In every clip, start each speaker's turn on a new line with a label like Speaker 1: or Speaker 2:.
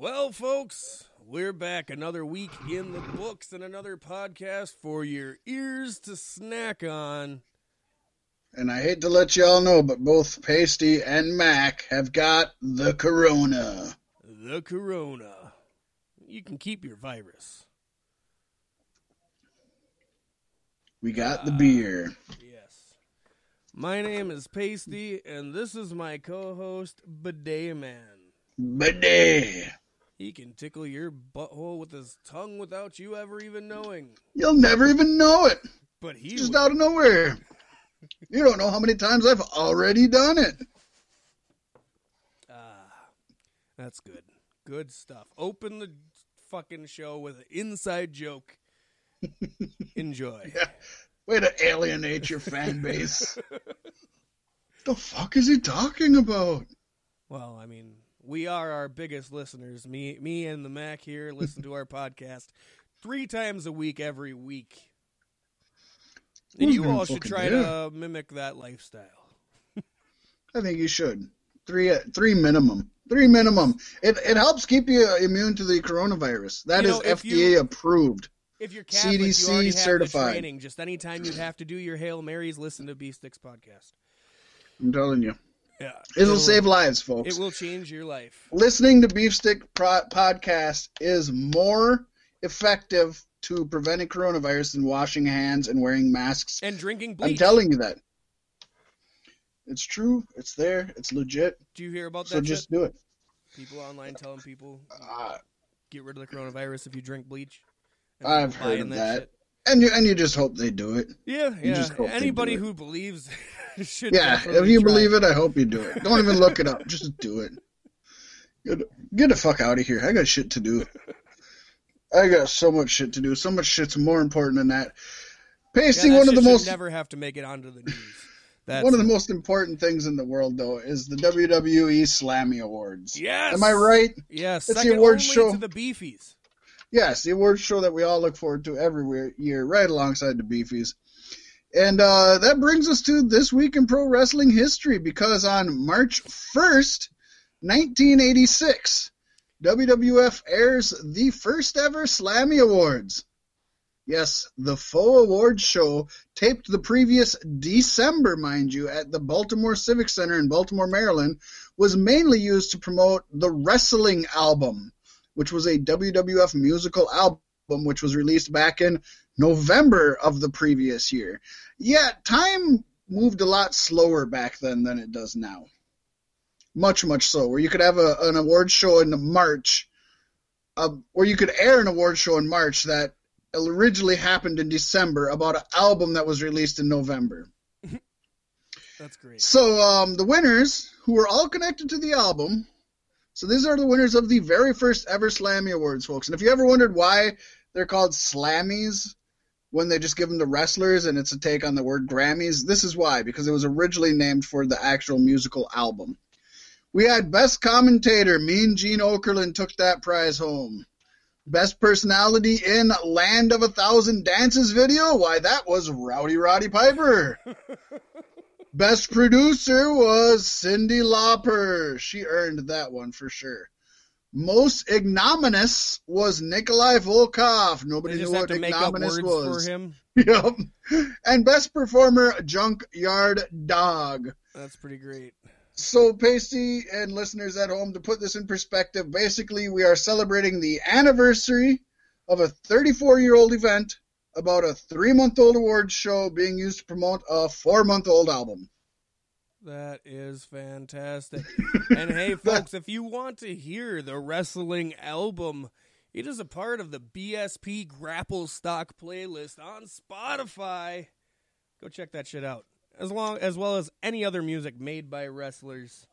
Speaker 1: Well, folks, we're back another week in the books and another podcast for your ears to snack on.
Speaker 2: And I hate to let you all know, but both Pasty and Mac have got the corona.
Speaker 1: The corona. You can keep your virus.
Speaker 2: We got the ah, beer.
Speaker 1: Yes. My name is Pasty, and this is my co host, Bidet Man.
Speaker 2: Bidet.
Speaker 1: He can tickle your butthole with his tongue without you ever even knowing.
Speaker 2: You'll never even know it.
Speaker 1: But he
Speaker 2: Just
Speaker 1: will.
Speaker 2: out of nowhere. You don't know how many times I've already done it.
Speaker 1: Ah, that's good. Good stuff. Open the fucking show with an inside joke. Enjoy.
Speaker 2: Yeah. Way to alienate your fan base. the fuck is he talking about?
Speaker 1: Well, I mean, we are our biggest listeners. Me, me, and the Mac here listen to our podcast three times a week, every week. And you all should try
Speaker 2: do
Speaker 1: to mimic that lifestyle.
Speaker 2: I think you should. Three, uh, three minimum. Three minimum. It it helps keep you immune to the coronavirus. That
Speaker 1: You
Speaker 2: is
Speaker 1: know,
Speaker 2: FDA
Speaker 1: you-
Speaker 2: approved.
Speaker 1: If you're Catholic,
Speaker 2: CDC
Speaker 1: you
Speaker 2: certified.
Speaker 1: training. Just anytime you'd have to do your Hail Marys, listen to Beef Sticks podcast.
Speaker 2: I'm telling you,
Speaker 1: Yeah,
Speaker 2: it'll, save lives, folks.
Speaker 1: It will change your life.
Speaker 2: Listening to Beef Stick Pro- podcast is more effective to preventing coronavirus than washing hands and wearing masks.
Speaker 1: And drinking bleach.
Speaker 2: I'm telling you that. It's true. It's there. It's legit.
Speaker 1: do you hear about that?
Speaker 2: So just
Speaker 1: shit?
Speaker 2: do it.
Speaker 1: People online telling people
Speaker 2: Uh,
Speaker 1: get rid of the coronavirus if you drink bleach.
Speaker 2: I've heard of that. And you and you just hope they do it.
Speaker 1: Yeah,
Speaker 2: You
Speaker 1: yeah. Anybody who believes should.
Speaker 2: Yeah, if you
Speaker 1: try.
Speaker 2: believe it, I hope you do it. Don't even look it up. Just do it. Get, get the fuck out of here. I got shit to do. I got so much shit to do. So much shit's more important than that.
Speaker 1: Yeah, that
Speaker 2: one of the most
Speaker 1: never have to make it onto the news. That's
Speaker 2: one of the most important things in the world, though, is the WWE Slammy Awards.
Speaker 1: Yes.
Speaker 2: Am I right?
Speaker 1: Yes.
Speaker 2: It's the
Speaker 1: second
Speaker 2: award
Speaker 1: only
Speaker 2: show.
Speaker 1: to the Beefies.
Speaker 2: Yes, the award show that we all look forward to every year, right alongside the Beefies. And uh, that brings us to this week in pro wrestling history because on March 1st, 1986, WWF airs the first ever Slammy Awards. Yes, the faux awards show, taped the previous December, mind you, at the Baltimore Civic Center in Baltimore, Maryland, was mainly used to promote the wrestling album which was a WWF musical album, which was released back in November of the previous year. Yet time moved a lot slower back then than it does now. Much, much so. Where you could have a, an award show in March, uh, where you could air an award show in March that originally happened in December about an album that was released in November.
Speaker 1: That's great.
Speaker 2: So um, the winners, who were all connected to the album, so these are the winners of the very first ever Slammy Awards, folks. And if you ever wondered why they're called Slammies when they just give them to wrestlers and it's a take on the word Grammys, this is why, because it was originally named for the actual musical album. We had Best Commentator, Mean Gene Okerlund took that prize home. Best Personality in Land of a Thousand Dances video, why that was Rowdy Roddy Piper. Best producer was Cyndi Lauper. She earned that one for sure. Most ignominious was Nikolai Volkov. Nobody knew what ignominious was.
Speaker 1: for him.
Speaker 2: Yep. And best performer, Junkyard Dog.
Speaker 1: That's pretty great.
Speaker 2: So, Pasty and listeners at home, to put this in perspective, basically we are celebrating the anniversary of a 34 year old event about a three month old awards show being used to promote a four month old album.
Speaker 1: That is fantastic. and hey, folks, if you want to hear the wrestling album, it is a part of the BSP Grapple Stock playlist on Spotify. Go check that shit out. As long as well as any other music made by wrestlers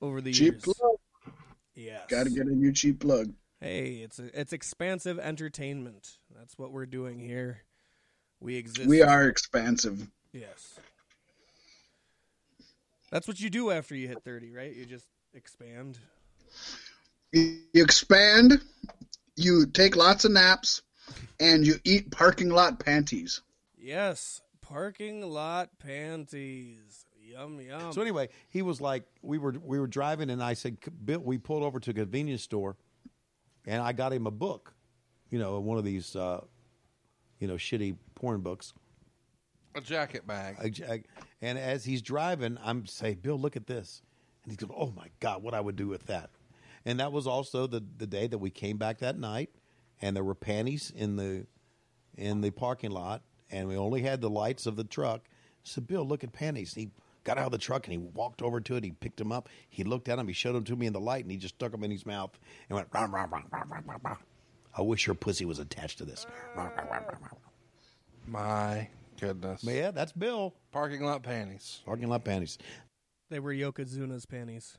Speaker 1: over the
Speaker 2: Cheap
Speaker 1: years.
Speaker 2: plug.
Speaker 1: Yes.
Speaker 2: Gotta get a new cheap plug.
Speaker 1: Hey, it's a, it's expansive entertainment. That's what we're doing here. We exist.
Speaker 2: We are expansive.
Speaker 1: Yes. That's what you do after you hit 30, right? You just expand.
Speaker 2: You you expand, you take lots of naps, and you eat parking lot panties.
Speaker 1: Yes, parking lot panties. Yum yum.
Speaker 3: So anyway, he was like, we were we were driving, and I said, "Bill," we pulled over to a convenience store, and I got him a book, you know, one of these, uh, you know, shitty porn books.
Speaker 4: A jacket bag.
Speaker 3: I- I- and as he's driving, I'm saying, Bill, look at this. And he's going, oh my God, what I would do with that. And that was also the, the day that we came back that night and there were panties in the in the parking lot and we only had the lights of the truck. So Bill, look at panties. He got out of the truck and he walked over to it. He picked them up. He looked at them. He showed them to me in the light and he just stuck them in his mouth and went, rah, rah, rah, rah, rah, rah, rah. I wish your pussy was attached to this.
Speaker 4: My goodness.
Speaker 3: But yeah, that's Bill.
Speaker 4: Parking lot panties.
Speaker 3: Parking lot panties.
Speaker 1: They were Yokozuna's panties.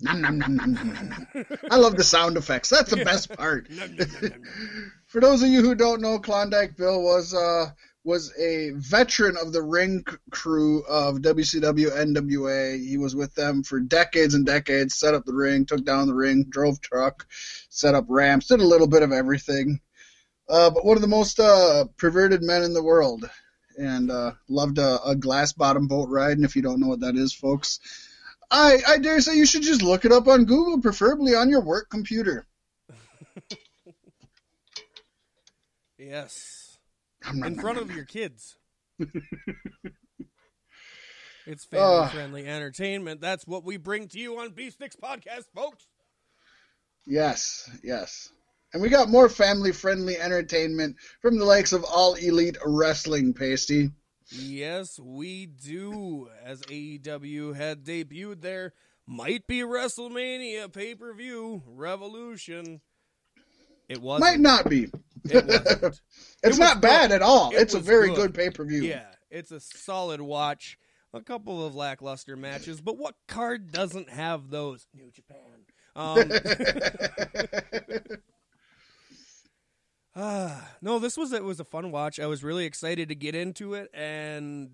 Speaker 2: Nom, nom, nom, nom, nom, nom, nom. I love the sound effects. That's the best part. For those of you who don't know, Klondike Bill was uh, was a veteran of the ring crew of WCW NWA. He was with them for decades and decades. Set up the ring, took down the ring, drove truck, set up ramps, did a little bit of everything. Uh, but one of the most uh, perverted men in the world, and uh, loved a, a glass bottom boat ride. And if you don't know what that is, folks, I, I dare say you should just look it up on Google, preferably on your work computer.
Speaker 1: Yes. In front of your kids. it's family friendly entertainment. That's what we bring to you on Beef Sticks Podcast, folks.
Speaker 2: Yes, yes. And we got more family friendly entertainment from the likes of All Elite Wrestling, Pasty.
Speaker 1: Yes, we do. As AEW had debuted their might be WrestleMania pay per view Revolution. It wasn't.
Speaker 2: Might not be.
Speaker 1: It wasn't.
Speaker 2: It's
Speaker 1: It
Speaker 2: not bad
Speaker 1: good.
Speaker 2: at all.
Speaker 1: It
Speaker 2: it's a very
Speaker 1: good.
Speaker 2: good, pay per view.
Speaker 1: Yeah, it's a solid watch. A couple of lackluster matches, but what card doesn't have those? New Japan. Um, ah, no, this was it was a fun watch. I was really excited to get into it, and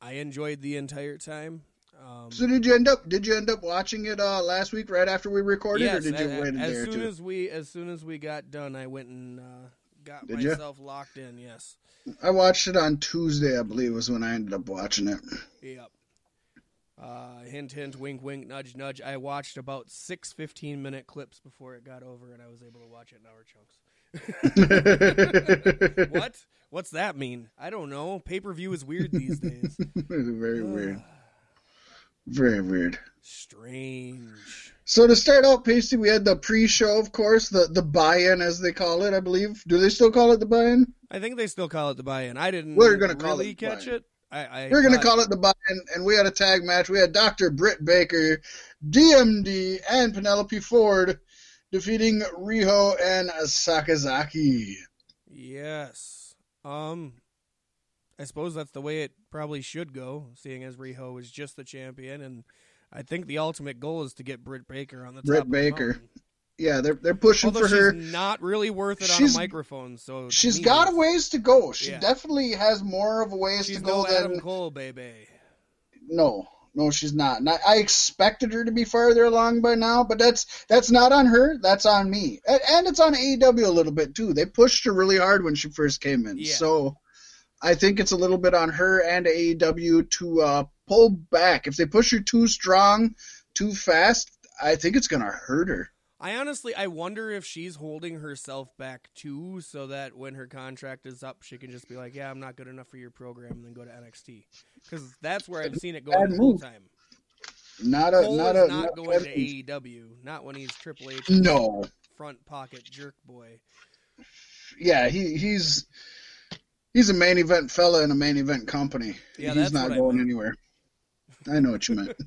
Speaker 1: I enjoyed the entire time. Um,
Speaker 2: so did you end up did you end up watching it uh, last week right after we recorded,
Speaker 1: yes,
Speaker 2: or did you
Speaker 1: a- a-
Speaker 2: wait a
Speaker 1: as
Speaker 2: or
Speaker 1: soon
Speaker 2: two?
Speaker 1: as we as soon as we got done, I went and uh, got
Speaker 2: Did
Speaker 1: myself locked in. Yes.
Speaker 2: I watched it on Tuesday, I believe, was when I ended up watching it.
Speaker 1: Yep. Uh, hint, hint, wink, wink, nudge, nudge. I watched about six 15 minute clips before it got over, and I was able to watch it in hour chunks. what? What's that mean? I don't know. Pay per view is weird these days.
Speaker 2: very weird. Very weird.
Speaker 1: Strange.
Speaker 2: So to start out, Pasty, we had the pre-show, of course, the the buy-in as they call it, I believe. Do they still call it the buy-in?
Speaker 1: I think they still call it the buy in. I didn't
Speaker 2: We're gonna call it the
Speaker 1: catch
Speaker 2: buy-in.
Speaker 1: it. I, I
Speaker 2: We're gonna call it the buy-in, and we had a tag match. We had Dr. Britt Baker, DMD, and Penelope Ford defeating Riho and Sakazaki.
Speaker 1: Yes. Um, I suppose that's the way it probably should go, seeing as Riho is just the champion, and I think the ultimate goal is to get Britt Baker on the
Speaker 2: Britt
Speaker 1: top of the
Speaker 2: Baker. Yeah, they're they're pushing
Speaker 1: Although
Speaker 2: for her.
Speaker 1: not really worth it on a
Speaker 2: She's-
Speaker 1: microphone, so
Speaker 2: She's
Speaker 1: me,
Speaker 2: got a ways to go. She
Speaker 1: Yeah.
Speaker 2: definitely has more of a ways
Speaker 1: She's
Speaker 2: to go
Speaker 1: no Adam
Speaker 2: than
Speaker 1: Cole, baby.
Speaker 2: no, no, she's not. And I, I expected her to be farther along by now, but that's that's not on her. That's on me, and, and it's on AEW a little bit too. They pushed her really hard when she first came in,
Speaker 1: Yeah.
Speaker 2: so I think it's a little bit on her and AEW to uh, pull back. If they push her too strong, too fast, I think it's gonna hurt her.
Speaker 1: I honestly, I wonder if she's holding herself back too, so that when her contract is up, she can just be like, "Yeah, I'm not good enough for your program," and then go to NXT. Because that's where I've seen it going
Speaker 2: Bad
Speaker 1: the whole time.
Speaker 2: Not a
Speaker 1: Cole
Speaker 2: not a
Speaker 1: not
Speaker 2: not
Speaker 1: going to AEW, not when he's Triple H
Speaker 2: No,
Speaker 1: front pocket jerk boy.
Speaker 2: yeah, he he's he's a main event fella in a main event company.
Speaker 1: Yeah,
Speaker 2: he's not
Speaker 1: what I
Speaker 2: going anywhere. I know what you meant.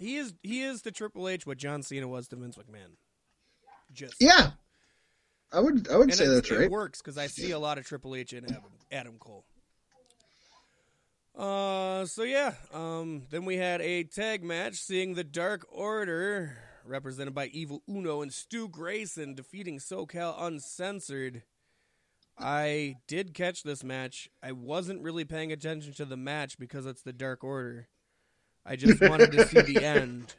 Speaker 1: he is he is the Triple H what John Cena was to Vince McMahon. Just
Speaker 2: yeah, I would I would
Speaker 1: and
Speaker 2: say that's right.
Speaker 1: It works because I see a lot of Triple H in Adam, Adam Cole. Uh, so yeah. Um, then we had a tag match, seeing the Dark Order represented by Evil Uno and Stu Grayson defeating SoCal Uncensored. I did catch this match. I wasn't really paying attention to the match because it's the Dark Order. I just wanted to see the end.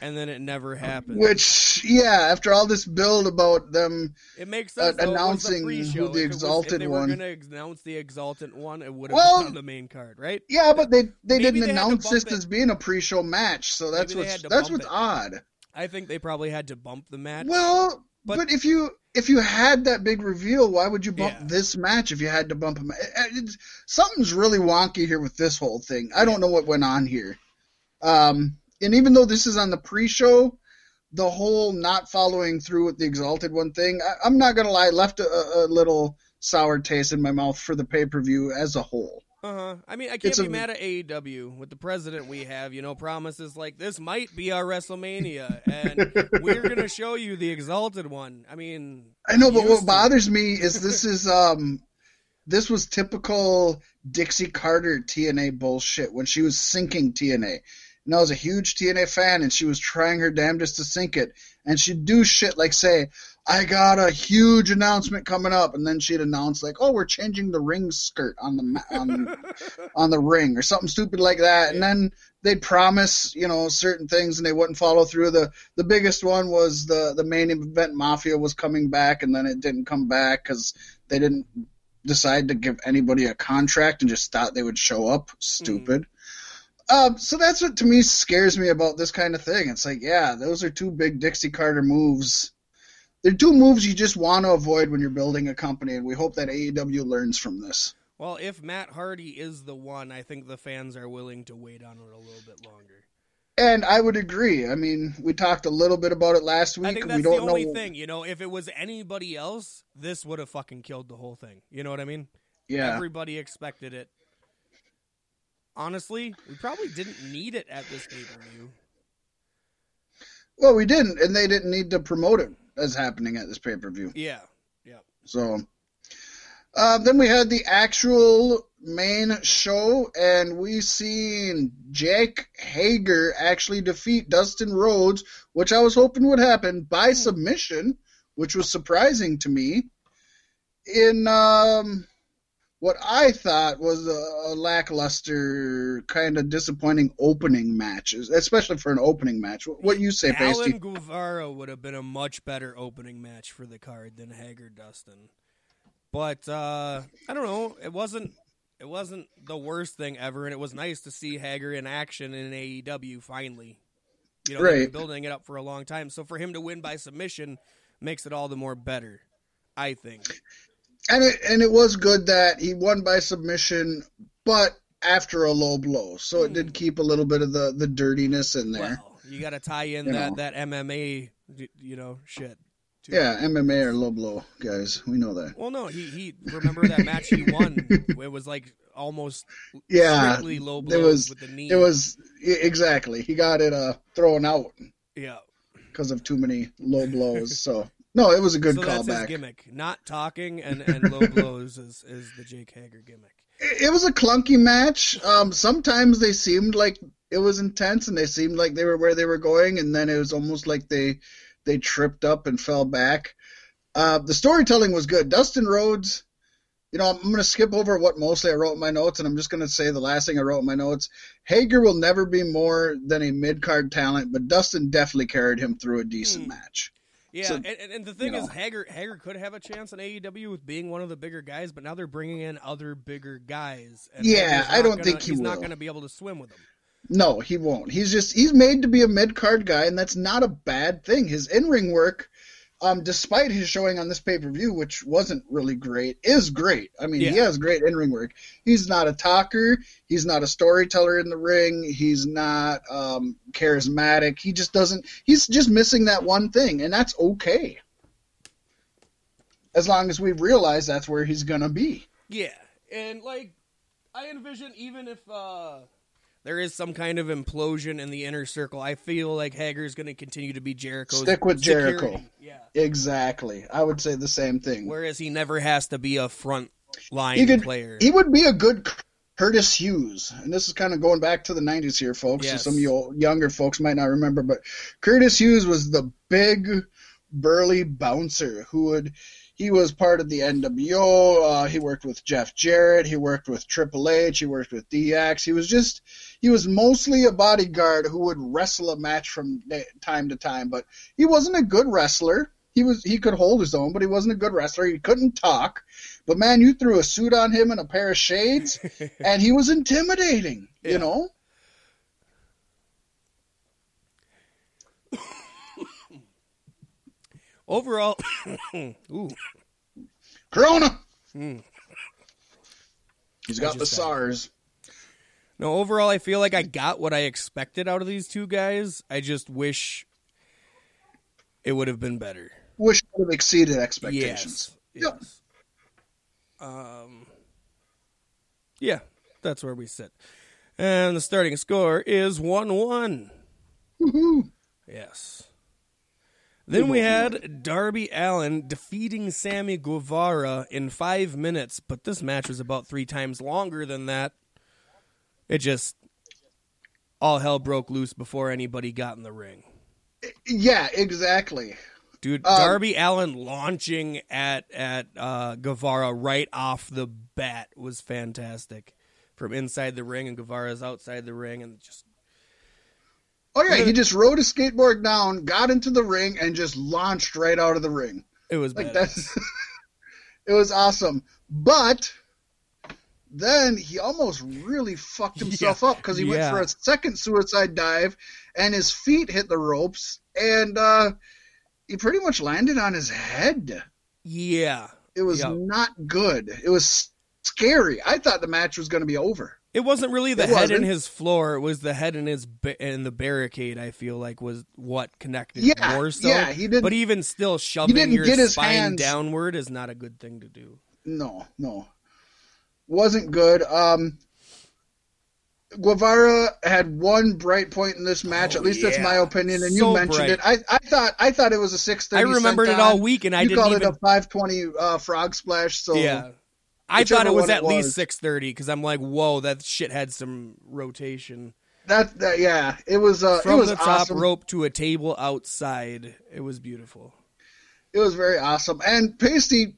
Speaker 1: and then it never happened.
Speaker 2: Which, yeah, after all this build about them,
Speaker 1: it makes
Speaker 2: uh,
Speaker 1: sense. it
Speaker 2: announcing
Speaker 1: the
Speaker 2: who the
Speaker 1: was-
Speaker 2: Exalted
Speaker 1: if they
Speaker 2: one-
Speaker 1: were going to announce the exalted one, it would have
Speaker 2: Well-
Speaker 1: been on the main card, right?
Speaker 2: yeah, but they they
Speaker 1: Maybe
Speaker 2: didn't
Speaker 1: they
Speaker 2: announce this
Speaker 1: it.
Speaker 2: as being a pre-show match, so that's
Speaker 1: Maybe
Speaker 2: what's that's what's
Speaker 1: it.
Speaker 2: odd.
Speaker 1: I think they probably had to bump the match.
Speaker 2: Well,
Speaker 1: But-
Speaker 2: but, if you if you had that big reveal, why would you bump
Speaker 1: Yeah.
Speaker 2: this match if you had to bump him? It's, something's really wonky here with this whole thing. I don't know what went on here. Um, and even though this is on the pre-show, the whole not following through with the Exalted one thing, I, I'm not gonna lie, left a, a little sour taste in my mouth for the pay-per-view as a whole.
Speaker 1: Uh huh. I mean, I can't
Speaker 2: It's
Speaker 1: be
Speaker 2: a-
Speaker 1: mad at AEW with the president we have. You know, promises like this might be our WrestleMania, and we're gonna show you the exalted one. I mean,
Speaker 2: I know, but what
Speaker 1: to-
Speaker 2: bothers me is this is um this was typical Dixie Carter TNA bullshit when she was sinking TNA. And I was a huge TNA fan and she was trying her damnedest to sink it. And she'd do shit like say, I got a huge announcement coming up and then she'd announce like, "Oh, we're changing the ring skirt on the on on the ring" or something stupid like that. And then they'd promise, you know, certain things and they wouldn't follow through. The the biggest one was the the main event Mafia was coming back and then it didn't come back cuz they didn't decide to give anybody a contract and just thought they would show up. Stupid. Um, so that's what to me scares me about this kind of thing. It's like, yeah, those are two big Dixie Carter moves. They're two moves you just want to avoid when you're building a company, and we hope that AEW learns from this.
Speaker 1: well, if Matt Hardy is the one, I think the fans are willing to wait on it a little bit longer.
Speaker 2: And I would agree. I mean, we talked a little bit about it last week.
Speaker 1: I think that's the
Speaker 2: don't
Speaker 1: only
Speaker 2: know.
Speaker 1: thing. You know, if it was anybody else, this would have fucking killed the whole thing. You know what I mean?
Speaker 2: Yeah.
Speaker 1: Everybody expected it. Honestly, we probably didn't need it at this pay per view.
Speaker 2: Well, we didn't, and they didn't need to promote it as happening at this pay per view.
Speaker 1: Yeah, yeah.
Speaker 2: So uh, then we had the actual main show, and we seen Jake Hager actually defeat Dustin Rhodes, which I was hoping would happen by submission, which was surprising to me. In um, what I thought was a, a lackluster, kind of disappointing opening match, especially for an opening match. What, what you say, Pasty?
Speaker 1: Allin Guevara would have been a much better opening match for the card than Hager Dustin. But uh, I don't know. It wasn't. It wasn't the worst thing ever, and it was nice to see Hager in action in AEW finally. You know,
Speaker 2: Right.
Speaker 1: building it up for a long time. So for him to win by submission makes it all the more better. I think.
Speaker 2: And it and it was good that he won by submission, but after a low blow, so it did keep a little bit of the the dirtiness in there.
Speaker 1: Well, you got to tie in
Speaker 2: You
Speaker 1: that
Speaker 2: know.
Speaker 1: that MMA, you know, shit. too.
Speaker 2: yeah, MMA or low blow, guys, we know that.
Speaker 1: Well, no, he he remember that match he won. It was like almost
Speaker 2: Yeah,
Speaker 1: strictly low
Speaker 2: it was-
Speaker 1: with the knee.
Speaker 2: It was exactly he got it uh thrown out
Speaker 1: yeah.
Speaker 2: because of too many low blows. so no, it was a good
Speaker 1: so that's his gimmick. Not talking and, and low blows is, is the Jake Hager gimmick.
Speaker 2: It, it was a clunky match. Um, sometimes they seemed like it was intense, and they seemed like they were where they were going, and then it was almost like they they tripped up and fell back. Uh, the storytelling was good. Dustin Rhodes, you know, I'm going to skip over what mostly I wrote in my notes, and I'm just going to say the last thing I wrote in my notes. Hager will never be more than a mid card talent, but Dustin definitely carried him through a decent
Speaker 1: Hmm.
Speaker 2: match.
Speaker 1: Yeah,
Speaker 2: So,
Speaker 1: and, and, the thing is,
Speaker 2: know.
Speaker 1: Hager Hager could have a chance in AEW with being one of the bigger guys, but now they're bringing in other bigger guys.
Speaker 2: Yeah, I don't
Speaker 1: gonna-
Speaker 2: think he
Speaker 1: he's not going to be able to swim with them.
Speaker 2: No, he won't. He's just he's made to be a mid card guy, and that's not a bad thing. His in ring work, um, despite his showing on this pay per view, which wasn't really great, is great. I mean, he has great in ring work. He's not a talker. He's not a storyteller in the ring. He's not um, charismatic. He just doesn't. He's just missing that one thing, and that's okay. As long as we realize that's where he's gonna be.
Speaker 1: Yeah, and like I envision, even if uh, there is some kind of implosion in the inner circle, I feel like Hager's going to continue to be Jericho.
Speaker 2: Stick with
Speaker 1: security.
Speaker 2: Jericho.
Speaker 1: Yeah,
Speaker 2: Exactly. I would say the same thing.
Speaker 1: whereas he never has to be a front line
Speaker 2: he could,
Speaker 1: player.
Speaker 2: He would be a good Curtis Hughes, and this is kind of going back to the '90s here, folks. So some of you old- younger folks might not remember, but Curtis Hughes was the big, burly bouncer who would he was part of the NWO. Uh, he worked with Jeff Jarrett. He worked with Triple H. He worked with DX. He was just he was mostly a bodyguard who would wrestle a match from time to time, but he wasn't a good wrestler. He was he could hold his own, but he wasn't a good wrestler. He couldn't talk. But man, you threw a suit on him and a pair of shades, and he was intimidating.
Speaker 1: Yeah.
Speaker 2: You know.
Speaker 1: Overall, ooh,
Speaker 2: Corona.
Speaker 1: Hmm.
Speaker 2: He's got the
Speaker 1: just died.
Speaker 2: SARS.
Speaker 1: No. Overall, I feel like I got what I expected out of these two guys. I just wish it would have been better.
Speaker 2: Wish it would have exceeded expectations.
Speaker 1: Yes.
Speaker 2: Yep.
Speaker 1: yes. Um. Yeah, that's where we sit, and the starting score is one-one.
Speaker 2: Woohoo.
Speaker 1: Yes. Then we had Darby Allin defeating Sammy Guevara in five minutes, but this match was about three times longer than that. It just all hell broke loose before anybody got in the ring.
Speaker 2: Yeah, exactly.
Speaker 1: Dude,
Speaker 2: Um,
Speaker 1: Darby Allin launching at at uh, Guevara right off the bat was fantastic. From inside the ring and Guevara's outside the ring and just
Speaker 2: Oh yeah, he just rode a skateboard down, got into the ring, and just launched right out of the ring.
Speaker 1: it was
Speaker 2: Like
Speaker 1: badass.
Speaker 2: that's it was awesome. But then he almost really fucked himself
Speaker 1: Yeah,
Speaker 2: up because he went for a second suicide dive and his feet hit the ropes and uh he pretty much landed on his head.
Speaker 1: Yeah.
Speaker 2: It was
Speaker 1: Yep.
Speaker 2: not good. It was scary. I thought the match was going to be over.
Speaker 1: It wasn't really the
Speaker 2: It
Speaker 1: head in
Speaker 2: wasn't.
Speaker 1: his floor. It was the head in his ba- in the barricade. I feel like was what connected
Speaker 2: Yeah,
Speaker 1: more so.
Speaker 2: yeah, he didn't-
Speaker 1: But even still, shoving your spine
Speaker 2: hands-
Speaker 1: downward is not a good thing to do.
Speaker 2: No, no. Wasn't good. Um Guevara had one bright point in this match.
Speaker 1: Oh,
Speaker 2: At least that's my opinion, and
Speaker 1: So
Speaker 2: you mentioned it. I, I thought I thought it was a six
Speaker 1: I
Speaker 2: thirty.
Speaker 1: remembered it all week, and I
Speaker 2: you
Speaker 1: didn't
Speaker 2: called
Speaker 1: even.
Speaker 2: it a five twenty uh, frog splash. So
Speaker 1: yeah, I thought it was
Speaker 2: one it
Speaker 1: at least
Speaker 2: was.
Speaker 1: six thirty because I'm like, whoa, that shit had some rotation
Speaker 2: that, that yeah, it was uh, it
Speaker 1: from
Speaker 2: was
Speaker 1: the top
Speaker 2: awesome.
Speaker 1: rope to a table outside. It was beautiful.
Speaker 2: It was very awesome. And Pasty,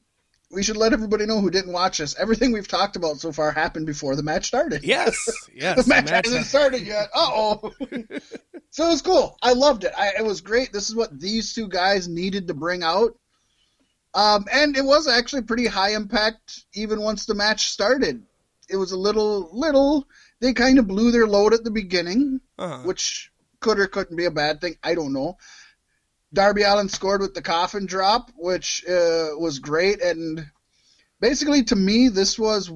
Speaker 2: we should let everybody know who didn't watch this. Everything we've talked about so far happened before the match started.
Speaker 1: Yes, yes.
Speaker 2: the match,
Speaker 1: match-
Speaker 2: hasn't started yet. Uh oh. so it was cool. I loved it. I, it was great. This is what these two guys needed to bring out. Um, and it was actually pretty high impact even once the match started. It was a little, little. They kind of blew their load at the beginning,
Speaker 1: uh-huh.
Speaker 2: which could or couldn't be a bad thing. I don't know. Darby Allin scored with the coffin drop, which uh, was great. And basically, to me, this was,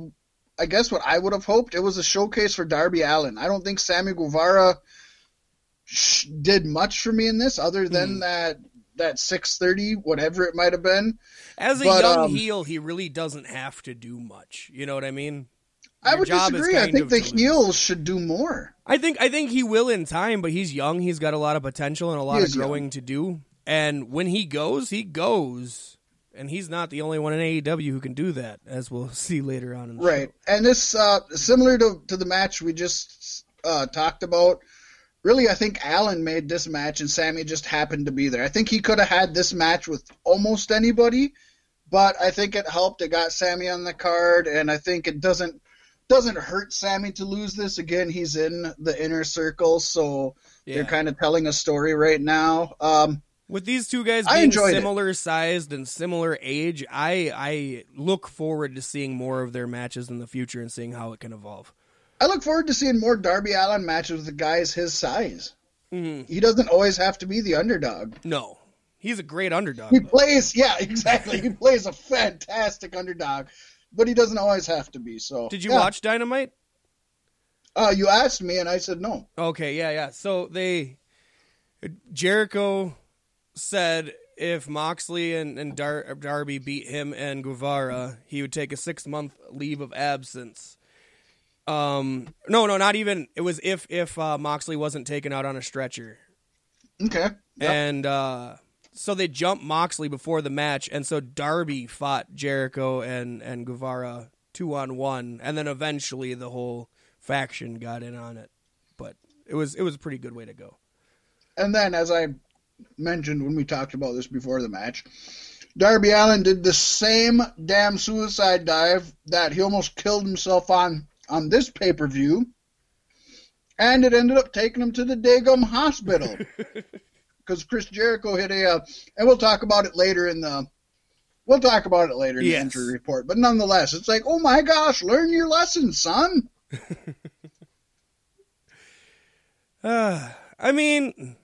Speaker 2: I guess, what I would have hoped. It was a showcase for Darby Allin. I don't think Sammy Guevara sh- did much for me in this, other than
Speaker 1: Hmm.
Speaker 2: that that 630, whatever it might have been.
Speaker 1: As a
Speaker 2: but,
Speaker 1: young
Speaker 2: um,
Speaker 1: heel, he really doesn't have to do much. You know what I mean?
Speaker 2: I would disagree. I think the heels should do more.
Speaker 1: I think I think he will in time, but he's young. He's got a lot of potential and a lot of
Speaker 2: is young.
Speaker 1: growing to do. And when he goes, he goes. And he's not the only one in AEW who can do that, as we'll see later on in the
Speaker 2: Right.
Speaker 1: show.
Speaker 2: And this, uh, similar to, to the match we just uh, talked about, really, I think Allin made this match and Sammy just happened to be there. I think he could have had this match with almost anybody, but I think it helped. It got Sammy on the card, and I think it doesn't doesn't hurt Sammy to lose this. Again, he's in the inner circle, so
Speaker 1: Yeah.
Speaker 2: they're kind of telling a story right now. Um,
Speaker 1: With these two guys being
Speaker 2: enjoyed it.
Speaker 1: similar sized and similar age, I I look forward to seeing more of their matches in the future and seeing how it can evolve.
Speaker 2: I look forward to seeing more Darby Allin matches with guys his size.
Speaker 1: Mhm.
Speaker 2: He doesn't always have to be the underdog.
Speaker 1: No, he's a great underdog.
Speaker 2: He
Speaker 1: though.
Speaker 2: plays, yeah, exactly. He plays a fantastic underdog, but he doesn't always have to be. So,
Speaker 1: Did you
Speaker 2: yeah.
Speaker 1: watch Dynamite?
Speaker 2: Uh, you asked me, and I said no.
Speaker 1: Okay, yeah, yeah. So they Jericho said if Moxley and, and Dar- Darby beat him and Guevara, he would take a six month leave of absence. Um, no, no, not even. It was if if uh, Moxley wasn't taken out on a stretcher,
Speaker 2: Okay. Yep.
Speaker 1: and uh, so they jumped Moxley before the match, and so Darby fought Jericho and and Guevara two on one, and then eventually the whole faction got in on it. But it was it was a pretty good way to go.
Speaker 2: And then, as I mentioned when we talked about this before the match, Darby Allin did the same damn suicide dive that he almost killed himself on on this pay per view, and it ended up taking him to the Dagum hospital because Chris Jericho hit a, uh, and we'll talk about it later in the. We'll talk about it later in
Speaker 1: Yes.
Speaker 2: the injury report, but nonetheless, it's like, oh my gosh, learn your lesson, son.
Speaker 1: Uh, I mean,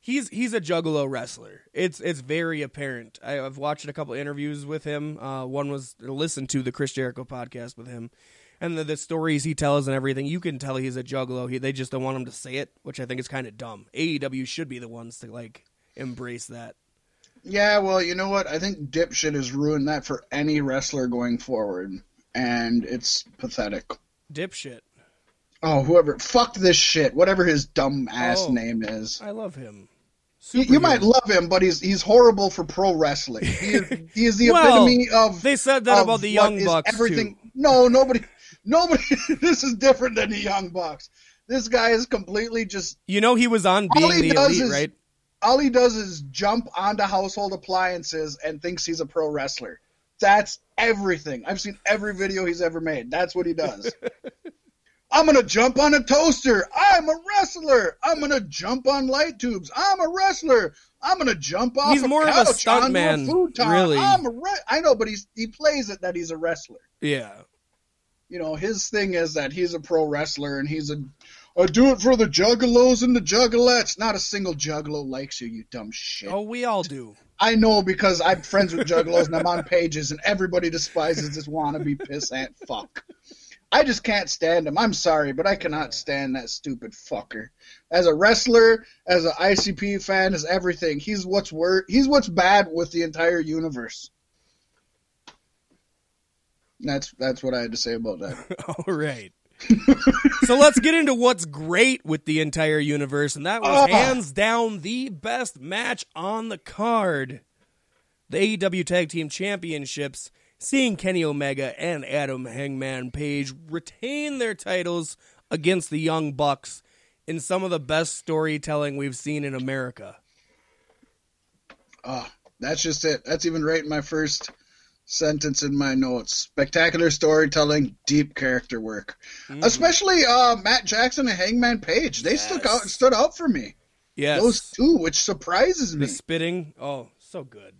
Speaker 1: he's he's a juggalo wrestler. It's it's very apparent. I, I've watched a couple interviews with him. Uh, one was listen to the Chris Jericho podcast with him, and the, the stories he tells and everything. You can tell he's a juggalo. He, they just don't want him to say it, which I think is kind of dumb. AEW should be the ones to like embrace that.
Speaker 2: Yeah, well, you know what? I think dipshit has ruined that for any wrestler going forward, and it's pathetic.
Speaker 1: Dipshit.
Speaker 2: Oh, whoever, fuck this shit, whatever his dumb ass
Speaker 1: Oh.
Speaker 2: name is.
Speaker 1: I love him.
Speaker 2: You, you might love him, but he's he's horrible for pro wrestling. He is, he is the
Speaker 1: Well,
Speaker 2: epitome of.
Speaker 1: They said that about the Young Bucks
Speaker 2: Everything.
Speaker 1: too.
Speaker 2: No, nobody, nobody. this is different than the Young Bucks. This guy is completely just.
Speaker 1: You know he was on being the elite,
Speaker 2: is-
Speaker 1: right?
Speaker 2: All he does is jump onto household appliances and thinks he's a pro wrestler. That's everything. I've seen every video he's ever made. That's what he does. I'm gonna jump on a toaster. I'm a wrestler. I'm gonna jump on light tubes. I'm a wrestler. I'm gonna jump off
Speaker 1: He's
Speaker 2: a
Speaker 1: more of a
Speaker 2: couch
Speaker 1: stuntman, really.
Speaker 2: I'm a re- I know, but he's he plays it that he's a wrestler.
Speaker 1: Yeah.
Speaker 2: You know, his thing is that he's a pro wrestler and he's a, a do it for the juggalos and the juggalettes. Not a single juggalo likes you, you dumb shit.
Speaker 1: Oh, we all do.
Speaker 2: I know because I'm friends with juggalos and I'm on pages and everybody despises this wannabe pissant fuck. I just can't stand him. I'm sorry, but I cannot stand that stupid fucker. As a wrestler, as an ICP fan, as everything, he's what's wor- he's what's bad with the entire universe. That's that's what I had to say about that.
Speaker 1: All right. so let's get into what's great with the entire universe, and that was
Speaker 2: Ah.
Speaker 1: hands down the best match on the card. The AEW Tag Team Championships, seeing Kenny Omega and Adam Hangman Page retain their titles against the Young Bucks in some of the best storytelling we've seen in America.
Speaker 2: Ah, that's just it. That's even right in my first sentence in my notes. Spectacular storytelling, deep character work. Especially uh, Matt Jackson and Hangman Page. They stuck
Speaker 1: Yes.
Speaker 2: out stood out for me.
Speaker 1: Yes.
Speaker 2: Those two, which surprises me.
Speaker 1: the spitting. Oh, so good.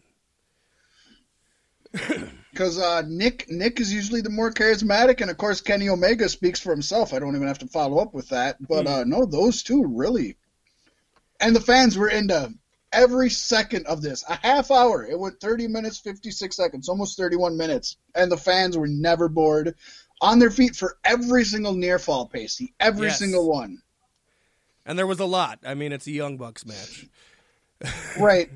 Speaker 2: Because uh, Nick Nick is usually the more charismatic, and of course Kenny Omega speaks for himself. I don't even have to follow up with that. But uh, no, those two really. And the fans were into every second of this. A half hour. It went 30 minutes, 56 seconds, almost 31 minutes. And the fans were never bored. On their feet for every single near fall, Pasty. Every
Speaker 1: Yes.
Speaker 2: single one.
Speaker 1: And there was a lot. I mean, it's a Young Bucks match.
Speaker 2: Right.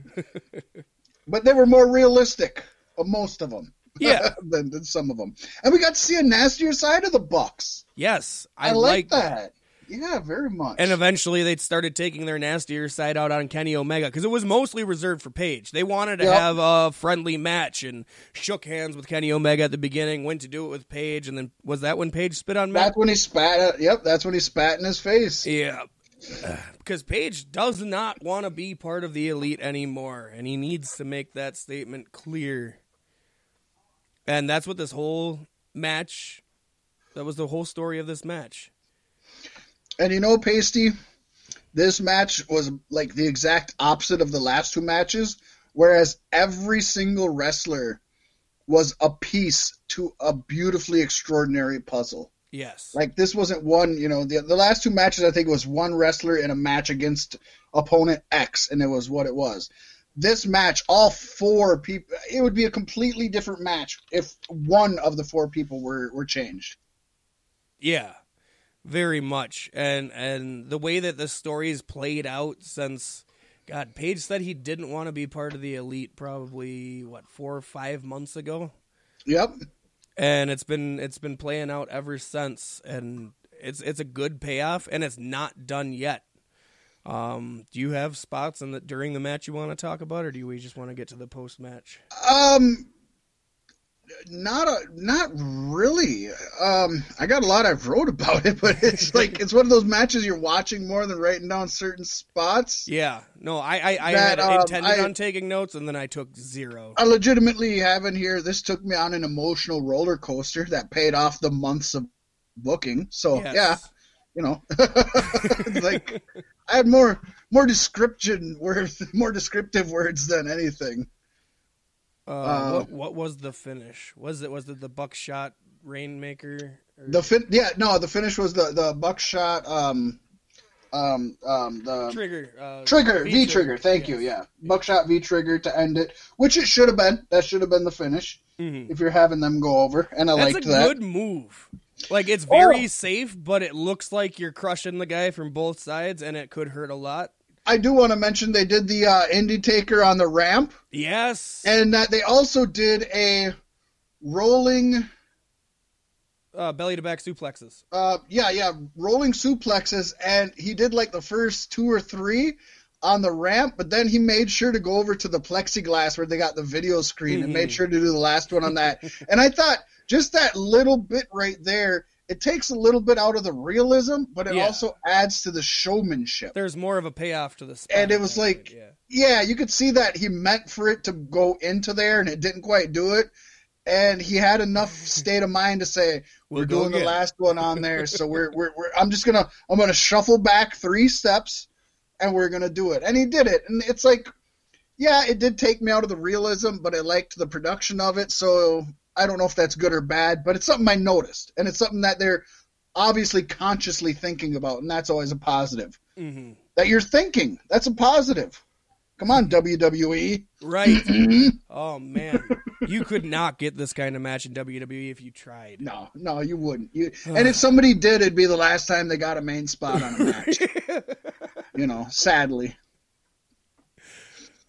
Speaker 2: but they were more realistic, uh, most of them.
Speaker 1: Yeah.
Speaker 2: than, than some of them. And we got to see a nastier side of the Bucks.
Speaker 1: Yes,
Speaker 2: I,
Speaker 1: I,
Speaker 2: like
Speaker 1: that.
Speaker 2: that. Yeah, very much.
Speaker 1: And eventually they started taking their nastier side out on Kenny Omega because it was mostly reserved for Page. They wanted to
Speaker 2: Yep.
Speaker 1: have a friendly match and shook hands with Kenny Omega at the beginning, went to do it with Page, and then was that when Page spit on Matt?
Speaker 2: that's when he spat. At, yep, that's when he spat in his face.
Speaker 1: Yeah. Because Page does not want to be part of the elite anymore, and he needs to make that statement clear. And that's what this whole match, that was the whole story of this match.
Speaker 2: And you know, Pasty, this match was like the exact opposite of the last two matches, whereas every single wrestler was a piece to a beautifully extraordinary puzzle.
Speaker 1: Yes.
Speaker 2: Like this wasn't one, you know, the the last two matches I think it was one wrestler in a match against opponent X and it was what it was. This match, all four people it would be a completely different match if one of the four people were were changed.
Speaker 1: Yeah, very much. And and the way that the story's played out since God, Page said he didn't want to be part of the elite probably what, four or five months ago?
Speaker 2: Yep.
Speaker 1: And it's been it's been playing out ever since and it's it's a good payoff and it's not done yet. Um, do you have spots in the during the match you want to talk about, or do we just want to get to the post match?
Speaker 2: Um not a, not really. Um, I got a lot I've wrote about it, but it's like it's one of those matches you're watching more than writing down certain spots.
Speaker 1: Yeah, no, I I, I
Speaker 2: That,
Speaker 1: had
Speaker 2: um,
Speaker 1: intended
Speaker 2: I-
Speaker 1: on taking notes, and then I took zero.
Speaker 2: I legitimately have in here. This took me on an emotional roller coaster that paid off the months of booking. So
Speaker 1: Yes.
Speaker 2: yeah, you know, like I had more more description words, more descriptive words than anything.
Speaker 1: Uh,
Speaker 2: uh,
Speaker 1: what what was the finish? Was it was it the buckshot rainmaker? Or-
Speaker 2: The fin- yeah, no, the finish was the the buckshot. Um, um, um, the
Speaker 1: trigger uh,
Speaker 2: trigger V trigger. Thank you. Yeah, buckshot V trigger to end it, which it should have been. That should have been the finish
Speaker 1: Mhm.
Speaker 2: if you're having them go over, and I
Speaker 1: That's
Speaker 2: liked
Speaker 1: a
Speaker 2: that.
Speaker 1: good move. Like it's very
Speaker 2: Oh.
Speaker 1: safe, but it looks like you're crushing the guy from both sides, and it could hurt a lot.
Speaker 2: I do want to mention they did the uh, Indie Taker on the ramp,
Speaker 1: Yes,
Speaker 2: and that they also did a rolling,
Speaker 1: uh, belly to back suplexes.
Speaker 2: uh, yeah, yeah, rolling suplexes, and he did like the first two or three on the ramp, but then he made sure to go over to the plexiglass where they got the video screen and made
Speaker 1: Mhm.
Speaker 2: sure to do the last one on that. and I thought just that little bit right there. It takes a little bit out of the realism, but it
Speaker 1: Yeah.
Speaker 2: also adds to the showmanship.
Speaker 1: There's more of a payoff to the.
Speaker 2: And it was like-
Speaker 1: think, yeah.
Speaker 2: yeah, you could see that he meant for it to go into there and it didn't quite do it. And he had enough state of mind to say, "We're
Speaker 1: We'll go
Speaker 2: doing the last one on there, so we're, we're we're I'm just gonna I'm gonna shuffle back three steps, and we're gonna do it." And he did it, and it's like, yeah, it did take me out of the realism, but I liked the production of it. So I don't know if that's good or bad, but it's something I noticed, and it's something that they're obviously consciously thinking about, and that's always a positive.
Speaker 1: Mhm.
Speaker 2: That you're thinking, that's a positive. Come on. WWE.
Speaker 1: Right. oh man, you could not get this kind of match in WWE if you tried.
Speaker 2: No, no, you wouldn't. You, and if somebody did, it'd be the last time they got a main spot on a match. you know, sadly.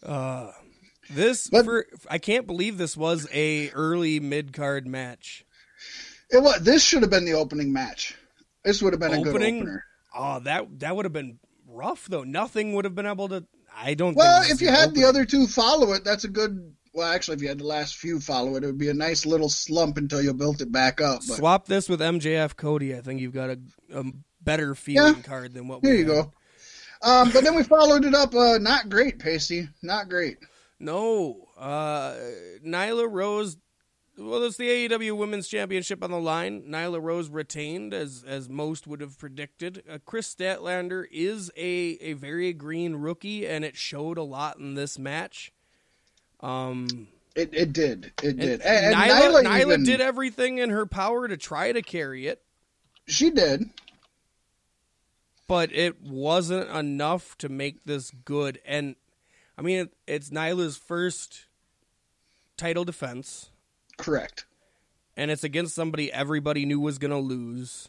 Speaker 1: Uh, this
Speaker 2: But-
Speaker 1: for I can't believe this was a early mid card match.
Speaker 2: It was, this should have been the opening match. This would have been a good
Speaker 1: Opening?
Speaker 2: opener.
Speaker 1: Oh, that that would have been rough though. Nothing would have been able to. I don't.
Speaker 2: Well, if you had the other two follow it, that's a good. Well, actually, if you had the last few follow it, it would be a nice little slump until you built it back up. But
Speaker 1: swap this with MJF Cody, I think you've got a, a better feeling
Speaker 2: Yeah.
Speaker 1: card than what.
Speaker 2: here
Speaker 1: we
Speaker 2: you
Speaker 1: had.
Speaker 2: go. Um, but then we followed it up. Uh, not great, Pacey. Not great.
Speaker 1: No, uh, Nyla Rose. Well, it's the AEW Women's Championship on the line. Nyla Rose retained, as as most would have predicted. Uh, Kris Statlander is a a very green rookie, and it showed a lot in this match. Um,
Speaker 2: It it did. It did. And, and
Speaker 1: Nyla,
Speaker 2: Nyla,
Speaker 1: Nyla
Speaker 2: even,
Speaker 1: did everything in her power to try to carry it,
Speaker 2: She did.
Speaker 1: but it wasn't enough to make this good. And I mean, it, it's Nyla's first title defense.
Speaker 2: Correct.
Speaker 1: and it's against somebody everybody knew was going to lose.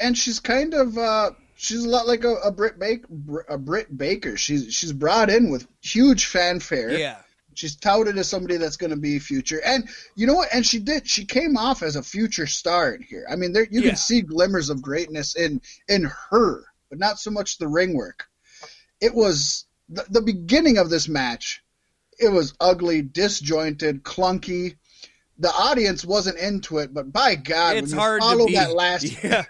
Speaker 2: and she's kind of uh she's a lot like a, a Britt Baker a Britt Baker. She's she's brought in with huge fanfare.
Speaker 1: Yeah.
Speaker 2: She's touted as somebody that's going to be future. And you know what? And she did. She came off as a future star in here. I mean, there you
Speaker 1: Yeah.
Speaker 2: can see glimmers of greatness in in her, but not so much the ring work. It was the, the beginning of this match. It was ugly, disjointed, clunky. The audience wasn't into it, but by God,
Speaker 1: it's
Speaker 2: when you
Speaker 1: hard
Speaker 2: follow that last
Speaker 1: Yeah.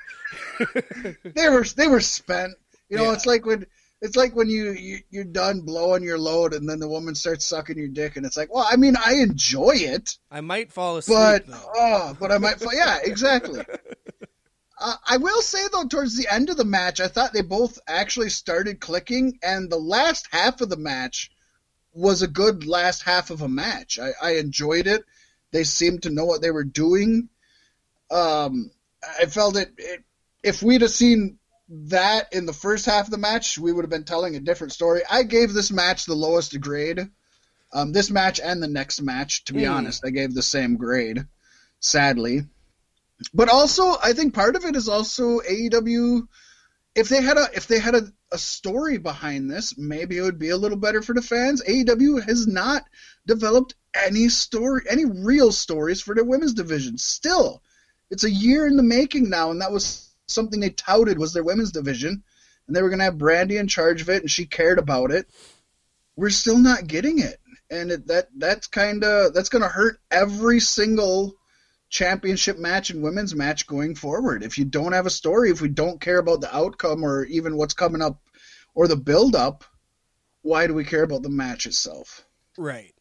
Speaker 2: they were they were spent. You know,
Speaker 1: Yeah.
Speaker 2: it's like when it's like when you, you you're done blowing your load, and then the woman starts sucking your dick, and it's like, well, I mean, I enjoy it,
Speaker 1: I might fall asleep
Speaker 2: but
Speaker 1: though.
Speaker 2: oh, but I might, fall. yeah, exactly. Uh, I will say though, towards the end of the match, I thought they both actually started clicking, and the last half of the match was a good last half of a match. I, I enjoyed it. They seemed to know what they were doing. Um, I felt it, it. If we'd have seen that in the first half of the match, we would have been telling a different story. I gave this match the lowest grade. Um, this match and the next match, to be
Speaker 1: Hmm.
Speaker 2: honest, I gave the same grade. Sadly, but also I think part of it is also AEW. If they had a if they had a, a story behind this, maybe it would be a little better for the fans. AEW has not developed any story, any real stories for their women's division. Still, it's a year in the making now, and that was something they touted was their women's division, and they were going to have Brandi in charge of it, and she cared about it. We're still not getting it, and it, that that's kind of that's going to hurt every single championship match and women's match going forward. If you don't have a story, if we don't care about the outcome or even what's coming up or the build up, why do we care about the match itself?
Speaker 1: Right.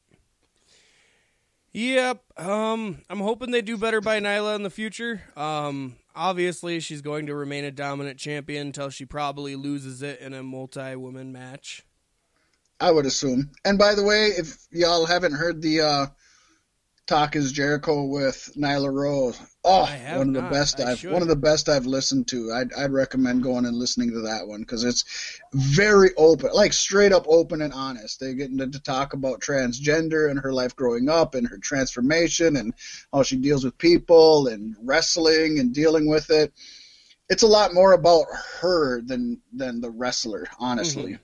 Speaker 1: Yep. Um, I'm hoping they do better by Nyla in the future. Um, obviously she's going to remain a dominant champion until she probably loses it in a multi-woman match.
Speaker 2: I would assume. And by the way, if y'all haven't heard the uh, Talk is Jericho with Nyla Rose, oh, one of the
Speaker 1: not.
Speaker 2: best
Speaker 1: I
Speaker 2: I've
Speaker 1: should.
Speaker 2: one of the best I've listened to. I'd, I'd recommend going and listening to that one because it's very open, like straight up open and honest. They get into to talk about transgender and her life growing up and her transformation and how she deals with people and wrestling and dealing with it. It's a lot more about her than than the wrestler, honestly. Mm-hmm.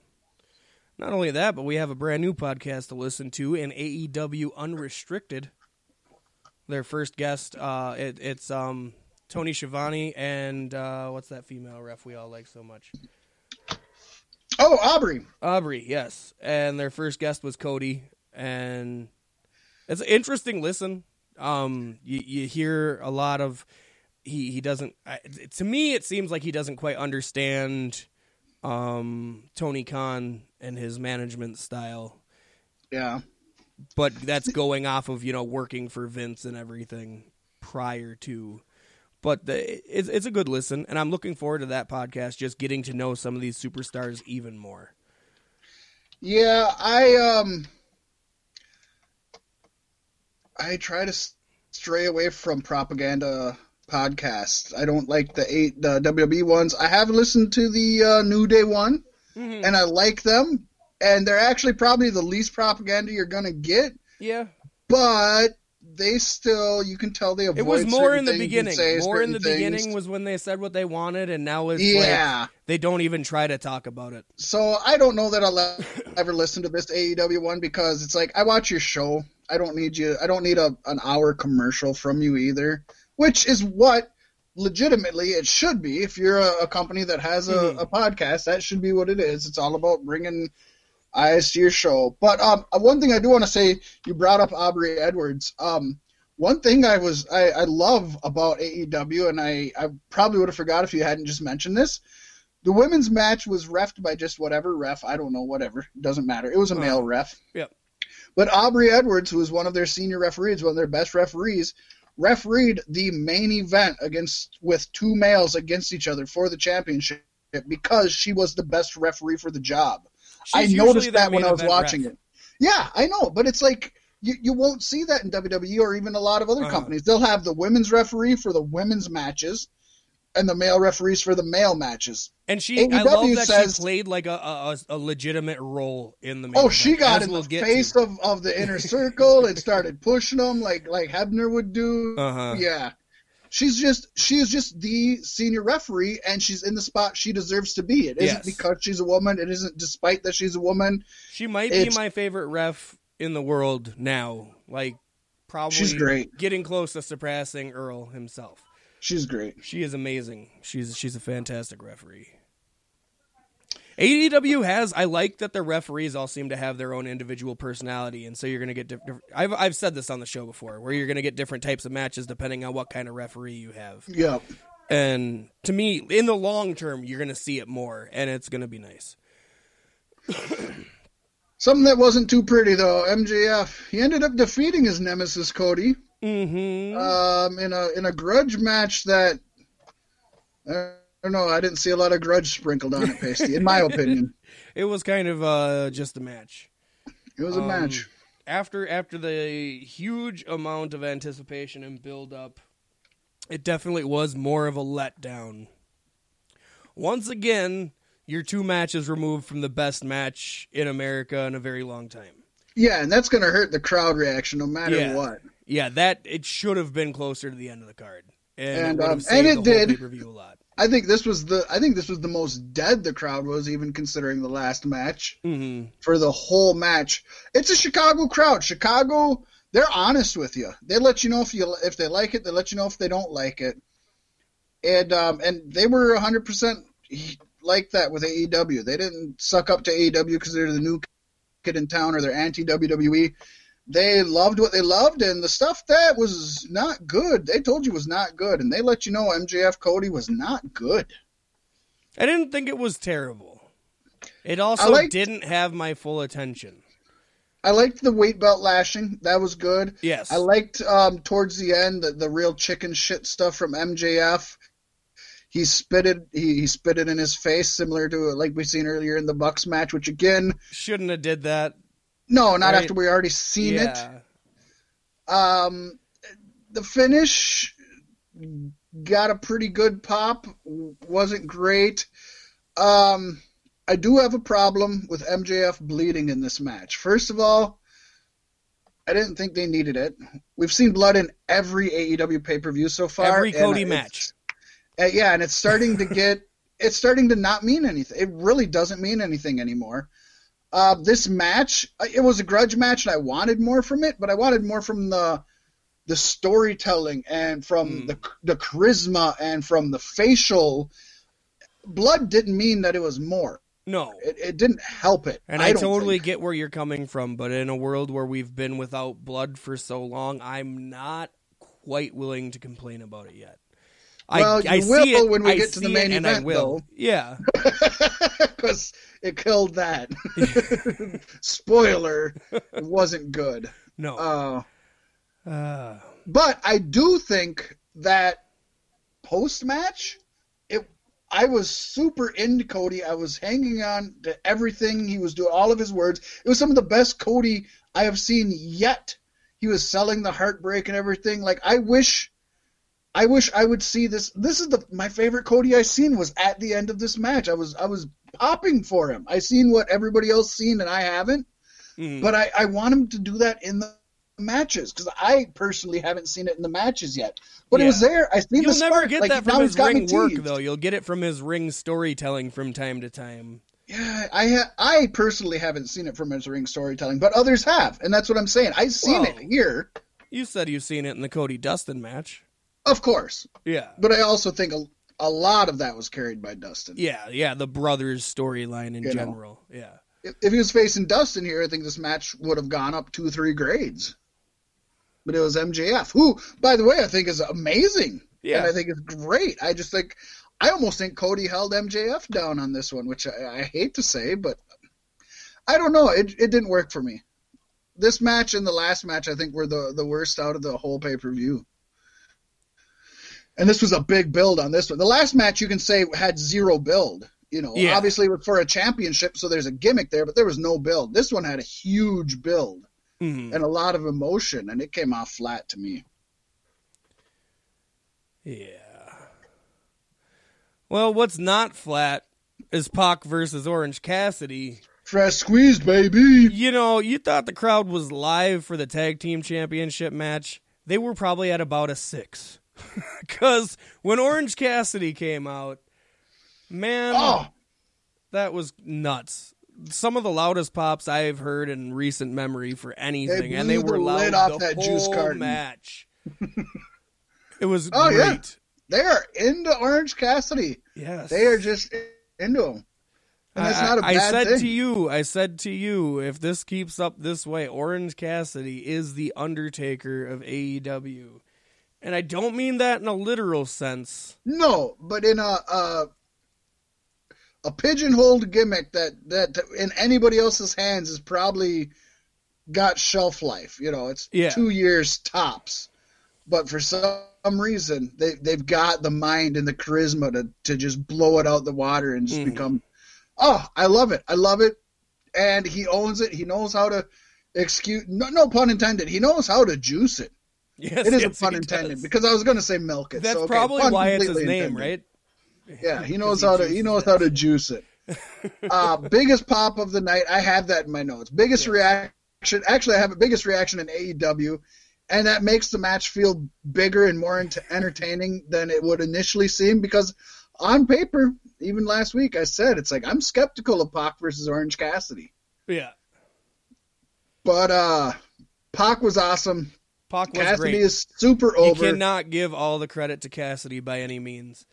Speaker 1: Not only that, but we have a brand new podcast to listen to in AEW Unrestricted. Their first guest, uh, it, it's um, Tony Schiavone and uh, what's that female ref we all like so much?
Speaker 2: Oh, Aubrey.
Speaker 1: Aubrey, yes. And their first guest was Cody, and it's an interesting listen. Um, you, you hear a lot of he he doesn't. I, to me, it seems like he doesn't quite understand um, Tony Khan and his management style.
Speaker 2: Yeah.
Speaker 1: But that's going off of you know working for Vince and everything prior to. But the, it's it's a good listen, and I'm looking forward to that podcast. Just getting to know some of these superstars even more.
Speaker 2: Yeah, I um I try to stray away from propaganda podcasts. I don't like the eight the WWE ones. I have listened to the uh, New Day one
Speaker 1: Mm-hmm.
Speaker 2: and I like them and they're actually probably the least propaganda you're going to get,
Speaker 1: Yeah,
Speaker 2: but they still you can tell they avoid
Speaker 1: It was more in the beginning. More in the
Speaker 2: certain
Speaker 1: beginning was when they said what they wanted, and now it's
Speaker 2: Yeah.
Speaker 1: like they don't even try to talk about it.
Speaker 2: So I don't know that I'll ever listen to this AEW one because it's like I watch your show. I don't need you. I don't need a an hour commercial from you either, which is what legitimately it should be. If you're a, a company that has a,
Speaker 1: Mhm.
Speaker 2: a podcast, that should be what it is. It's all about bringing to your show. But um, uh, one thing I do want to say, you brought up Aubrey Edwards. Um, one thing I was I, I love about AEW, and I, I probably would have forgot if you hadn't just mentioned this. The women's match was refed by just whatever ref. I don't know, whatever. Doesn't matter. It was a male ref.
Speaker 1: yep.
Speaker 2: But Aubrey Edwards, who was one of their senior referees, one of their best referees, refereed the main event against with two males against each other for the championship because she was the best referee for the job. I noticed that when I was watching
Speaker 1: ref.
Speaker 2: it. Yeah, I know, but it's like you, you won't see that in WWE or even a lot of other
Speaker 1: Uh-huh.
Speaker 2: companies. They'll have the women's referee for the women's matches and the male referees for the male matches.
Speaker 1: And she, I love that
Speaker 2: says-
Speaker 1: she played like a, a, a legitimate role in the.
Speaker 2: Oh, she got in
Speaker 1: we'll
Speaker 2: the face
Speaker 1: to.
Speaker 2: of, of the inner circle and started pushing them like like Hebner would do.
Speaker 1: Uh-huh.
Speaker 2: Yeah. She's just she is just the senior referee and she's in the spot she deserves to be. It isn't
Speaker 1: Yes.
Speaker 2: because she's a woman, it isn't despite that she's a woman.
Speaker 1: She might be my favorite ref in the world now. Like probably
Speaker 2: She's great.
Speaker 1: getting close to surpassing Earl himself.
Speaker 2: She's great.
Speaker 1: She is amazing. She's she's a fantastic referee. AEW has. I like that the referees all seem to have their own individual personality, and so you're gonna get different. I've I've said this on the show before, where you're gonna get different types of matches depending on what kind of referee you have.
Speaker 2: Yeah.
Speaker 1: And to me, in the long term, you're gonna see it more, and it's gonna be nice.
Speaker 2: Something that wasn't too pretty though, MJF. He ended up defeating his nemesis Cody
Speaker 1: Mm-hmm.
Speaker 2: um, in a in a grudge match that I don't know. I didn't see a lot of grudge sprinkled on it, Pasty. In my opinion,
Speaker 1: it was kind of uh, just a match.
Speaker 2: it was a
Speaker 1: Um,
Speaker 2: match.
Speaker 1: after after the huge amount of anticipation and build up, it definitely was more of a letdown. Once again, your two matches removed from the best match in America in a very long time.
Speaker 2: Yeah, and that's gonna hurt the crowd reaction no matter
Speaker 1: Yeah.
Speaker 2: what.
Speaker 1: Yeah, that it should have been closer to the end of the card, and,
Speaker 2: And,
Speaker 1: it
Speaker 2: um, and it did.
Speaker 1: pay-per-view a lot.
Speaker 2: I think this was the I think this was the most dead the crowd was, even considering the last match
Speaker 1: hmm
Speaker 2: for the whole match. It's a Chicago crowd. Chicago, they're honest with you. They let you know if you if they like it. They let you know if they don't like it. And um and they were 100 percent like that with AEW. They didn't suck up to AEW because they're the new kid in town or they're anti WWE. They loved what they loved, and the stuff that was not good, they told you was not good, and they let you know MJF Cody was not good.
Speaker 1: I didn't think it was terrible. It also
Speaker 2: liked-
Speaker 1: didn't have my full attention.
Speaker 2: I liked the weight belt lashing. That was good.
Speaker 1: Yes.
Speaker 2: I liked um, towards the end the, the real chicken shit stuff from MJF. He spitted he, he spitted in his face, similar to like we seen earlier in the Bucks match. Which again,
Speaker 1: Shouldn't have did that.
Speaker 2: No, not
Speaker 1: Right.
Speaker 2: after we already seen it.
Speaker 1: yeah.
Speaker 2: Um, the finish got a pretty good pop. wasn't great. Um, I do have a problem with MJF bleeding in this match. First of all, I didn't think they needed it. We've seen blood in every AEW pay per view so far.
Speaker 1: Every Cody match.
Speaker 2: uh, yeah, and it's starting to get it's starting to not mean anything. It really doesn't mean anything anymore. Uh, this match, uh, it was a grudge match, and I wanted more from it, but I wanted more from the the storytelling and from
Speaker 1: Hmm.
Speaker 2: the the charisma and from the facial. Blood didn't mean that it was more.
Speaker 1: No.
Speaker 2: It, it didn't help it.
Speaker 1: And I,
Speaker 2: don't
Speaker 1: totally
Speaker 2: think.
Speaker 1: get where you're coming from, but in a world where we've been without blood for so long, I'm not quite willing to complain about it yet.
Speaker 2: Well,
Speaker 1: I, I
Speaker 2: will
Speaker 1: see it,
Speaker 2: when we
Speaker 1: I
Speaker 2: get to the main
Speaker 1: it, and I will.
Speaker 2: though.
Speaker 1: Yeah.
Speaker 2: because it killed that. Spoiler: it wasn't good.
Speaker 1: No.
Speaker 2: Uh,
Speaker 1: Uh,
Speaker 2: But I do think that post match, it I was super into Cody. I was hanging on to everything he was doing, all of his words. It was some of the best Cody I have seen yet. He was selling the heartbreak and everything. Like I wish, I wish I would see this. This is the my favorite Cody I seen was at the end of this match. I was I was popping for him. I seen what everybody else seen and I haven't.
Speaker 1: mm.
Speaker 2: But I, I want him to do that in the matches because I personally haven't seen it in the matches yet. But it was there. I seen
Speaker 1: You'll
Speaker 2: the
Speaker 1: never
Speaker 2: spark.
Speaker 1: get
Speaker 2: like,
Speaker 1: that from his ring work,
Speaker 2: teased.
Speaker 1: though. You'll get it from his ring storytelling from time to time.
Speaker 2: Yeah, I ha- I personally haven't seen it from his ring storytelling, but others have, and that's what I'm saying. I've seen
Speaker 1: Whoa.
Speaker 2: it here,
Speaker 1: You said you've seen it in the Cody Dustin match.
Speaker 2: Of course,
Speaker 1: Yeah.
Speaker 2: but I also think a, a lot of that was carried by Dustin.
Speaker 1: Yeah, yeah, the brothers storyline in
Speaker 2: You know.
Speaker 1: general. Yeah.
Speaker 2: If, if he was facing Dustin here, I think this match would have gone up two, three grades. But it was MJF, who, by the way, I think is amazing.
Speaker 1: Yeah.
Speaker 2: And I think it's great. I just think, I almost think Cody held MJF down on this one, which I, I hate to say, but I don't know. It, it didn't work for me. This match and the last match, I think, were the, the worst out of the whole pay per view. And this was a big build on this one. The last match, you can say, had zero build. You know,
Speaker 1: Yeah.
Speaker 2: obviously for a championship, so there's a gimmick there, but there was no build. This one had a huge build
Speaker 1: Mhm.
Speaker 2: and a lot of emotion, and it came off flat to me.
Speaker 1: Yeah. Well, what's not flat is Pac versus Orange Cassidy.
Speaker 2: Fresh squeeze, baby.
Speaker 1: You know, you thought the crowd was live for the tag team championship match. They were probably at about a six. Because when Orange Cassidy came out, man,
Speaker 2: Oh,
Speaker 1: that was nuts. Some of the loudest pops I've heard in recent memory for anything, and they were
Speaker 2: the
Speaker 1: loud
Speaker 2: off
Speaker 1: the
Speaker 2: that
Speaker 1: whole
Speaker 2: juice carton.
Speaker 1: match. it was
Speaker 2: Oh,
Speaker 1: great.
Speaker 2: yeah. they are into Orange Cassidy.
Speaker 1: Yes,
Speaker 2: They are just into him. And that's
Speaker 1: I,
Speaker 2: not a
Speaker 1: I
Speaker 2: bad I
Speaker 1: said
Speaker 2: thing.
Speaker 1: to you, I said to you, if this keeps up this way, Orange Cassidy is the Undertaker of AEW, and I don't mean that in a literal sense.
Speaker 2: No, but in a a, a pigeonholed gimmick that that in anybody else's hands is probably got shelf life. You know, it's
Speaker 1: Yeah.
Speaker 2: two years tops. But for some reason, they they've got the mind and the charisma to to just blow it out the water and just
Speaker 1: Mhm.
Speaker 2: become. Oh, I love it! I love it, and he owns it. He knows how to excuse. No, no pun intended. He knows how to juice it.
Speaker 1: Yes,
Speaker 2: It is
Speaker 1: yes,
Speaker 2: a pun intended
Speaker 1: does.
Speaker 2: because I was going to say milk it.
Speaker 1: That's
Speaker 2: so, okay,
Speaker 1: probably why it's his name,
Speaker 2: intended.
Speaker 1: right?
Speaker 2: Yeah, he knows
Speaker 1: he
Speaker 2: how to he knows
Speaker 1: that
Speaker 2: how to juice it. Uh, biggest pop of the night. I have that in my notes. Biggest reaction. Actually, I have a biggest reaction in AEW, and that makes the match feel bigger and more ent- entertaining than it would initially seem. Because on paper, even last week, I said it's like I'm skeptical of Pac versus Orange Cassidy,
Speaker 1: Yeah,
Speaker 2: but uh, Pac was awesome.
Speaker 1: Pac was
Speaker 2: Cassidy
Speaker 1: great.
Speaker 2: is super
Speaker 1: you
Speaker 2: over,
Speaker 1: cannot give all the credit to Cassidy by any means.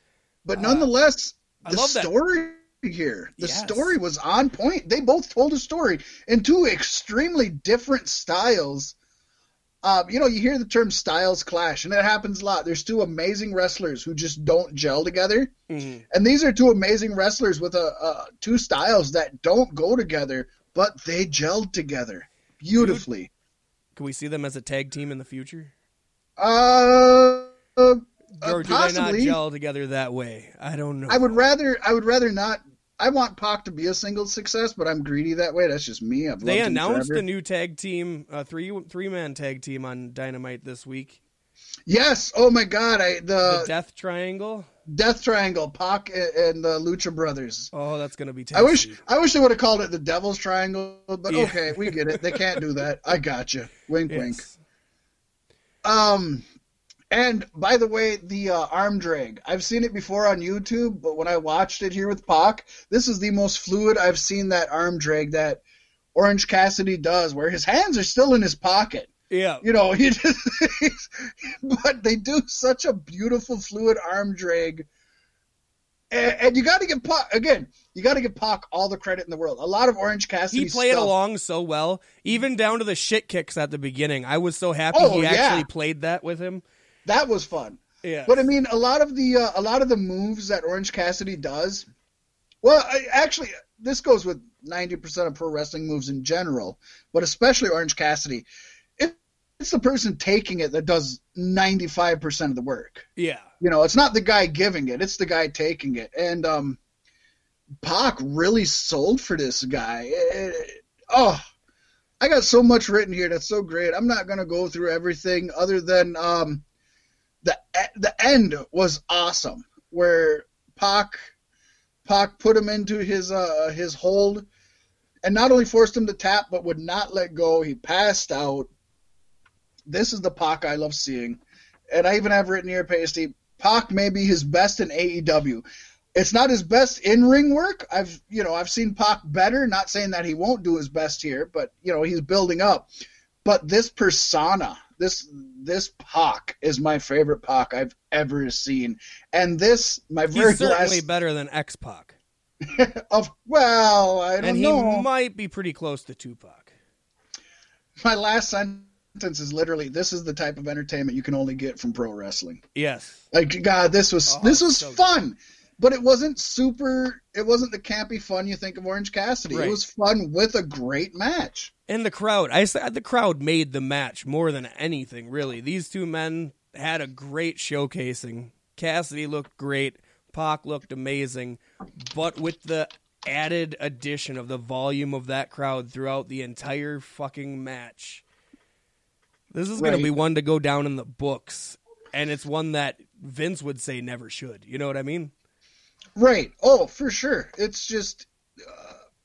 Speaker 2: but
Speaker 1: uh,
Speaker 2: nonetheless, the
Speaker 1: love that.
Speaker 2: story here. The
Speaker 1: Yes.
Speaker 2: story was on point. They both told a story in two extremely different styles. Um, you know, you hear the term styles clash, and it happens a lot. There's two amazing wrestlers who just don't gel together,
Speaker 1: Mhm.
Speaker 2: and these are two amazing wrestlers with a, a two styles that don't go together, but they gelled together beautifully.
Speaker 1: Can we see them as a tag team in the future?
Speaker 2: Uh, uh,
Speaker 1: Or do they not
Speaker 2: possibly.
Speaker 1: gel together that way? I don't know.
Speaker 2: I would rather I would rather not. I want Pac to be a single success, but I'm greedy that way. That's just me. I've
Speaker 1: They announced a new tag team, a three three man tag team on Dynamite this week.
Speaker 2: Yes. Oh my God. I
Speaker 1: The
Speaker 2: the,
Speaker 1: Death Triangle.
Speaker 2: Death Triangle, Pac and, the Lucha Brothers.
Speaker 1: Oh, that's gonna be.
Speaker 2: I wish. I wish they would have called it the Devil's Triangle, but
Speaker 1: Yeah.
Speaker 2: okay, we get it. They can't do that. I got you. Wink, wink. Um, and by the way, the uh, arm drag. I've seen it before on YouTube, but when I watched it here with Pac, this is the most fluid I've seen that arm drag that Orange Cassidy does, where his hands are still in his pocket.
Speaker 1: Yeah.
Speaker 2: You know, he just, but they do such a beautiful fluid arm drag. And, and you got to give Pac again. You got to give Pac all the credit in the world. A lot of Orange Cassidy.
Speaker 1: He played
Speaker 2: stuff,
Speaker 1: along so well, even down to the shit kicks at the beginning. I was so happy
Speaker 2: Oh,
Speaker 1: he
Speaker 2: yeah.
Speaker 1: actually played that with him.
Speaker 2: That was fun.
Speaker 1: Yeah.
Speaker 2: But I mean, a lot of the uh, a lot of the moves that Orange Cassidy does. Well, I, actually, this goes with ninety percent of pro wrestling moves in general, but especially Orange Cassidy. It, it's the person taking it that does ninety five percent of the work.
Speaker 1: yeah.
Speaker 2: You know, it's not the guy giving it; it's the guy taking it. And um, Pac really sold for this guy. It- oh, I got so much written here that's so great. I'm not gonna go through everything other than um, the the end was awesome, where Pac Pac put him into his uh his hold, and not only forced him to tap, but would not let go. He passed out. This is the Pac I love seeing, and I even have written here, Pasty. Pac may be his best in AEW. It's not his best in ring work. I've you know I've seen Pac better. Not saying that he won't do his best here, but you know he's building up. But this persona, this this Pac is my favorite Pac I've ever seen, and this my very
Speaker 1: He's certainly
Speaker 2: last
Speaker 1: better than X Pac.
Speaker 2: of well I don't
Speaker 1: And he
Speaker 2: know.
Speaker 1: might be pretty close to Tupac.
Speaker 2: My last sentence is literally this is the type of entertainment you can only get from pro wrestling.
Speaker 1: Yes.
Speaker 2: Like God, this was
Speaker 1: Oh,
Speaker 2: this was
Speaker 1: so good.
Speaker 2: fun, but it wasn't super. It wasn't the campy fun you think of Orange Cassidy.
Speaker 1: Right.
Speaker 2: It was fun with a great match.
Speaker 1: And the crowd, I said the crowd made the match more than anything, really. These two men had a great showcasing. Cassidy looked great, Pac looked amazing, but with the added addition of the volume of that crowd throughout the entire fucking match. This is going to be one to go down in the books, and it's one that Vince would say never should. You know what I mean?
Speaker 2: Right. Oh, for sure. It's just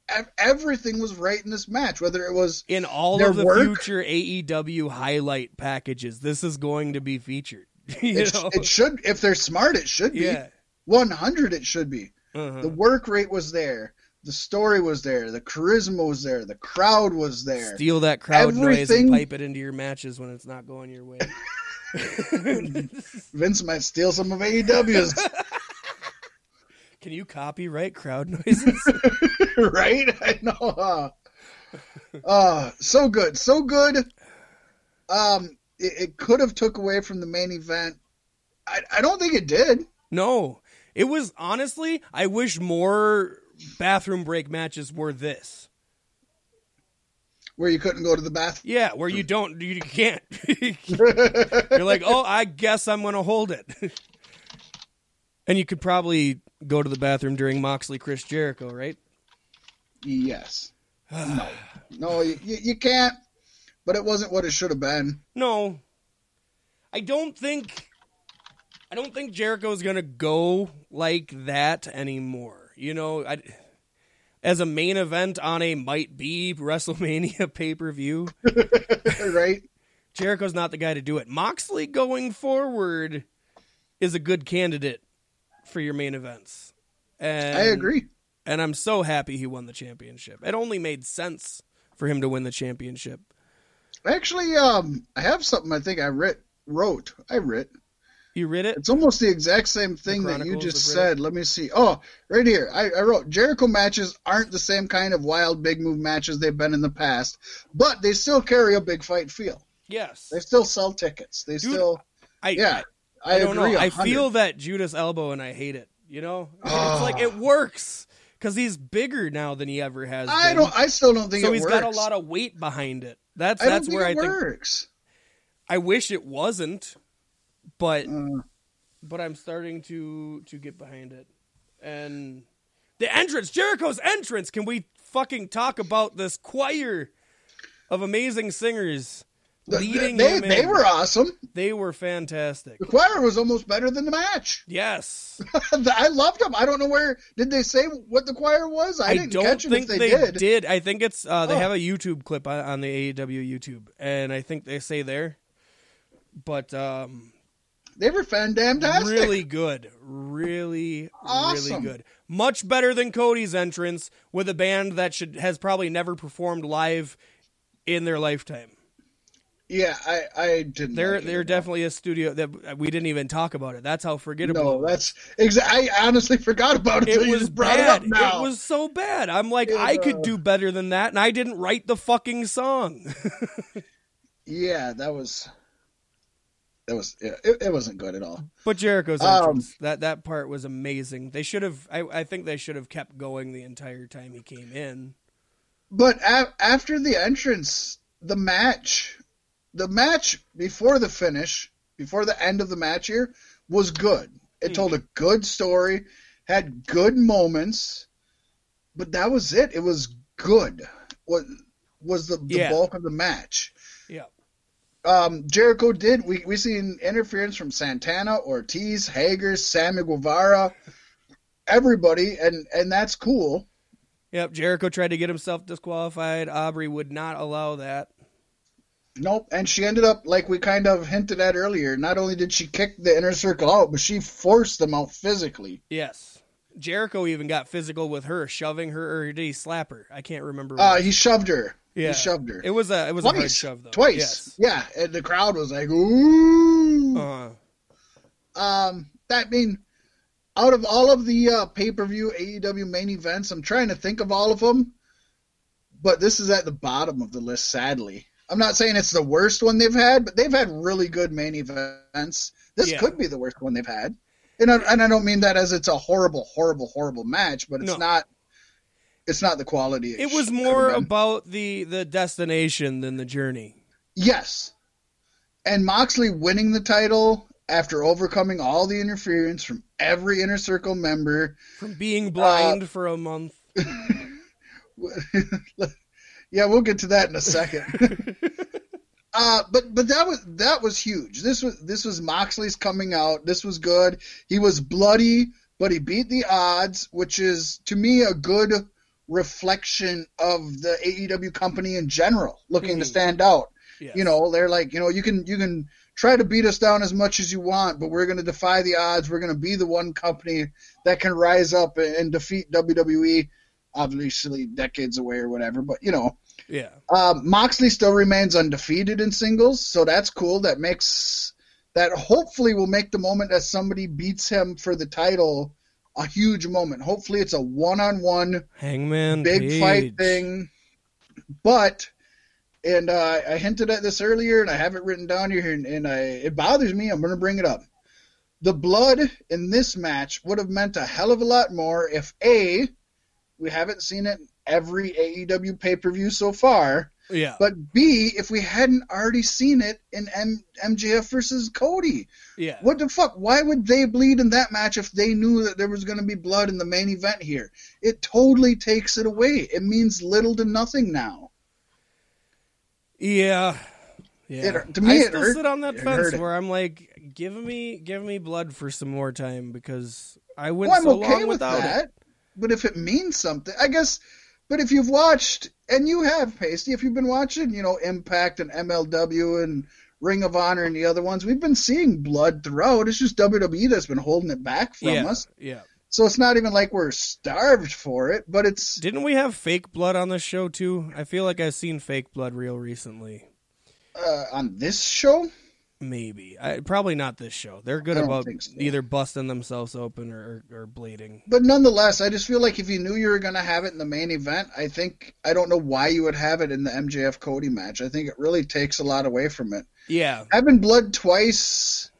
Speaker 2: uh, everything was right in this match. Whether it was
Speaker 1: In all of the
Speaker 2: work-
Speaker 1: future AEW highlight packages, this is going to be featured. you
Speaker 2: it,
Speaker 1: know?
Speaker 2: it should, if they're smart, it should be.
Speaker 1: yeah.
Speaker 2: One hundred, it should be.
Speaker 1: Uh-huh.
Speaker 2: The work rate was there. The story was there. The charisma was there. The crowd was there.
Speaker 1: Steal that crowd noise and pipe it into your matches when it's not going your way.
Speaker 2: Vince might steal some of AEW's,
Speaker 1: Can you copyright crowd noises?
Speaker 2: right? I know. Uh, uh, so good, so good. Um, it, it could have took away from the main event. I, I don't think it did.
Speaker 1: no. It was honestly, I wish more bathroom break matches were this.
Speaker 2: Where you couldn't go to the bathroom.
Speaker 1: Yeah, where you don't, you can't. You're like, oh, I guess I'm going to hold it. and you could probably go to the bathroom during Moxley Chris Jericho, right?
Speaker 2: Yes. No. No, you, you you can't. But it wasn't what it should have been.
Speaker 1: No, I don't think. I don't think Jericho's gonna go like that anymore. You know, I, as a main event on a might be WrestleMania pay per view,
Speaker 2: right?
Speaker 1: Jericho's not the guy to do it. Moxley going forward is a good candidate for your main events. And,
Speaker 2: I agree.
Speaker 1: and I'm so happy he won the championship. It only made sense for him to win the championship.
Speaker 2: Actually, um, I have something I think I writ, wrote. I writ.
Speaker 1: You read it?
Speaker 2: It's almost the exact same thing that you just said. Let me see. Oh, right here. I, I wrote Jericho matches aren't the same kind of wild big move matches they've been in the past, but they still carry a big fight feel.
Speaker 1: Yes.
Speaker 2: They still sell tickets. They
Speaker 1: Dude,
Speaker 2: still
Speaker 1: I,
Speaker 2: yeah.
Speaker 1: I,
Speaker 2: I,
Speaker 1: don't
Speaker 2: agree.
Speaker 1: know. I feel that Judas elbow and I hate it. You know, it's
Speaker 2: Ah.
Speaker 1: like it works because he's bigger now than he ever has.
Speaker 2: I don't. I still don't think
Speaker 1: so
Speaker 2: it
Speaker 1: he's
Speaker 2: works.
Speaker 1: got a lot of weight behind it. That's
Speaker 2: I
Speaker 1: that's
Speaker 2: think
Speaker 1: where I think.
Speaker 2: It works.
Speaker 1: I wish it wasn't, but
Speaker 2: Uh,
Speaker 1: but I'm starting to to get behind it. And the entrance, Jericho's entrance. Can we fucking talk about this choir of amazing singers leading
Speaker 2: they
Speaker 1: in?
Speaker 2: they were awesome.
Speaker 1: They were fantastic.
Speaker 2: The choir was almost better than the match.
Speaker 1: Yes,
Speaker 2: I loved them. I don't know where did they say what the choir was. I,
Speaker 1: I,
Speaker 2: didn't
Speaker 1: don't
Speaker 2: catch it
Speaker 1: think
Speaker 2: if they, did.
Speaker 1: I think it's uh, they
Speaker 2: Oh.
Speaker 1: have a YouTube clip on, on the AEW YouTube, and I think they say there. But um,
Speaker 2: They were fantastic.
Speaker 1: really good, really,
Speaker 2: Awesome.
Speaker 1: really good. Much better than Cody's entrance with a band that should has probably never performed live in their lifetime.
Speaker 2: Yeah, I I didn't.
Speaker 1: They're
Speaker 2: like
Speaker 1: they're definitely a studio that we didn't even talk about it. That's how forgettable.
Speaker 2: No, that's exactly. I honestly forgot about it.
Speaker 1: it was bad.
Speaker 2: it up now.
Speaker 1: It was so bad. I'm like, I could
Speaker 2: uh,
Speaker 1: do better than that, and I didn't write the fucking song.
Speaker 2: Yeah, that was. That was. Yeah, it, it wasn't good at all.
Speaker 1: but Jericho's
Speaker 2: Um,
Speaker 1: entrance, that that part was amazing. They should have. I, I think they should have kept going the entire time he came in.
Speaker 2: But a- after the entrance, the match, the match before the finish, before the end of the match here, was good. It
Speaker 1: Hmm.
Speaker 2: told a good story, had good moments, but that was it. It was good. What was the, the
Speaker 1: Yeah.
Speaker 2: bulk of the match? Um, Jericho did. We we seen interference from Santana, Ortiz, Hager, Sammy Guevara, everybody, and and that's cool.
Speaker 1: Yep. Jericho tried to get himself disqualified. Aubrey would not allow that.
Speaker 2: Nope. And she ended up, like we kind of hinted at earlier, not only did she kick the inner circle out, but she forced them out physically.
Speaker 1: Yes. Jericho even got physical with her, shoving her, or did he slap her? I can't remember.
Speaker 2: Uh, he shoved her.
Speaker 1: Yeah.
Speaker 2: He shoved her.
Speaker 1: It was a it was a hard
Speaker 2: Twice.
Speaker 1: shove though.
Speaker 2: Twice.
Speaker 1: Yes.
Speaker 2: Yeah. And the crowd was like, ooh.
Speaker 1: Uh,
Speaker 2: Um, that mean, out of all of the uh, pay per view AEW main events, I'm trying to think of all of them, but this is at the bottom of the list, sadly. I'm not saying it's the worst one they've had, but they've had really good main events. This
Speaker 1: Yeah.
Speaker 2: could be the worst one they've had. And I, and I don't mean that as it's a horrible, horrible, horrible match, but it's
Speaker 1: No.
Speaker 2: not. It's not the quality.
Speaker 1: it
Speaker 2: sh-
Speaker 1: was more about the the destination than the journey.
Speaker 2: Yes. And Moxley winning the title after overcoming all the interference from every inner circle member.
Speaker 1: From being
Speaker 2: Uh,
Speaker 1: blind for a month.
Speaker 2: yeah, we'll get to that in a second. uh, but but that was that was huge. This was this was Moxley's coming out. This was good. He was bloody, but he beat the odds, which is to me a good reflection of the AEW company in general, looking to
Speaker 1: Mhm.
Speaker 2: stand out.
Speaker 1: Yes.
Speaker 2: You know, they're like, you know, you can you can try to beat us down as much as you want, but we're going to defy the odds. We're going to be the one company that can rise up and, defeat WWE. Obviously, decades away or whatever, but you know,
Speaker 1: Yeah.
Speaker 2: um, Moxley still remains undefeated in singles, so that's cool. That makes that hopefully will make the moment that somebody beats him for the title a huge moment. Hopefully, it's a one-on-one
Speaker 1: Hangman
Speaker 2: big
Speaker 1: Page.
Speaker 2: fight thing. But and uh, I hinted at this earlier, and I have it written down here, and, and I, it bothers me. I'm going to bring it up. The blood in this match would have meant a hell of a lot more if a we haven't seen it in every AEW pay per view so far,
Speaker 1: Yeah.
Speaker 2: but b if we hadn't already seen it in M- MJF versus Cody.
Speaker 1: yeah.
Speaker 2: What the fuck? Why would they bleed in that match if they knew that there was going to be blood in the main event here? It totally takes it away. It means little to nothing now.
Speaker 1: Yeah. Yeah.
Speaker 2: It- to me,
Speaker 1: I still
Speaker 2: hurt-
Speaker 1: sit on that
Speaker 2: it
Speaker 1: fence where I'm like, give me give me blood for some more time because I went
Speaker 2: Well, I'm
Speaker 1: so
Speaker 2: okay
Speaker 1: long
Speaker 2: with
Speaker 1: without
Speaker 2: that.
Speaker 1: it.
Speaker 2: But if it means something, I guess. But if you've watched, and you have, Pasty, if you've been watching, you know, Impact and MLW and Ring of Honor and the other ones, we've been seeing blood throughout. It's just WWE that's been holding it back from
Speaker 1: Yeah.
Speaker 2: us.
Speaker 1: Yeah.
Speaker 2: So it's not even like we're starved for it, but it's
Speaker 1: Didn't we have fake blood on this show too? I feel like I've seen fake blood real recently.
Speaker 2: uh, on this show.
Speaker 1: Maybe. I, probably not this show. They're good about
Speaker 2: so.
Speaker 1: either busting themselves open or, or, bleeding.
Speaker 2: But nonetheless, I just feel like if you knew you were going to have it in the main event, I think I don't know why you would have it in the MJF Cody match. I think it really takes a lot away from it.
Speaker 1: Yeah.
Speaker 2: Having blood twice,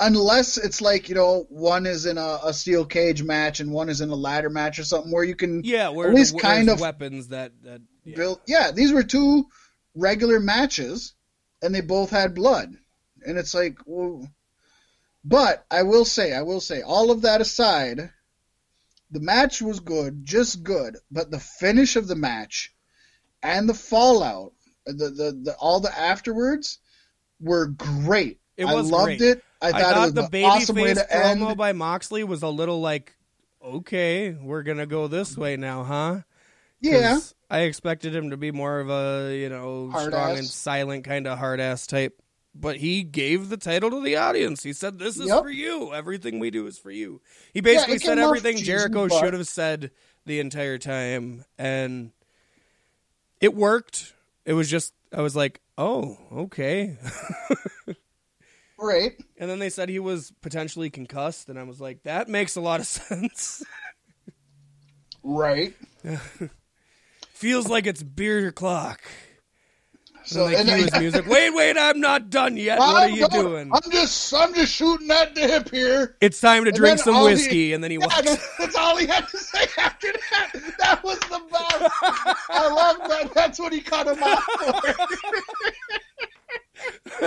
Speaker 2: unless it's like you know one is in a, a steel cage match and one is in a ladder match or something where you can
Speaker 1: Yeah, where
Speaker 2: At least kind of
Speaker 1: weapons that that yeah.
Speaker 2: build. Yeah, these were two regular matches, and they both had blood, and it's like, well, but I will say, I will say, all of that aside, the match was good, just good, but the finish of the match and the fallout, the the, the all the afterwards were great.
Speaker 1: It
Speaker 2: I loved
Speaker 1: great.
Speaker 2: it. I
Speaker 1: I
Speaker 2: thought,
Speaker 1: thought
Speaker 2: it was
Speaker 1: the babyface
Speaker 2: awesome way to
Speaker 1: promo
Speaker 2: end.
Speaker 1: by Moxley was a little like, okay, we're gonna go this way now, huh?
Speaker 2: Yeah,
Speaker 1: I expected him to be more of a you know
Speaker 2: Hard
Speaker 1: strong
Speaker 2: ass.
Speaker 1: and silent kind of hard ass type. But he gave the title to the audience. He said, "This is
Speaker 2: Yep.
Speaker 1: for you. Everything we do is for you." He basically
Speaker 2: it
Speaker 1: said everything Jericho
Speaker 2: but-
Speaker 1: should have said the entire time, and it worked. It was just I was like, "Oh, okay."
Speaker 2: right.
Speaker 1: And then they said he was potentially concussed, and I was like, that makes a lot of sense.
Speaker 2: Right.
Speaker 1: Feels like it's beer clock.
Speaker 2: So
Speaker 1: and they cue his music. Wait, wait, I'm not done yet. What are
Speaker 2: I'm
Speaker 1: you
Speaker 2: going-
Speaker 1: doing?
Speaker 2: I'm just I'm just shooting at the hip here.
Speaker 1: It's time to
Speaker 2: And
Speaker 1: drink some
Speaker 2: all he-
Speaker 1: whiskey, and then he
Speaker 2: Yeah,
Speaker 1: walks.
Speaker 2: that's all he had to say after that. That was the best. I love that. That's what he cut him off for.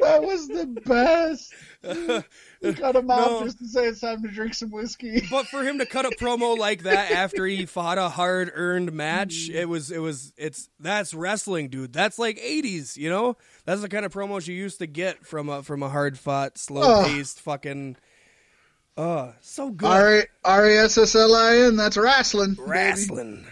Speaker 2: that was the best. He cut him
Speaker 1: No.
Speaker 2: just to say it's time to drink some whiskey.
Speaker 1: But for him to cut a promo like that after he fought a hard earned match, it was it was it's that's wrestling, dude. That's like '80s, you know. That's the kind of promos you used to get from a from a hard fought, slow paced fucking. Uh, so good.
Speaker 2: R E S S L I N. That's wrestling. baby.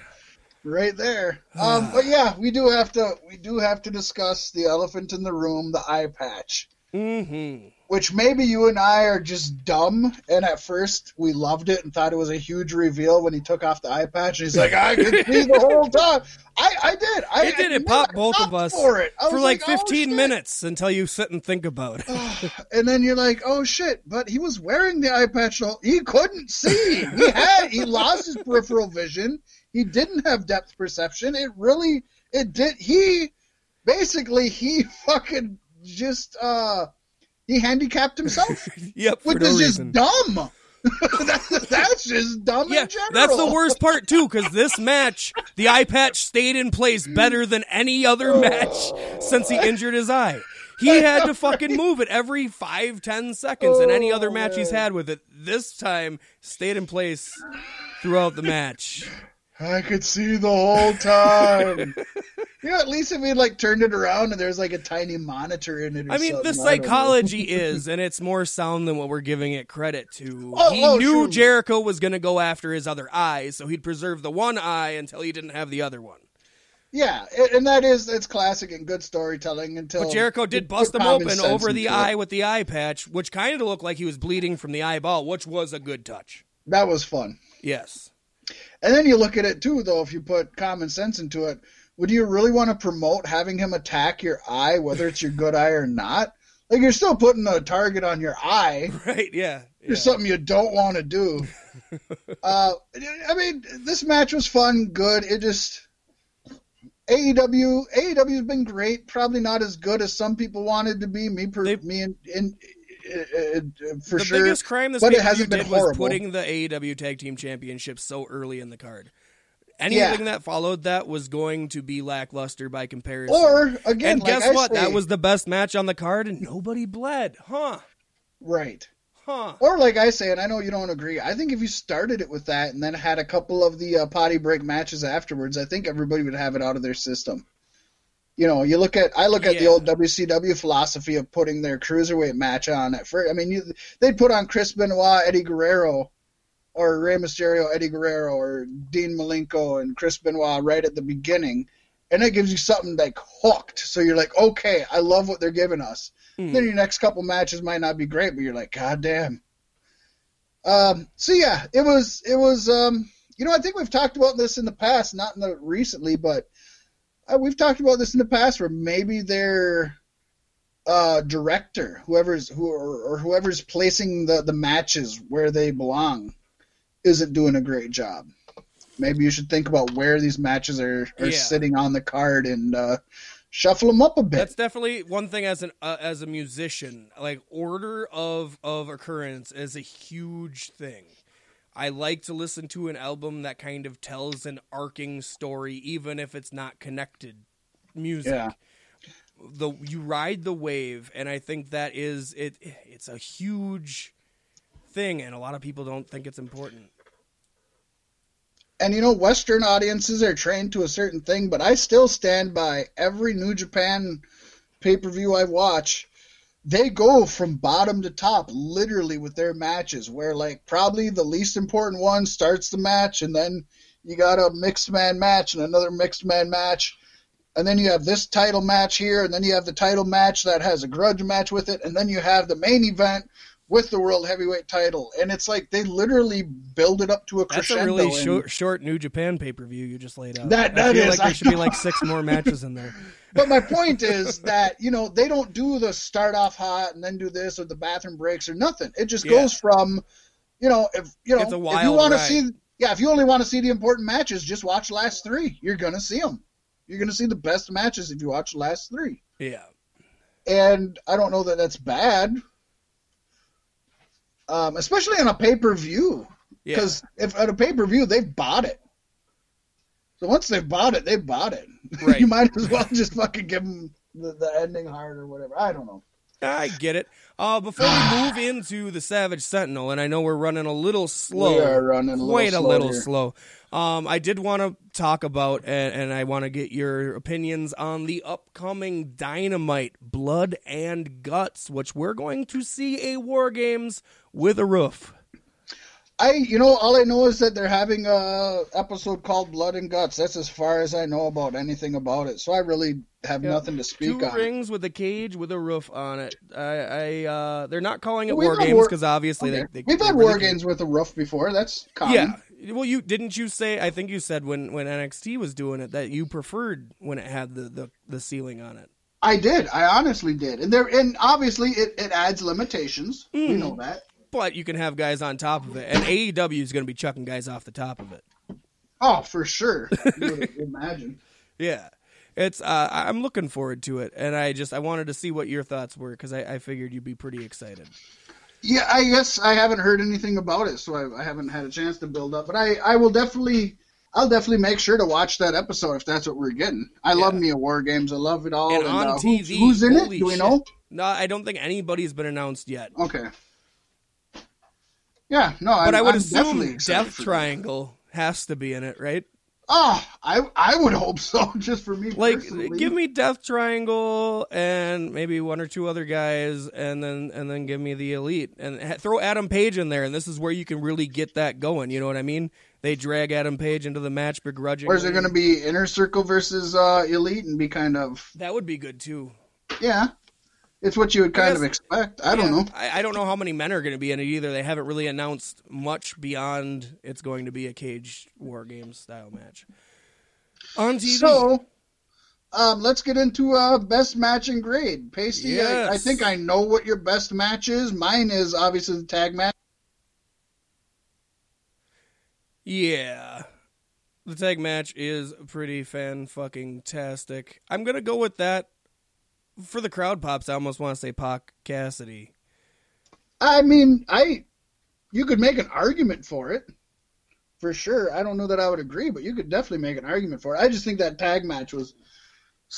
Speaker 2: Right there. Um, but yeah, we do have to we do have to discuss the elephant in the room, the eye patch.
Speaker 1: Mm-hmm.
Speaker 2: which maybe you and I are just dumb. And at first, we loved it and thought it was a huge reveal when he took off the eye patch. And he's like, "I could see the whole time." I, I did. I
Speaker 1: It did.
Speaker 2: I
Speaker 1: It popped both of us
Speaker 2: for it I
Speaker 1: for
Speaker 2: was
Speaker 1: like
Speaker 2: oh,
Speaker 1: 15 minutes until you sit and think about it.
Speaker 2: and then you're like, "Oh shit!" But he was wearing the eye patch. He couldn't see. He had. He lost his peripheral vision. He didn't have depth perception. It really. It did. He basically he fucking just uh he handicapped himself.
Speaker 1: yep, for
Speaker 2: which
Speaker 1: no
Speaker 2: is
Speaker 1: reason.
Speaker 2: just dumb. that's, that's just dumb
Speaker 1: Yeah,
Speaker 2: in general.
Speaker 1: that's the worst part too, because this match, the eye patch stayed in place better than any other match since he injured his eye. He had to fucking move it every five, ten seconds in any other match he's had with it. This time, stayed in place throughout the match.
Speaker 2: I could see the whole time. you know, at least if he like turned it around and there's like a tiny monitor in it. Or
Speaker 1: I mean, the psychology is, and it's more sound than what we're giving it credit to.
Speaker 2: Oh,
Speaker 1: he
Speaker 2: oh,
Speaker 1: knew. Jericho was going to go after his other eye, so he'd preserve the one eye until he didn't have the other one.
Speaker 2: Yeah, and that is it's classic and good storytelling. Until
Speaker 1: But Jericho did bust him open over the eye
Speaker 2: it.
Speaker 1: with the eye patch, which kind of looked like he was bleeding from the eyeball, which was a good touch.
Speaker 2: That was fun.
Speaker 1: Yes.
Speaker 2: And then you look at it too, though. If you put common sense into it, would you really want to promote having him attack your eye, whether it's your good eye or not? Like you're still putting a target on your eye.
Speaker 1: Right, yeah. yeah.
Speaker 2: There's something you don't want to do. uh, I mean, this match was fun, good. It just AEW AEW has been great. Probably not as good as some people wanted to be. Me, per,
Speaker 1: They-
Speaker 2: me, and, and uh, for
Speaker 1: the
Speaker 2: sure.
Speaker 1: biggest crime this
Speaker 2: but it hasn't been
Speaker 1: did was putting the AEW Tag Team Championship so early in the card. Anything that followed that was going to be lackluster by comparison.
Speaker 2: Or again,
Speaker 1: and
Speaker 2: like
Speaker 1: guess
Speaker 2: I
Speaker 1: what?
Speaker 2: say-
Speaker 1: That was the best match on the card, and nobody bled. Huh?
Speaker 2: right.
Speaker 1: Huh?
Speaker 2: Or like I say, and I know you don't agree. I think if you started it with that and then had a couple of the uh, potty break matches afterwards, I think everybody would have it out of their system. You know, you look at I look at the old WCW philosophy of putting their cruiserweight match on at first. I mean, you, they'd put on Chris Benoit, Eddie Guerrero, or Rey Mysterio, Eddie Guerrero, or Dean Malenko and Chris Benoit right at the beginning, and it gives you something like hooked. So you're like, okay, I love what they're giving us.
Speaker 1: Hmm.
Speaker 2: Then your next couple matches might not be great, but you're like, God damn. Um, so yeah, it was it was um, you know I think we've talked about this in the past, not in the recently, but we've talked about this in the past where maybe they're uh, director, whoever's who or, or whoever's placing the the matches where they belong, isn't doing a great job. Maybe you should think about where these matches are, are
Speaker 1: Yeah.
Speaker 2: sitting on the card and uh, shuffle them up a bit.
Speaker 1: That's definitely one thing as an uh, as a musician. Like order of of occurrence is a huge thing. I like to listen to an album that kind of tells an arcing story, even if it's not connected music.
Speaker 2: Yeah.
Speaker 1: The you ride the wave, and I think that is it. It's a huge thing, and a lot of people don't think it's important.
Speaker 2: and you know western audiences are trained to a certain thing but i still stand by every new japan pay-per-view i watch they go from bottom to top literally with their matches where like probably the least important one starts the match and then you got a mixed man match and another mixed man match and then you have this title match here and then you have the title match that has a grudge match with it and then you have the main event with the world heavyweight title and it's like they literally build it up to a
Speaker 1: That's
Speaker 2: crescendo
Speaker 1: a really short, short New Japan pay per view you just laid out.
Speaker 2: That-
Speaker 1: I
Speaker 2: that
Speaker 1: feel
Speaker 2: is,
Speaker 1: like there
Speaker 2: I
Speaker 1: should be like six more matches in there.
Speaker 2: But my point is that you know they don't do the start off hot and then do this or the bathroom breaks or nothing. It just
Speaker 1: Yeah.
Speaker 2: goes from, you know, if you know if you want to see, yeah, if you only want to see the important matches, just watch the last three. You're gonna see them. You're gonna see the best matches if you watch the last three.
Speaker 1: Yeah.
Speaker 2: And I don't know that that's bad, um, especially on a pay per view.
Speaker 1: Yeah.
Speaker 2: Because if at a pay per view they've bought it. So once they've bought it, they've bought it.
Speaker 1: Right.
Speaker 2: you might as well just fucking give them the, the ending hard or whatever. I don't know.
Speaker 1: I get it. Uh, before we move into the Savage Sentinel, and I know we're running a little slow,
Speaker 2: We are running a little
Speaker 1: quite a little
Speaker 2: here.
Speaker 1: slow. Um, I did want to talk about, and, and I want to get your opinions on the upcoming Dynamite Blood and Guts, which we're going to see a War Games with a roof.
Speaker 2: I, you know, all I know is that they're having a episode called Blood and Guts. That's as far as I know about anything about it. So I really have
Speaker 1: Yeah.
Speaker 2: nothing to speak
Speaker 1: Two
Speaker 2: on.
Speaker 1: rings with a cage with a roof on it. I, I uh, they're not calling it
Speaker 2: We've
Speaker 1: War Games
Speaker 2: war-
Speaker 1: because obviously
Speaker 2: Okay.
Speaker 1: they, they
Speaker 2: We've had
Speaker 1: really
Speaker 2: war
Speaker 1: can't-
Speaker 2: games with a roof before. That's common.
Speaker 1: Yeah. Well, you didn't you say? I think you said when when NXT was doing it that you preferred when it had the the, the ceiling on it.
Speaker 2: I did. I honestly did. And there, and obviously it, it adds limitations. We
Speaker 1: Mm.
Speaker 2: know that.
Speaker 1: But you can have guys on top of it, and AEW is going to be chucking guys off the top of it.
Speaker 2: Oh, for sure. You imagine.
Speaker 1: Yeah, it's. Uh, I'm looking forward to it, and I just I wanted to see what your thoughts were because I, I figured you'd be pretty excited.
Speaker 2: Yeah, I guess I haven't heard anything about it, so I, I haven't had a chance to build up. But I, I will definitely, I'll definitely make sure to watch that episode if that's what we're getting. I love me a war games. I love it all.
Speaker 1: and on
Speaker 2: uh,
Speaker 1: TV,
Speaker 2: who's, in it? Do we
Speaker 1: shit.
Speaker 2: know?
Speaker 1: No, I don't think anybody's been announced yet.
Speaker 2: Okay. Yeah, no,
Speaker 1: But
Speaker 2: I'm,
Speaker 1: I would
Speaker 2: I'm
Speaker 1: assume Death
Speaker 2: that.
Speaker 1: Triangle has to be in it, right?
Speaker 2: Oh, I, I would hope so. Just for me,
Speaker 1: Like,
Speaker 2: personally.
Speaker 1: give me Death Triangle and maybe one or two other guys, and then and then give me the Elite and ha- throw Adam Page in there, and this is where you can really get that going. You know what I mean? They drag Adam Page into the match begrudgingly.
Speaker 2: Or is it going to be inner circle versus uh, elite and be kind of
Speaker 1: That would be good too.
Speaker 2: yeah? It's what you would kind
Speaker 1: guess-
Speaker 2: of expect. I don't know.
Speaker 1: I, I don't know how many men are going to be in it either. They haven't really announced much beyond it's going to be a cage war games style match on TV.
Speaker 2: So, um, let's get into uh, best match and grade. Pasty, I, I think I know what your best match is. Mine is obviously the tag match.
Speaker 1: Yeah. The tag match is pretty fan fucking tastic. I'm gonna go with that. For the crowd pops, I almost want to say Pac Cassidy.
Speaker 2: I mean, I you could make an argument for it. For sure. I don't know that I would agree, but you could definitely make an argument for it. I just think that tag match was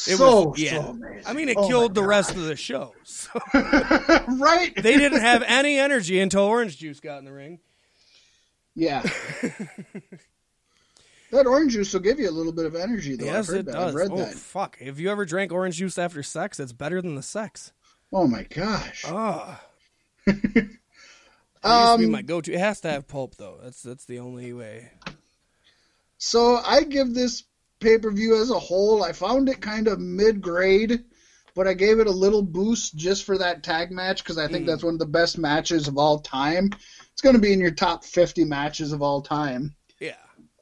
Speaker 1: It
Speaker 2: so,
Speaker 1: was yeah.
Speaker 2: so amazing.
Speaker 1: I mean, it
Speaker 2: Oh
Speaker 1: killed the
Speaker 2: God.
Speaker 1: rest of the show. So
Speaker 2: right?
Speaker 1: they didn't have any energy until Orange Juice got in the ring.
Speaker 2: Yeah. that orange juice will give you a little bit of energy, though. I've
Speaker 1: yes,
Speaker 2: heard
Speaker 1: it
Speaker 2: that.
Speaker 1: does.
Speaker 2: I've read
Speaker 1: oh
Speaker 2: that.
Speaker 1: fuck! If you ever drank orange juice after sex, it's better than the sex.
Speaker 2: Oh my gosh.
Speaker 1: Oh. It used to be
Speaker 2: Um,
Speaker 1: my go-to. It has to have pulp though. That's that's the only way.
Speaker 2: So I give this pay per view as a whole. I found it kind of mid grade, but I gave it a little boost just for that tag match because I think
Speaker 1: Mm.
Speaker 2: that's one of the best matches of all time. It's going to be in your top 50 matches of all time.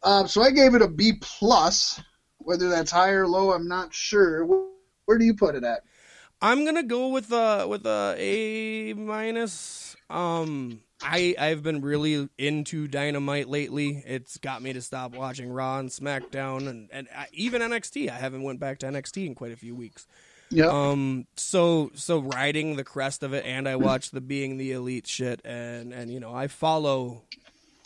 Speaker 2: Uh, so I gave it a B plus. Whether that's high or low, I'm not sure. Where do you put it at?
Speaker 1: I'm gonna go with a with a A minus. Um, I I've been really into Dynamite lately. It's got me to stop watching Raw and SmackDown and and I, even NXT. I haven't went back to NXT in quite a few weeks.
Speaker 2: Yeah.
Speaker 1: Um, so so riding the crest of it, and I watch the Being the Elite shit, and and you know I follow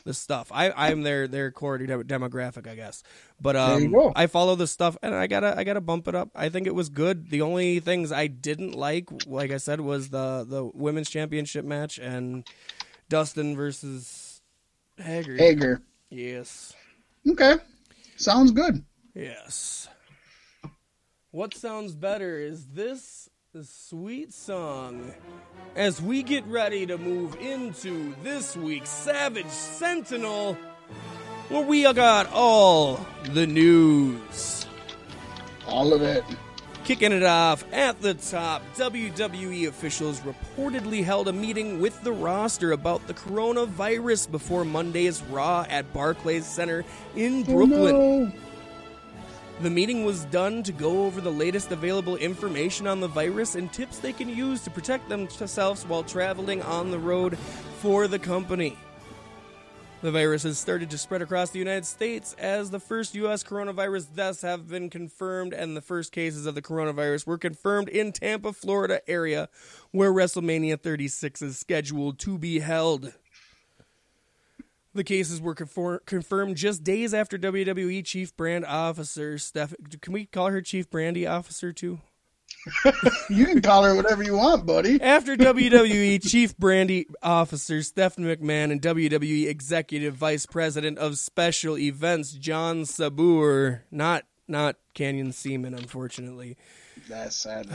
Speaker 1: the stuff. I I'm their their core demographic, I guess. But um. I follow the stuff, and I gotta I gotta bump it up. I think it was good. The only things I didn't like, like I said, was the the women's championship match and Dustin versus Hager.
Speaker 2: Hager.
Speaker 1: Yes,
Speaker 2: Okay. Sounds good.
Speaker 1: yes. What sounds better is this sweet song as we get ready to move into this week's Savage Sentinel, where we got all the news.
Speaker 2: All of it.
Speaker 1: Kicking it off at the top, WWE officials reportedly held a meeting with the roster about the coronavirus before Monday's Raw at Barclays Center in oh, Brooklyn.
Speaker 2: Oh, no.
Speaker 1: The meeting was done to go over the latest available information on the virus and tips they can use to protect themselves while traveling on the road for the company. The virus has started to spread across the United States as the first U.S. coronavirus deaths have been confirmed, and the first cases of the coronavirus were confirmed in Tampa, Florida area, where WrestleMania 36 is scheduled to be held. The cases were confor- confirmed just days after WWE Chief Brand Officer Steph. Can we call her Chief Brandy Officer too?
Speaker 2: You can call her whatever you want, buddy.
Speaker 1: After WWE Chief Brandy Officer Stephanie McMahon and WWE Executive Vice President of Special Events John Saboor, not not Canyon Seaman, unfortunately,
Speaker 2: That's sad.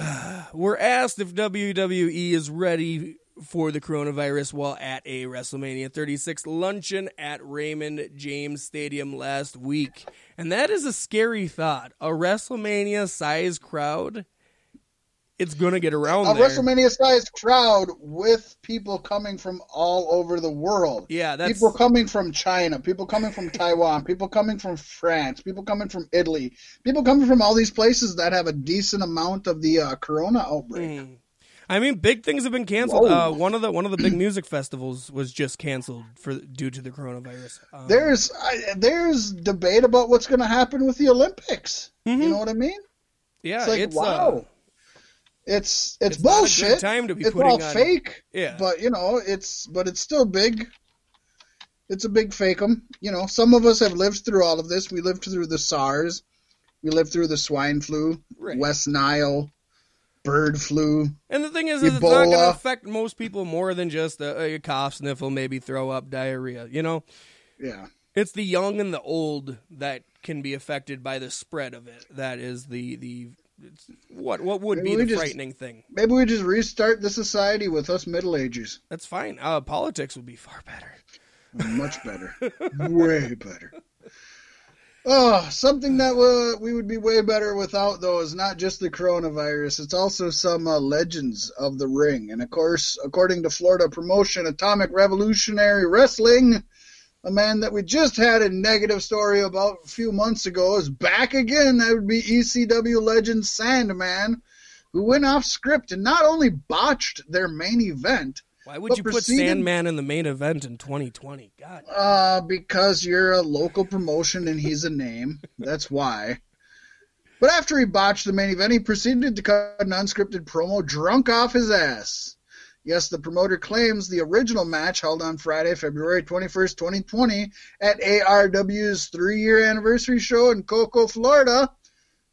Speaker 1: were asked if WWE is ready for the coronavirus while at a WrestleMania 36 luncheon at Raymond James Stadium last week. And that is a scary thought. A WrestleMania sized crowd, it's going to get around
Speaker 2: A
Speaker 1: there.
Speaker 2: WrestleMania sized crowd with people coming from all over the world.
Speaker 1: yeah, that's
Speaker 2: People coming from China, people coming from Taiwan, people coming from France, people coming from Italy, people coming from all these places that have a decent amount of the uh, corona outbreak.
Speaker 1: Mm. I mean, big things have been canceled. Uh, one of the one of the big music festivals was just canceled for due to the coronavirus. Um,
Speaker 2: There's I, there's debate about what's going to happen with the Olympics.
Speaker 1: Mhm.
Speaker 2: You know what I mean?
Speaker 1: yeah,
Speaker 2: It's like
Speaker 1: it's
Speaker 2: wow.
Speaker 1: uh,
Speaker 2: it's it's,
Speaker 1: it's
Speaker 2: bullshit.
Speaker 1: time to be
Speaker 2: it's all
Speaker 1: on-
Speaker 2: fake.
Speaker 1: yeah.
Speaker 2: But you know, it's but it's still big. It's a big fakeum. You know, some of us have lived through all of this. We lived through the SARS. We lived through the swine flu,
Speaker 1: Right.
Speaker 2: West Nile, bird flu.
Speaker 1: And the thing is, is it's not going to affect most people more than just a, a cough, sniffle, maybe throw up, diarrhea. You know,
Speaker 2: Yeah.
Speaker 1: it's the young and the old that can be affected by the spread of it. That is the the it's, what what would
Speaker 2: Maybe
Speaker 1: be the
Speaker 2: just-
Speaker 1: frightening thing.
Speaker 2: Maybe we just restart the society with us middle agers.
Speaker 1: That's fine. Uh, politics would be far better.
Speaker 2: Much better. way better. Oh, something that we would be way better without, though, is not just the coronavirus. It's also some uh, legends of the ring. And of course, according to Florida promotion Atomic Revolutionary Wrestling, a man that we just had a negative story about a few months ago is back again. That would be ECW legend Sandman, who went off script and not only botched their main event,
Speaker 1: Why would
Speaker 2: But
Speaker 1: you put Sandman in the main event in 2020? God.
Speaker 2: Uh, because you're a local promotion and he's a name. That's why. But after he botched the main event, he proceeded to cut an unscripted promo drunk off his ass. Yes, the promoter claims the original match held on Friday, February 21st, 2020, at ARW's three year anniversary show in Cocoa, Florida,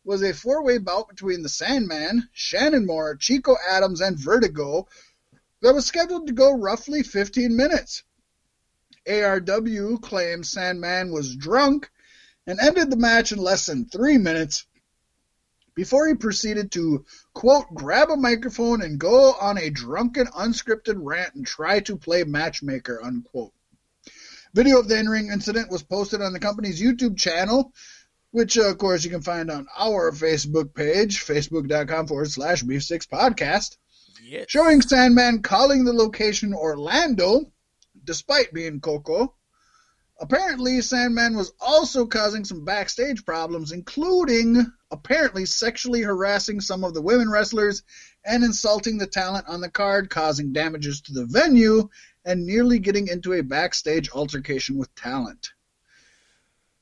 Speaker 2: was a four way bout between the Sandman, Shannon Moore, Chico Adams, and Vertigo that was scheduled to go roughly 15 minutes. ARW claims Sandman was drunk and ended the match in less than three minutes before he proceeded to, quote, grab a microphone and go on a drunken, unscripted rant and try to play matchmaker, unquote. Video of the in ring incident was posted on the company's YouTube channel, which, uh, of course, you can find on our Facebook page, facebook.com forward slash beef six podcast
Speaker 1: Yes.
Speaker 2: showing Sandman calling the location Orlando, despite being Cocoa. Apparently, Sandman was also causing some backstage problems, including apparently sexually harassing some of the women wrestlers and insulting the talent on the card, causing damages to the venue, and nearly getting into a backstage altercation with talent.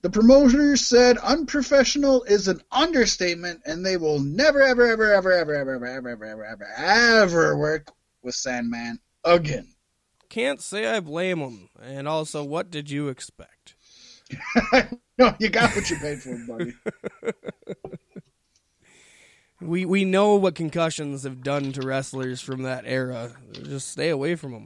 Speaker 2: The promoters said unprofessional is an understatement, and they will never, ever, ever, ever, ever, ever, ever, ever, ever, ever, ever, ever work with Sandman again.
Speaker 1: Can't say I blame them. And also, what did you expect?
Speaker 2: no, you got what you paid for, buddy.
Speaker 1: We we know what concussions have done to wrestlers from that era. Just stay away from them.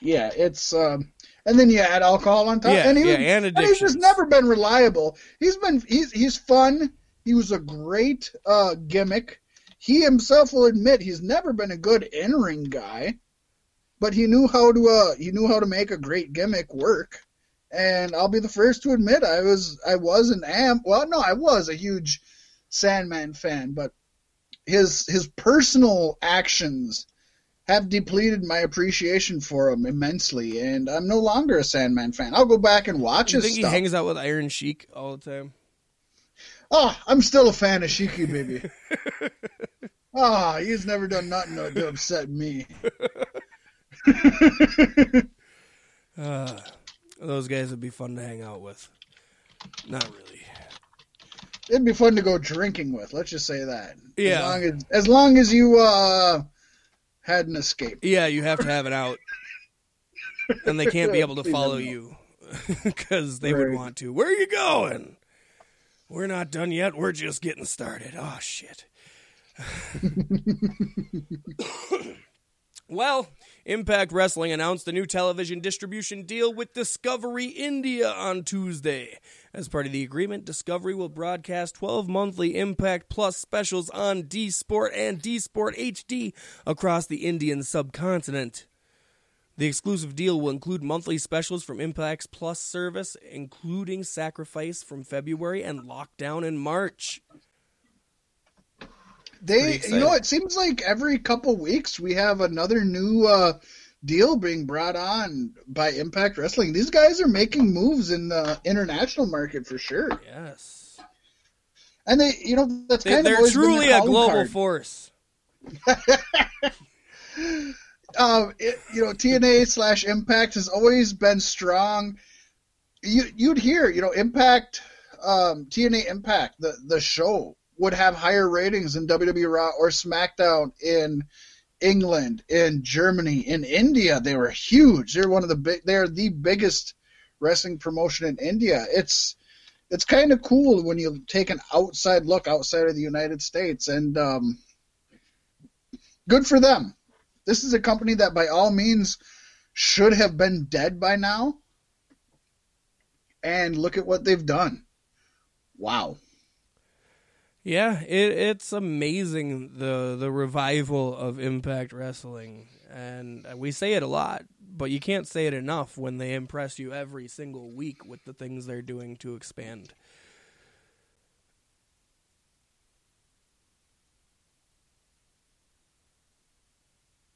Speaker 2: Yeah, it's um, and then you add alcohol on top,
Speaker 1: Yeah,
Speaker 2: and, he
Speaker 1: yeah,
Speaker 2: was-
Speaker 1: and
Speaker 2: he's just never been reliable. He's been he's he's fun. He was a great uh, gimmick. He himself will admit he's never been a good in ring guy, but he knew how to uh, he knew how to make a great gimmick work. And I'll be the first to admit I was I was an am well no I was a huge Sandman fan, but his his personal actions have depleted my appreciation for him immensely, and I'm no longer a Sandman fan. I'll go back and watch
Speaker 1: You
Speaker 2: his
Speaker 1: think he hangs out with Iron Sheik all the time?
Speaker 2: Oh, I'm still a fan of Shiki, baby. Ah, he's never done nothing to, to upset me.
Speaker 1: Uh, those guys would be fun to hang out with. Not really.
Speaker 2: It'd be fun to go drinking with. Let's just say that.
Speaker 1: Yeah.
Speaker 2: As long as, as, long as you uh, had an escape.
Speaker 1: Yeah, you have to have it out, and they can't be able to follow you because they would want to. Where are you going? We're not done yet. We're just getting started. Oh shit. well, Impact Wrestling announced a new television distribution deal with Discovery India on Tuesday. As part of the agreement, Discovery will broadcast 12 monthly Impact Plus specials on D Sport and D Sport HD across the Indian subcontinent. The exclusive deal will include monthly specials from Impact's Plus service, including Sacrifice from February and Lockdown in March.
Speaker 2: They, you know, it seems like every couple weeks we have another new uh, deal being brought on by Impact Wrestling. These guys are making moves in the international market for sure,
Speaker 1: Yes.
Speaker 2: and they, you know, that's
Speaker 1: They,
Speaker 2: kind of
Speaker 1: they're
Speaker 2: always been
Speaker 1: truly a global
Speaker 2: card.
Speaker 1: force.
Speaker 2: um, it, you know, TNA slash Impact has always been strong. You you'd hear, you know, Impact, um, TNA Impact, the the show would have higher ratings than WWE Raw or SmackDown in England, in Germany, in India. They were huge. They're one of the big. They're the biggest wrestling promotion in India. It's it's kind of cool when you take an outside look outside of the United States, and um, good for them this is a company that by all means should have been dead by now. And look at what they've done. Wow.
Speaker 1: Yeah, it, it's amazing the the revival of Impact Wrestling, and uh, we say it a lot, but you can't say it enough when they impress you every single week with the things they're doing to expand.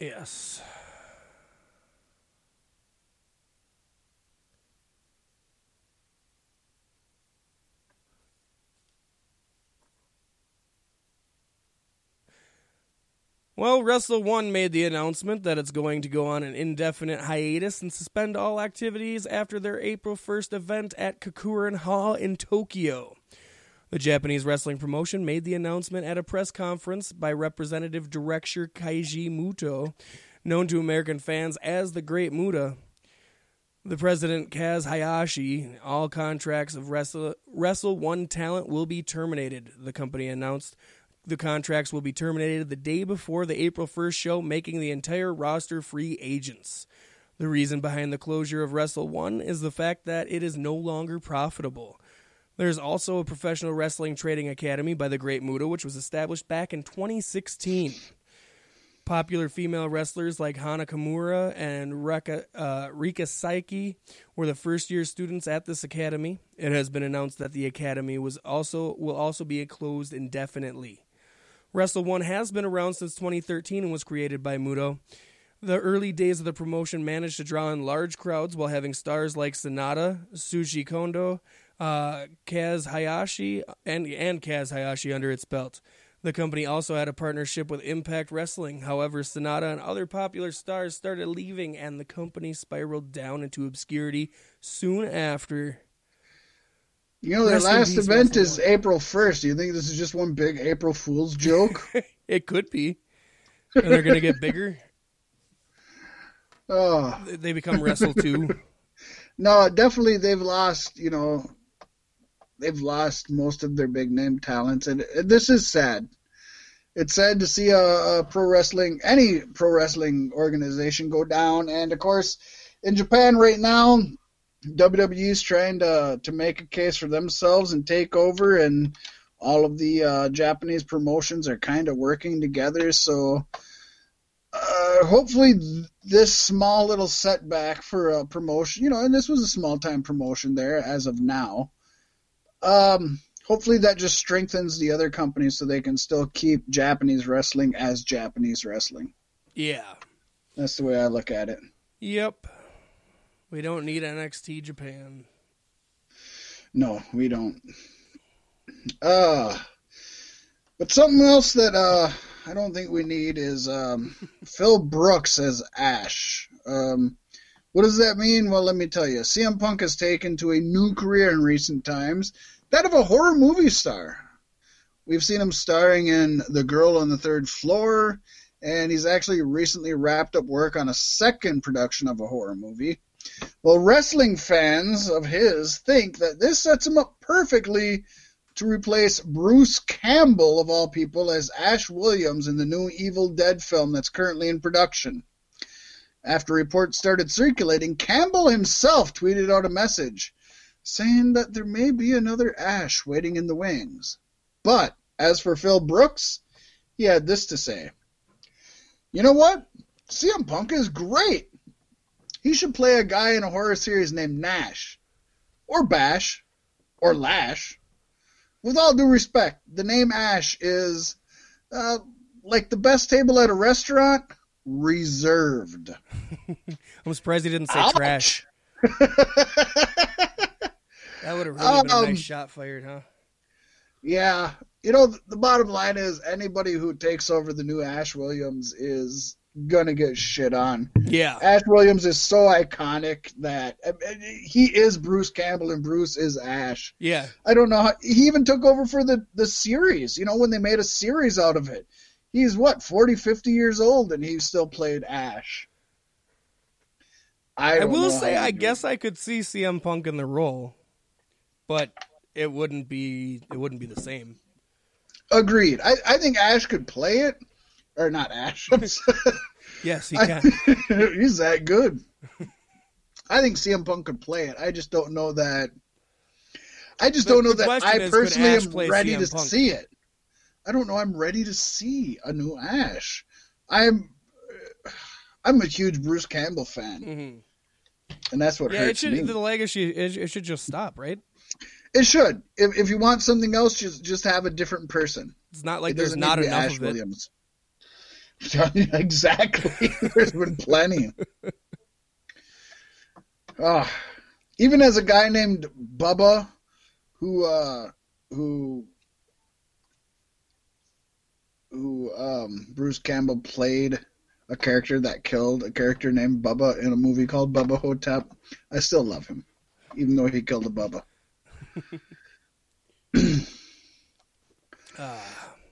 Speaker 1: Yes. Well, Wrestle One made the announcement that it's going to go on an indefinite hiatus and suspend all activities after their April 1st event at Korakuen Hall in Tokyo. The Japanese wrestling promotion made the announcement at a press conference by Representative Director Keiji Muto, known to American fans as the Great Muta. The president Kaz Hayashi, all contracts of Wrestle, Wrestle One talent will be terminated, the company announced. The contracts will be terminated the day before the April 1st show, making the entire roster free agents. The reason behind the closure of Wrestle One is the fact that it is no longer profitable. There's also a professional wrestling trading academy by the Great Muta, which was established back in 2016. Popular female wrestlers like Hana Kimura and Rika, uh, Rika Saiki were the first year students at this academy. It has been announced that the academy was also will also be closed indefinitely. Wrestle One has been around since 2013 and was created by Muto. The early days of the promotion managed to draw in large crowds while having stars like Sanada, Shuji Kondo, uh, Kaz Hayashi, and, and Kaz Hayashi under its belt. The company also had a partnership with Impact Wrestling. However, Sanada and other popular stars started leaving, and the company spiraled down into obscurity soon after.
Speaker 2: You know, their last event is. April 1st. Do you think this is just one big April Fool's joke?
Speaker 1: It could be. And they're going to get bigger.
Speaker 2: oh,
Speaker 1: They become Wrestle 2.
Speaker 2: no, definitely they've lost, you know, they've lost most of their big name talents. And and this is sad. It's sad to see a, a pro wrestling, any pro wrestling organization go down. And of course, in Japan right now, WWE is trying to to make a case for themselves and take over, and all of the uh, Japanese promotions are kind of working together. So uh, hopefully, th- this small little setback for a promotion, you know, and this was a small time promotion there as of now. Um, hopefully, that just strengthens the other companies so they can still keep Japanese wrestling as Japanese wrestling.
Speaker 1: Yeah.
Speaker 2: That's the way I look at it.
Speaker 1: Yep. We don't need NXT Japan.
Speaker 2: No, we don't. Uh, but something else that uh, I don't think we need is um, Phil Brooks as Ash. Um, what does that mean? Well, let me tell you. CM Punk has taken to a new career in recent times, that of a horror movie star. We've seen him starring in The Girl on the Third Floor, and he's actually recently wrapped up work on a second production of a horror movie. Well, wrestling fans of his think that this sets him up perfectly to replace Bruce Campbell, of all people, as Ash Williams in the new Evil Dead film that's currently in production. After reports started circulating, Campbell himself tweeted out a message saying that there may be another Ash waiting in the wings. But as for Phil Brooks, he had this to say You know what? CM Punk is great. He should play a guy in a horror series named Nash, or Bash, or Lash. With all due respect, the name Ash is uh, like the best table at a restaurant, reserved.
Speaker 1: I'm surprised he didn't say
Speaker 2: Ouch.
Speaker 1: trash. That would have really been a
Speaker 2: Um,
Speaker 1: nice shot fired, huh?
Speaker 2: Yeah, you know the bottom line is anybody who takes over the new Ash Williams is gonna get shit on.
Speaker 1: Yeah.
Speaker 2: Ash Williams is so iconic that I mean, he is Bruce Campbell and Bruce is Ash.
Speaker 1: Yeah.
Speaker 2: I don't know. How, he even took over for the the series. You know when they made a series out of it. He's what 40, 50 years old and he still played Ash. I,
Speaker 1: I will say, I guess I could see CM Punk in the role, but it wouldn't be it wouldn't be the same.
Speaker 2: Agreed. I, I think Ash could play it, or not Ash.
Speaker 1: Yes, he
Speaker 2: I-
Speaker 1: can.
Speaker 2: He's that good. I think CM Punk could play it. I just don't know that. I just
Speaker 1: The-
Speaker 2: don't know that I
Speaker 1: is,
Speaker 2: personally am ready
Speaker 1: CM
Speaker 2: to
Speaker 1: Punk?
Speaker 2: see it. I don't know. I'm ready to see a new Ash. I'm. I'm a huge Bruce Campbell fan,
Speaker 1: hmm
Speaker 2: and that's what
Speaker 1: Yeah, it should
Speaker 2: me.
Speaker 1: the legacy it, it should just stop, right?
Speaker 2: It should. If if you want something else, just just have a different person.
Speaker 1: It's not like
Speaker 2: it
Speaker 1: there's not
Speaker 2: need to be
Speaker 1: enough
Speaker 2: Ash
Speaker 1: of it.
Speaker 2: Williams. exactly. There's been plenty. Ah, even as a guy named Bubba, who uh, who who um, Bruce Campbell played a character that killed a character named Bubba in a movie called Bubba Ho-Tep. I still love him, even though he killed a Bubba.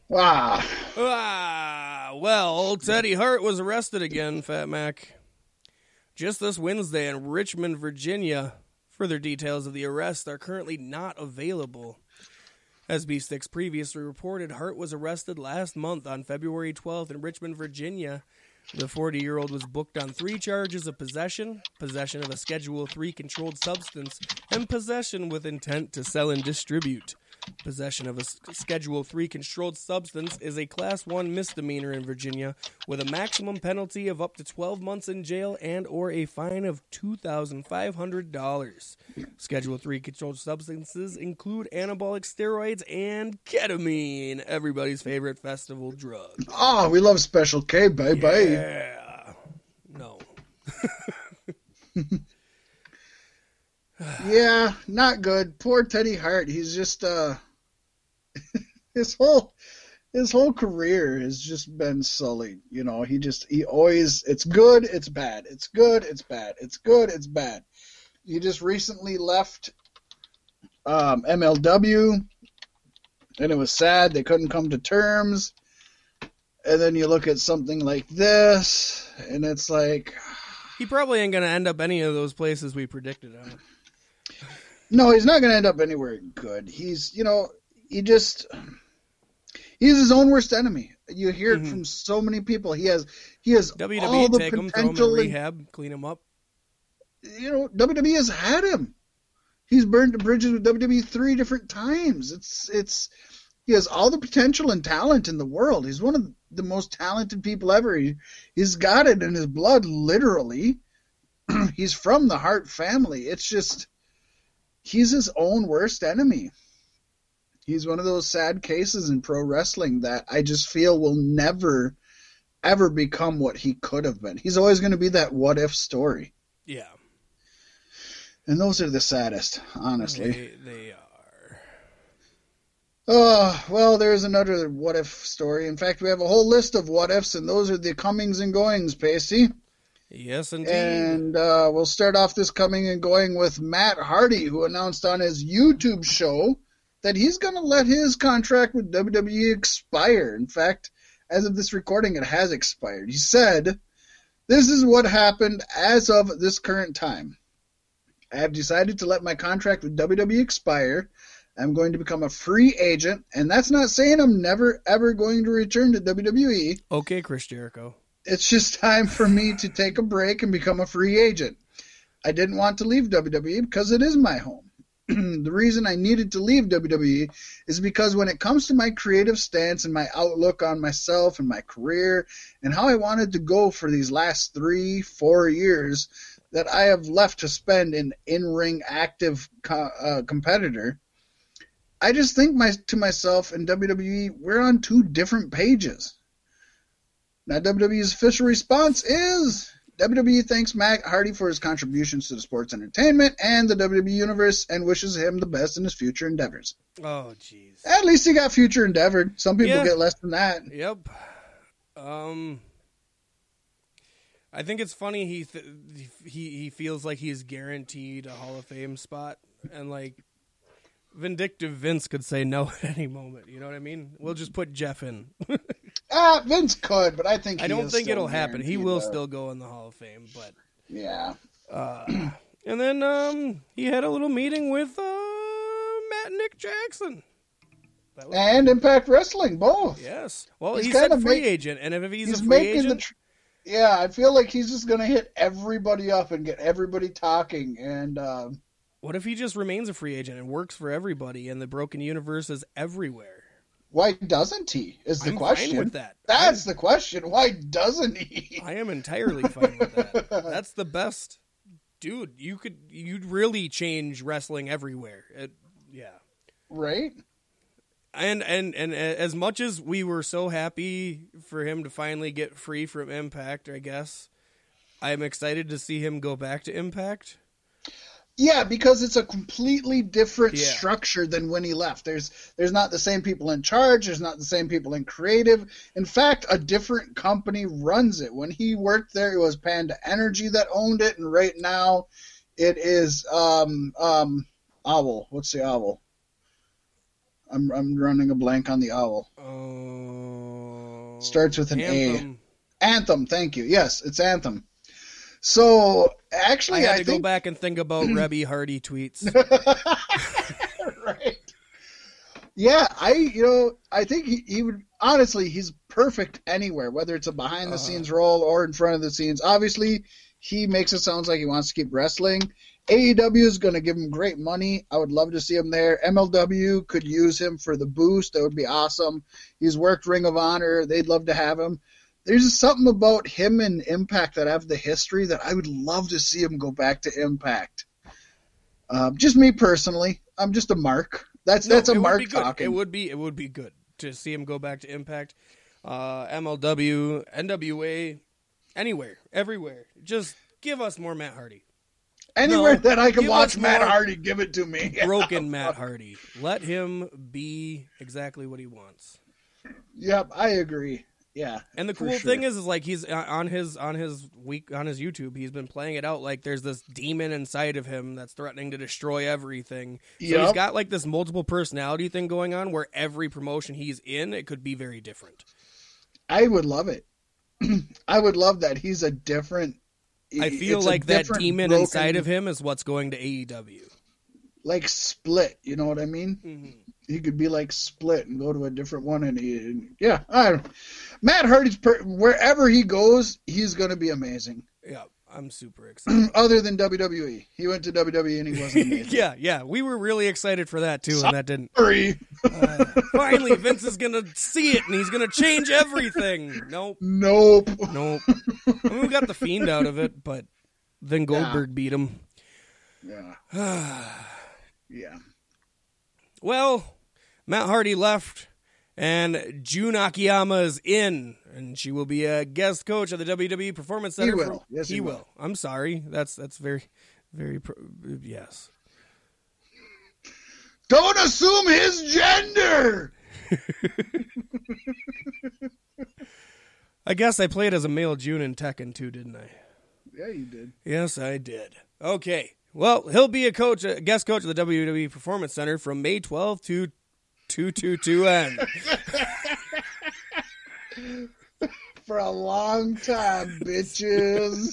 Speaker 2: Wow.
Speaker 1: Ah, well, Teddy Hart was arrested again, Fat Mac. Just this Wednesday in Richmond, Virginia. Further details of the arrest are currently not available. As B6 previously reported, Hart was arrested last month on February 12th in Richmond, Virginia. The 40 year old was booked on three charges of possession, possession of a Schedule 3 controlled substance, and possession with intent to sell and distribute. Possession of a Schedule 3 controlled substance is a Class 1 misdemeanor in Virginia with a maximum penalty of up to 12 months in jail and or a fine of $2,500. Schedule 3 controlled substances include anabolic steroids and ketamine, everybody's favorite festival drug.
Speaker 2: Ah, oh, we love Special K, baby.
Speaker 1: Yeah. No.
Speaker 2: yeah, not good. Poor Teddy Hart. He's just uh his whole his whole career has just been sullied. You know, he just he always it's good, it's bad. It's good, it's bad. It's good, it's bad. He just recently left um, MLW, and it was sad they couldn't come to terms. And then you look at something like this, and it's like,
Speaker 1: He probably ain't gonna end up any of those places we predicted on.
Speaker 2: No, he's not going to end up anywhere good. He's, you know, he just he's his own worst enemy. You hear it
Speaker 1: Mhm.
Speaker 2: from so many people. He has he has all
Speaker 1: WWE
Speaker 2: the
Speaker 1: take him, him
Speaker 2: potential.
Speaker 1: rehab, clean him up.
Speaker 2: you know, WWE has had him. He's burned the bridges with WWE three different times. It's it's he has all the potential and talent in the world. He's one of the most talented people ever. He, he's got it in his blood, literally. he's from the Hart family. It's just he's his own worst enemy. He's one of those sad cases in pro wrestling that I just feel will never ever become what he could have been. He's always going to be that what if story.
Speaker 1: Yeah,
Speaker 2: And those are the saddest, honestly.
Speaker 1: they, they are.
Speaker 2: Oh, well, there's another what if story. In fact, we have a whole list of what ifs, and those are the comings and goings, Pacey.
Speaker 1: Yes, indeed.
Speaker 2: And uh, we'll start off this coming and going with Matt Hardy, who announced on his YouTube show that he's going to let his contract with WWE expire. In fact, as of this recording, it has expired. He said, This is what happened as of this current time. I have decided to let my contract with WWE expire. I'm going to become a free agent, and that's not saying I'm never ever going to return to WWE.
Speaker 1: okay, Chris Jericho.
Speaker 2: It's just time for me to take a break and become a free agent. I didn't want to leave WWE because it is my home. the reason I needed to leave WWE is because when it comes to my creative stance and my outlook on myself and my career and how I wanted to go for these last three, four years that I have left to spend in in-ring active co- uh, competitor, I just think my to myself and WWE we're on two different pages. Now, WWE's official response is WWE thanks Matt Hardy for his contributions to the sports entertainment and the WWE universe and wishes him the best in his future endeavors.
Speaker 1: Oh, jeez.
Speaker 2: At least he got future endeavored. Some people
Speaker 1: Yeah.
Speaker 2: get less than that.
Speaker 1: Yep. Um, I think it's funny he th- he he feels like he's guaranteed a Hall of Fame spot, and like vindictive Vince could say no at any moment. You know what I mean? We'll just put Jeff in.
Speaker 2: Ah, Vince could, but I think
Speaker 1: I don't think it'll happen. He will
Speaker 2: though.
Speaker 1: still go in the Hall of Fame, but
Speaker 2: Yeah.
Speaker 1: uh, and then um he had a little meeting with uh Matt Nick Jackson.
Speaker 2: And Impact Wrestling, both.
Speaker 1: yes. Well,
Speaker 2: He's
Speaker 1: he said
Speaker 2: kinda
Speaker 1: free
Speaker 2: make-
Speaker 1: agent, and if he's,
Speaker 2: He's,
Speaker 1: a free
Speaker 2: making
Speaker 1: agent,
Speaker 2: the. Tr- yeah, I feel like he's just gonna hit everybody up and get everybody talking, and um,
Speaker 1: What if he just remains a free agent and works for everybody and the broken universe is everywhere?
Speaker 2: Why doesn't he? Is the
Speaker 1: I'm
Speaker 2: question.
Speaker 1: that.
Speaker 2: That's the question. Why doesn't he?
Speaker 1: I am entirely fine with that. That's the best. Dude, you could you'd really change wrestling everywhere. It, yeah.
Speaker 2: right?
Speaker 1: And and and as much as we were so happy for him to finally get free from Impact, I guess I'm excited to see him go back to Impact.
Speaker 2: Yeah, because it's a completely different
Speaker 1: Yeah.
Speaker 2: structure than when he left. There's there's not the same people in charge. There's not the same people in creative. In fact, a different company runs it. When he worked there, it was Panda Energy that owned it, and right now, it is um um Owl. What's the Owl? I'm I'm running a blank on the Owl.
Speaker 1: Oh,
Speaker 2: Starts with an A.
Speaker 1: Anthem.
Speaker 2: Anthem. Thank you. Yes, it's Anthem. So actually, I
Speaker 1: had
Speaker 2: I,
Speaker 1: to go back and think about Reby Hardy tweets.
Speaker 2: right. Yeah, I you know I think he, he would honestly he's perfect anywhere, whether it's a behind the uh-huh. scenes role or in front of the scenes. Obviously, he makes it sounds like he wants to keep wrestling. AEW is going to give him great money. I would love to see him there. MLW could use him for the boost. That would be awesome. He's worked Ring of Honor. They'd love to have him. There's just something about him and Impact that have the history that I would love to see him go back to Impact. Um, just me personally, I'm just a mark. That's
Speaker 1: No,
Speaker 2: that's a mark talking.
Speaker 1: It would be it would be good to see him go back to Impact, uh, MLW, NWA, anywhere, everywhere. Just give us more Matt Hardy.
Speaker 2: Anywhere
Speaker 1: No,
Speaker 2: that I can watch Matt Hardy, give it to me.
Speaker 1: Broken Matt Hardy. Let him be exactly what he wants.
Speaker 2: Yep, I agree. Yeah.
Speaker 1: And the cool
Speaker 2: sure.
Speaker 1: thing is, is like he's uh, on his on his week on his YouTube. He's been playing it out like there's this demon inside of him that's threatening to destroy everything. So he's
Speaker 2: Yep.
Speaker 1: got like this multiple personality thing going on, where every promotion he's in, it could be very different.
Speaker 2: I would love it. I would love that. He's a different.
Speaker 1: I feel like that demon
Speaker 2: broken-
Speaker 1: inside of him is what's going to AEW.
Speaker 2: like split. You know what I mean?
Speaker 1: Mm-hmm.
Speaker 2: He could be like split and go to a different one, and he, and- yeah. I don't, Matt Hardy's per, wherever he goes, he's going to be amazing.
Speaker 1: Yeah, I'm super excited.
Speaker 2: Other than WWE, he went to WWE and he wasn't
Speaker 1: yeah, yeah, we were really excited for that too, and that didn't.
Speaker 2: Sorry.
Speaker 1: Uh, finally, Vince is gonna see it, and he's gonna change everything. Nope,
Speaker 2: Nope.
Speaker 1: nope. I mean, we got the fiend out of it, but then Goldberg beat him.
Speaker 2: Yeah. yeah.
Speaker 1: Well, Matt Hardy left, and Jun Akiyama is in, and she will be a guest coach at the WWE Performance Center.
Speaker 2: He will.
Speaker 1: from-
Speaker 2: Yes,
Speaker 1: he,
Speaker 2: he
Speaker 1: will.
Speaker 2: will.
Speaker 1: I'm sorry. That's that's very, very. Pro- yes.
Speaker 2: Don't assume his gender.
Speaker 1: I guess I played as a male Jun in Tekken too, didn't I?
Speaker 2: Yeah, you did.
Speaker 1: Yes, I did. Okay. Well, he'll be a coach, a guest coach at the WWE Performance Center from May 12th to 222N.
Speaker 2: For a long time, bitches.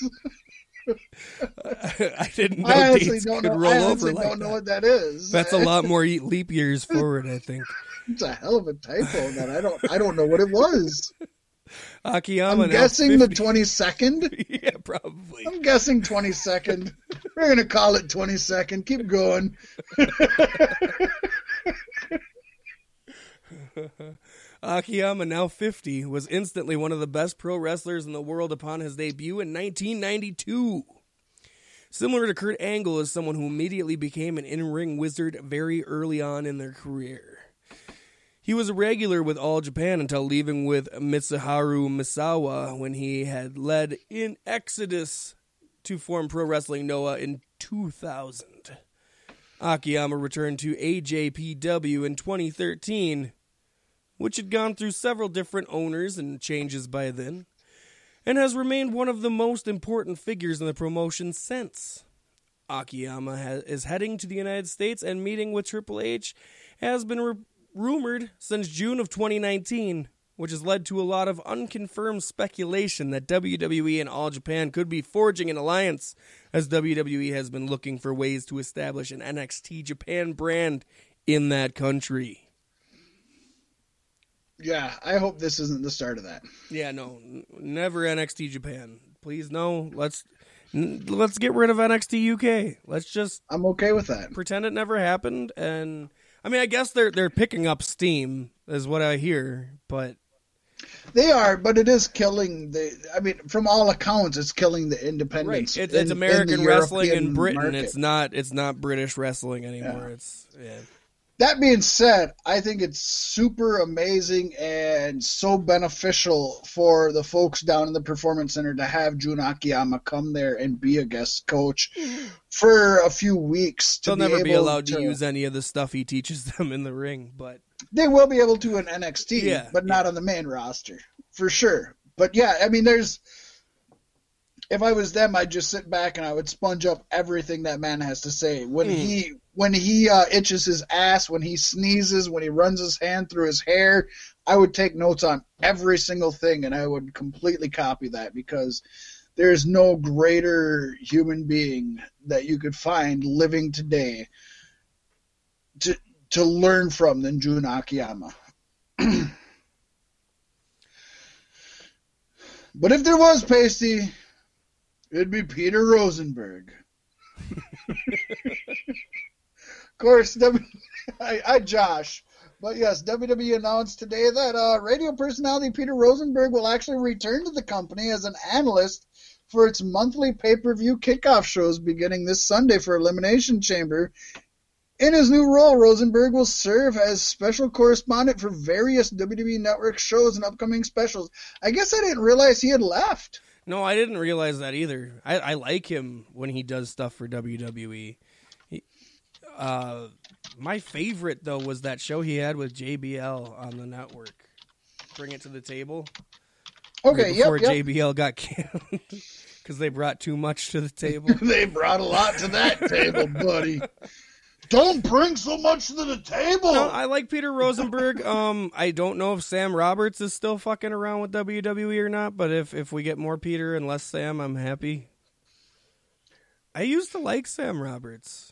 Speaker 1: I didn't know
Speaker 2: I honestly
Speaker 1: dates
Speaker 2: don't
Speaker 1: could
Speaker 2: know.
Speaker 1: roll
Speaker 2: I
Speaker 1: over like
Speaker 2: don't know
Speaker 1: that.
Speaker 2: what that is.
Speaker 1: That's a lot more leap years forward, I think.
Speaker 2: It's a hell of a typo that I don't. I don't know what it was.
Speaker 1: Akiyama
Speaker 2: I'm guessing the twenty second.
Speaker 1: yeah, probably.
Speaker 2: I'm guessing twenty second. We're gonna call it twenty second. Keep going.
Speaker 1: Akiyama, now 50, was instantly one of the best pro wrestlers in the world upon his debut in 1992. Similar to Kurt Angle, is someone who immediately became an in ring wizard very early on in their career. He was a regular with All Japan until leaving with Mitsuharu Misawa when he had led in Exodus to form Pro Wrestling Noah in 2000. Akiyama returned to AJPW in 2013, which had gone through several different owners and changes by then, and has remained one of the most important figures in the promotion since. Akiyama ha- is heading to the United States and meeting with Triple H has been ru- rumored since June of 2019, which has led to a lot of unconfirmed speculation that WWE and All Japan could be forging an alliance, as WWE has been looking for ways to establish an NXT Japan brand in that country.
Speaker 2: Yeah, I hope this isn't the start of that.
Speaker 1: Yeah, no, never NXT Japan. Please, no. Let's n- let's get rid of NXT UK. Let's just
Speaker 2: I'm okay with that.
Speaker 1: pretend it never happened. And I mean, I guess they're they're picking up steam, is what I hear. But
Speaker 2: They are, but it is killing the. I mean, from all accounts, it's killing the independence.
Speaker 1: it's,
Speaker 2: in-
Speaker 1: it's American wrestling in Britain.
Speaker 2: market.
Speaker 1: It's not it's not British wrestling anymore. It's yeah.
Speaker 2: That being said, I think it's super amazing and so beneficial for the folks down in the performance center to have Jun Akiyama come there and be a guest coach for a few weeks. To
Speaker 1: They'll never be allowed to use any of the stuff he teaches them in the ring. But
Speaker 2: They will be able to in NXT,
Speaker 1: Yeah,
Speaker 2: but not on the main roster for sure. But yeah, I mean, there's. If I was them, I'd just sit back and I would sponge up everything that man has to say. When
Speaker 1: Hmm.
Speaker 2: he when he uh, itches his ass, when he sneezes, when he runs his hand through his hair, I would take notes on every single thing and I would completely copy that because there's no greater human being that you could find living today to to learn from than Jun Akiyama. but if there was pasty, it'd be Peter Rosenberg. course, W- I, I Josh. But yes, WWE announced today that uh, radio personality Peter Rosenberg will actually return to the company as an analyst for its monthly pay-per-view kickoff shows beginning this Sunday for Elimination Chamber. In his new role, Rosenberg will serve as special correspondent for various WWE Network shows and upcoming specials. I guess I didn't realize he had left.
Speaker 1: No, I didn't realize that either. I, I like him when he does stuff for WWE. Uh, my favorite though was that show he had with JBL on the network. Bring it to the table.
Speaker 2: Okay, yeah.
Speaker 1: before
Speaker 2: yep, yep.
Speaker 1: JBL got canned because they brought too much to the table.
Speaker 2: they brought a lot to that table, buddy. Don't bring so much to the table.
Speaker 1: No, I like Peter Rosenberg. Um, I don't know if Sam Roberts is still fucking around with WWE or not, but if if we get more Peter and less Sam, I'm happy. I used to like Sam Roberts.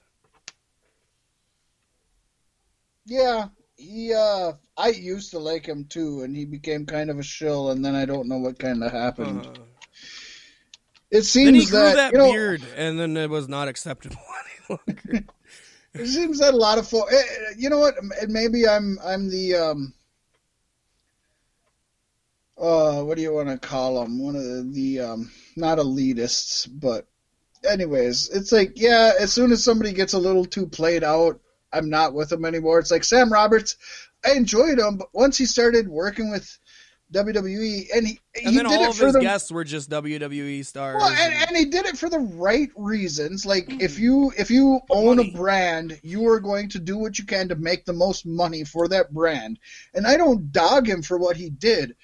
Speaker 2: Yeah, he. uh I used to like him too, and he became kind of a shill, and then I don't know what kind of happened.
Speaker 1: Uh,
Speaker 2: it seems
Speaker 1: then he grew
Speaker 2: that,
Speaker 1: that
Speaker 2: you know,
Speaker 1: beard, and then it was not acceptable any longer.
Speaker 2: It seems that a lot of folks. You know what? Maybe I'm I'm the um. Uh, what do you want to call them? One of the, the um, not elitists, but anyways, it's like yeah. As soon as somebody gets a little too played out, I'm not with him anymore. It's like Sam Roberts. I enjoyed him, but once he started working with WWE, and he
Speaker 1: and
Speaker 2: he
Speaker 1: then
Speaker 2: did
Speaker 1: all
Speaker 2: it
Speaker 1: of
Speaker 2: for
Speaker 1: his
Speaker 2: the
Speaker 1: guests were just WWE stars.
Speaker 2: well, and,
Speaker 1: and-
Speaker 2: he did it for the right reasons. Like hmm. if you if you own
Speaker 1: money.
Speaker 2: a brand, you are going to do what you can to make the most money for that brand. And I don't dog him for what he did,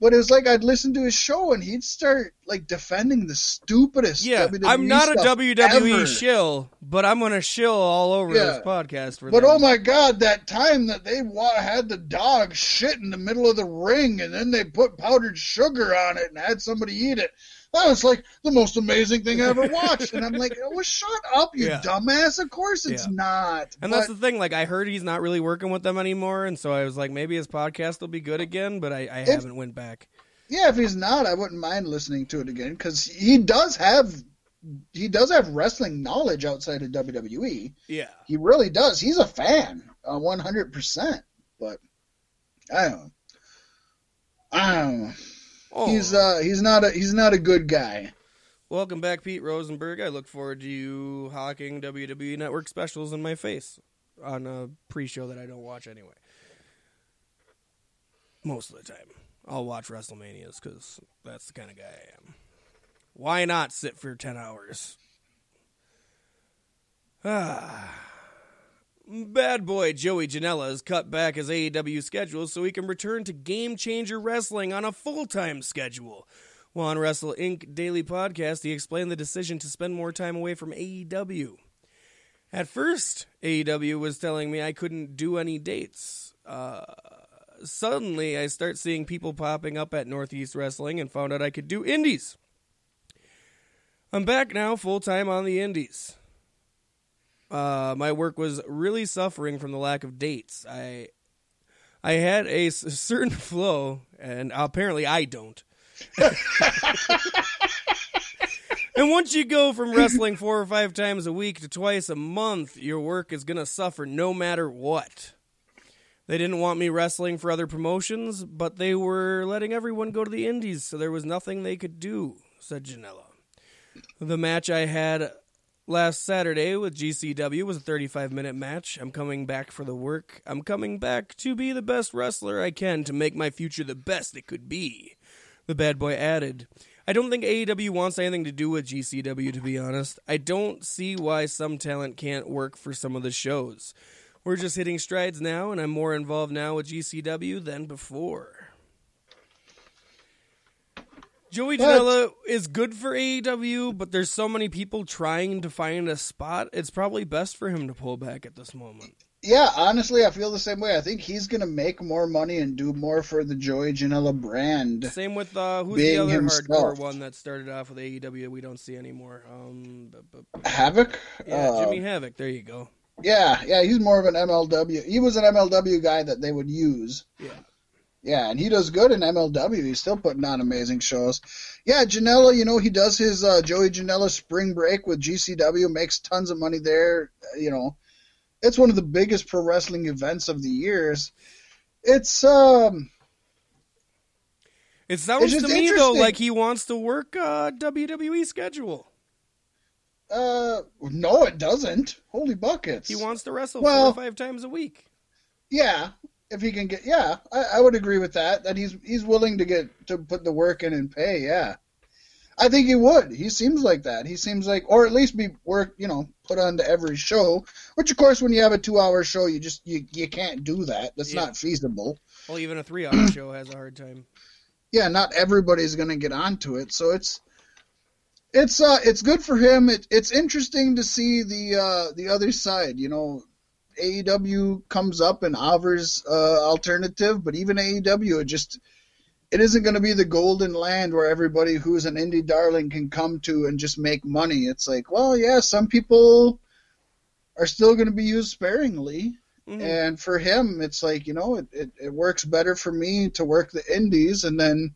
Speaker 2: but it was like I'd listen to his show and he'd start like defending the stupidest.
Speaker 1: yeah,
Speaker 2: WWE
Speaker 1: I'm not a WWE
Speaker 2: ever.
Speaker 1: shill, but I'm gonna shill all over
Speaker 2: Yeah.
Speaker 1: this podcast for
Speaker 2: But
Speaker 1: them.
Speaker 2: oh my god, that time that they wa- had the dog shit in the middle of the ring and then they put powdered sugar on it and had somebody eat it. That was like the most amazing thing I ever watched. and I'm like, oh, well, shut up, you
Speaker 1: Yeah.
Speaker 2: dumbass. Of course it's
Speaker 1: Yeah.
Speaker 2: not.
Speaker 1: And
Speaker 2: But-
Speaker 1: that's the thing. Like, I heard he's not really working with them anymore, and so I was like, maybe his podcast will be good again. But I, I haven't went back.
Speaker 2: yeah, if he's not, I wouldn't mind listening to it again because he does have. He does have wrestling knowledge outside of WWE.
Speaker 1: Yeah,
Speaker 2: He really does. He's a fan, uh, one hundred percent. But I don't know. I don't know.
Speaker 1: Oh,
Speaker 2: He's uh he's not a he's not a good guy.
Speaker 1: welcome back, Pete Rosenberg. I look forward to you hawking WWE Network specials in my face on a pre-show that I don't watch anyway. Most of the time, I'll watch WrestleManias because that's the kind of guy I am. Why not sit for ten hours? Ah. Bad boy Joey Janela has cut back his AEW schedule so he can return to Game Changer Wrestling on a full time schedule. While on Wrestle Inc. Daily Podcast, he explained the decision to spend more time away from AEW. At first, AEW was telling me I couldn't do any dates. Uh, suddenly, I start seeing people popping up at Northeast Wrestling and found out I could do indies. I'm back now, full time on the indies uh, my work was really suffering from the lack of dates. I I had a s- certain flow, and apparently I don't. and once you go from wrestling four or five times a week to twice a month, your work is going to suffer no matter what. They didn't want me wrestling for other promotions, but they were letting everyone go to the indies, so there was nothing they could do, said Janela. The match I had last Saturday with GCW was a 35 minute match. I'm coming back for the work. I'm coming back to be the best wrestler I can to make my future the best it could be. The bad boy added. I don't think AEW wants anything to do with GCW, to be honest. I don't see why some talent can't work for some of the shows. We're just hitting strides now, and I'm more involved now with GCW than before. Joey Janela is good for AEW, but there's so many people trying to find a spot. It's probably best for him to pull back at this moment.
Speaker 2: Yeah, honestly, I feel the same way. I think he's gonna make more money and do more for the Joey Janela brand.
Speaker 1: Same with uh, who's the other
Speaker 2: himself.
Speaker 1: hardcore one that started off with AEW we don't see anymore. Um,
Speaker 2: Havoc.
Speaker 1: yeah,
Speaker 2: Uh,
Speaker 1: Jimmy Havoc. There you go.
Speaker 2: Yeah, yeah, he's more of an MLW. He was an MLW guy that they would use.
Speaker 1: Yeah.
Speaker 2: Yeah, and he does good in MLW. He's still putting on amazing shows. Yeah, Janela, you know, he does his uh, Joey Janela spring break with GCW, makes tons of money there. Uh, You know, it's one of the biggest pro wrestling events of the years. It's um,
Speaker 1: It sounds
Speaker 2: just
Speaker 1: to me though like he wants to work uh, WWE schedule.
Speaker 2: uh, no, it doesn't. Holy buckets.
Speaker 1: He wants to wrestle
Speaker 2: Well-
Speaker 1: four or five times a week.
Speaker 2: Yeah, if he can get, yeah, I, I would agree with that. That he's he's willing to get to put the work in and pay. Yeah, I think he would. He seems like that. He seems like, or at least be work, you know, put onto every show. Which, of course, when you have a two-hour show, you just you you can't do that. That's
Speaker 1: Yeah.
Speaker 2: not feasible.
Speaker 1: Well, even a three-hour show has a hard time.
Speaker 2: Yeah, not everybody's going to get onto it. So it's it's uh it's good for him. It, it's interesting to see the uh the other side. You know, AEW comes up and offers uh alternative, but even AEW it just it isn't going to be the golden land where everybody who's an indie darling can come to and just make money. It's like, well, yeah, some people are still going to be used sparingly.
Speaker 1: Mhm.
Speaker 2: And for him, it's like, you know, it, it, it works better for me to work the indies and then,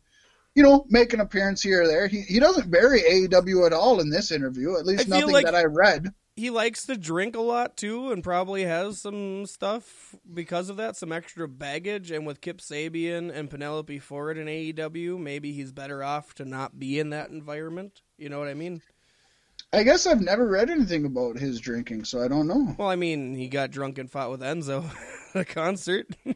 Speaker 2: you know, make an appearance here or there. He, he doesn't bury AEW at all in this interview, at least nothing
Speaker 1: like-
Speaker 2: that I read.
Speaker 1: He likes to drink a lot too, and probably has some stuff because of that, some extra baggage. And with Kip Sabian and Penelope Ford in AEW, maybe he's better off to not be in that environment. You know what I mean?
Speaker 2: I guess I've never read anything about his drinking, so I don't know.
Speaker 1: Well, I mean, he got drunk and fought with Enzo at a concert.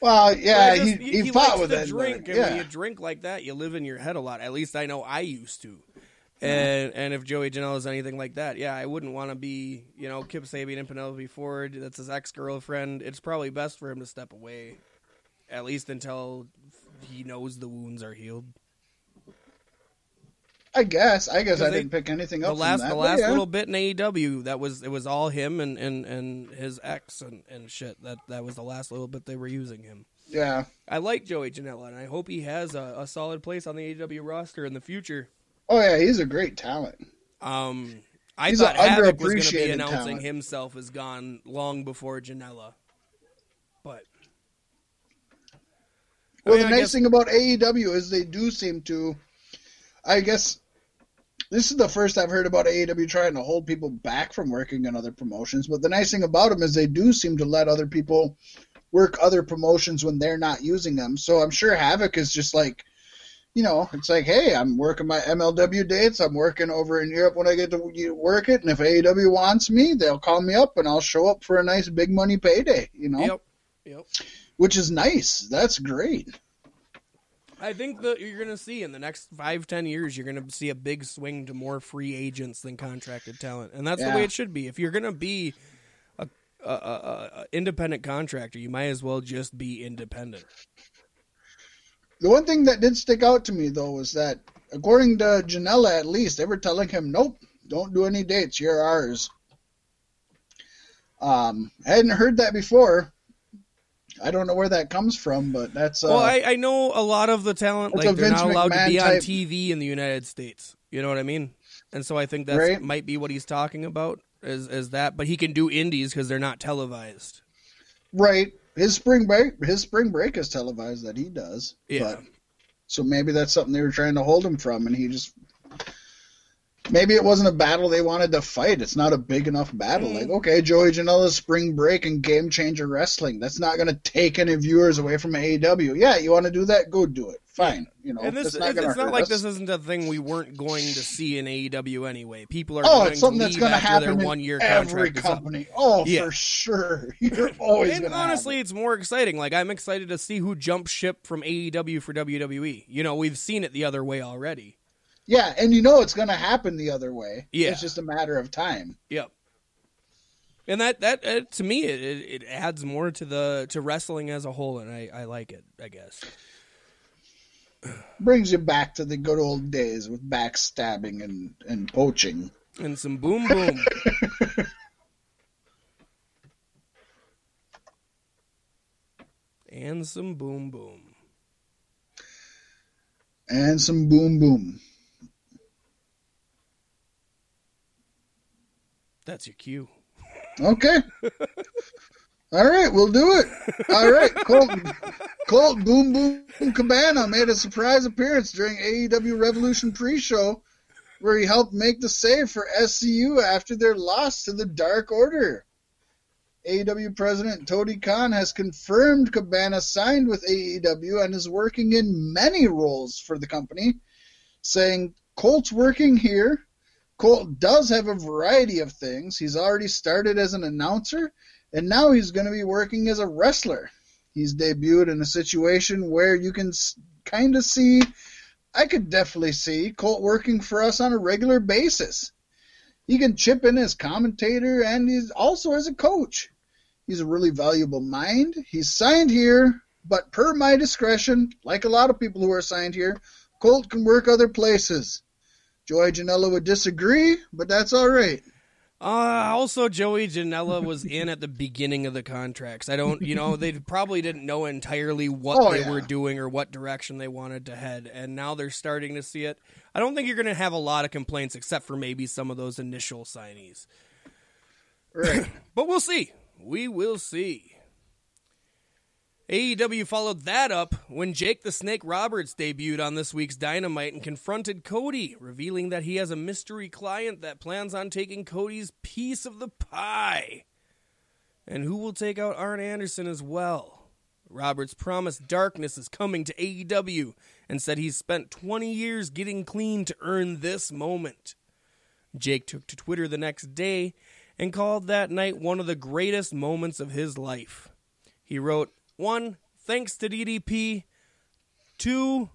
Speaker 2: Well, yeah,
Speaker 1: But it
Speaker 2: he, he, fought with it.
Speaker 1: drink,
Speaker 2: but,
Speaker 1: and when
Speaker 2: yeah.
Speaker 1: you drink like that, you live in your head a lot. At least I know I used to. And and if Joey Janela is anything like that, yeah, I wouldn't want to be, you know, Kip Sabian and Penelope Ford. That's his ex girlfriend. It's probably best for him to step away, at least until he knows the wounds are healed.
Speaker 2: I guess. I guess I
Speaker 1: they-
Speaker 2: didn't pick anything up
Speaker 1: The last
Speaker 2: from that.
Speaker 1: the
Speaker 2: but
Speaker 1: last
Speaker 2: yeah.
Speaker 1: little bit in AEW, that was it was all him and, and, and his ex and, and shit. That that was the last little bit they were using him.
Speaker 2: Yeah.
Speaker 1: I like Joey Janela, and I hope he has a, a solid place on the AEW roster in the future.
Speaker 2: Oh, yeah, he's a great talent.
Speaker 1: Um, I
Speaker 2: He's
Speaker 1: thought Havoc was going to be announcing
Speaker 2: talent.
Speaker 1: himself as gone long before Janela, but I
Speaker 2: Well,
Speaker 1: mean,
Speaker 2: the
Speaker 1: I
Speaker 2: nice
Speaker 1: guess-
Speaker 2: thing about AEW is they do seem to. I guess this is the first I've heard about AEW trying to hold people back from working in other promotions. But the nice thing about them is they do seem to let other people work other promotions when they're not using them. So I'm sure Havoc is just like, you know, it's like, hey, I'm working my MLW dates. I'm working over in Europe when I get to work it. And if AEW wants me, they'll call me up and I'll show up for a nice big money payday, you know,
Speaker 1: yep, yep.
Speaker 2: which is nice. That's great.
Speaker 1: I think that you're going to see in the next five, ten years, you're going to see a big swing to more free agents than contracted talent, and that's the way it should be. If you're going to be a, a, a, a independent contractor, you might as well just be independent.
Speaker 2: The one thing that did stick out to me though was that, according to Janela, at least they were telling him, "Nope, don't do any dates. You're ours." Um, I hadn't heard that before. I don't know where that comes from, but that's uh,
Speaker 1: well, I, I know a lot of the talent like they're not allowed to
Speaker 2: McMahon
Speaker 1: be on
Speaker 2: type-
Speaker 1: TV in the United States. You know what I mean? And so I think that
Speaker 2: Right.
Speaker 1: might be what he's talking about is is that. But he can do indies because they're not televised.
Speaker 2: right. His spring break, his spring break is televised that he does.
Speaker 1: Yeah.
Speaker 2: But, so maybe that's something they were trying to hold him from, and he just. Maybe it wasn't a battle they wanted to fight. It's not a big enough battle. Like, mm. okay, Joey Janela's spring break and game changer wrestling. That's not going to take any viewers away from AEW. Yeah, you want to do that? Go do it. Fine. You know,
Speaker 1: and this,
Speaker 2: that's not
Speaker 1: it's, it's not like
Speaker 2: us.
Speaker 1: this isn't a thing we weren't going to see in AEW anyway. People are
Speaker 2: Oh,
Speaker 1: going
Speaker 2: it's something
Speaker 1: to
Speaker 2: that's going to happen
Speaker 1: their one year
Speaker 2: in every
Speaker 1: contract
Speaker 2: company. Oh,
Speaker 1: Yeah.
Speaker 2: for sure. You're always
Speaker 1: And honestly, it's more exciting. Like I'm excited to see who jumps ship from AEW for WWE. You know, we've seen it the other way already.
Speaker 2: Yeah, and you know it's going to happen the other way.
Speaker 1: Yeah.
Speaker 2: It's just a matter of time.
Speaker 1: Yep. And that that uh, to me it, it, it adds more to the to wrestling as a whole, and I, I like it. I guess.
Speaker 2: Brings you back to the good old days with backstabbing and, and poaching.
Speaker 1: And some boom boom. and some boom boom.
Speaker 2: And some boom boom.
Speaker 1: That's your cue.
Speaker 2: Okay. All right, we'll do it. All right, Colt, Colt Boom Boom Cabana made a surprise appearance during AEW Revolution pre-show, where he helped make the save for SCU after their loss to the Dark Order. AEW President Tony Khan has confirmed Cabana signed with AEW and is working in many roles for the company, saying Colt's working here. Colt does have a variety of things. He's already started as an announcer, and now he's going to be working as a wrestler. He's debuted in a situation where you can kind of see I could definitely see Colt working for us on a regular basis. He can chip in as commentator and he's also as a coach. He's a really valuable mind. He's signed here, but per my discretion, like a lot of people who are signed here, Colt can work other places. Joey Janela would disagree, but that's all right.
Speaker 1: Uh, also, Joey Janela was in at the beginning of the contracts. I don't, you know, they probably didn't know entirely what
Speaker 2: Oh,
Speaker 1: they
Speaker 2: yeah.
Speaker 1: were doing or what direction they wanted to head, and now they're starting to see it. I don't think you're going to have a lot of complaints, except for maybe some of those initial signees.
Speaker 2: Right.
Speaker 1: But we'll see. We will see. AEW followed that up when Jake the Snake Roberts debuted on this week's Dynamite and confronted Cody, revealing that he has a mystery client that plans on taking Cody's piece of the pie. And who will take out Arn Anderson as well? Roberts promised darkness is coming to AEW and said he's spent 20 years getting clean to earn this moment. Jake took to Twitter the next day and called that night one of the greatest moments of his life. He wrote, one, thanks to DDP. Two,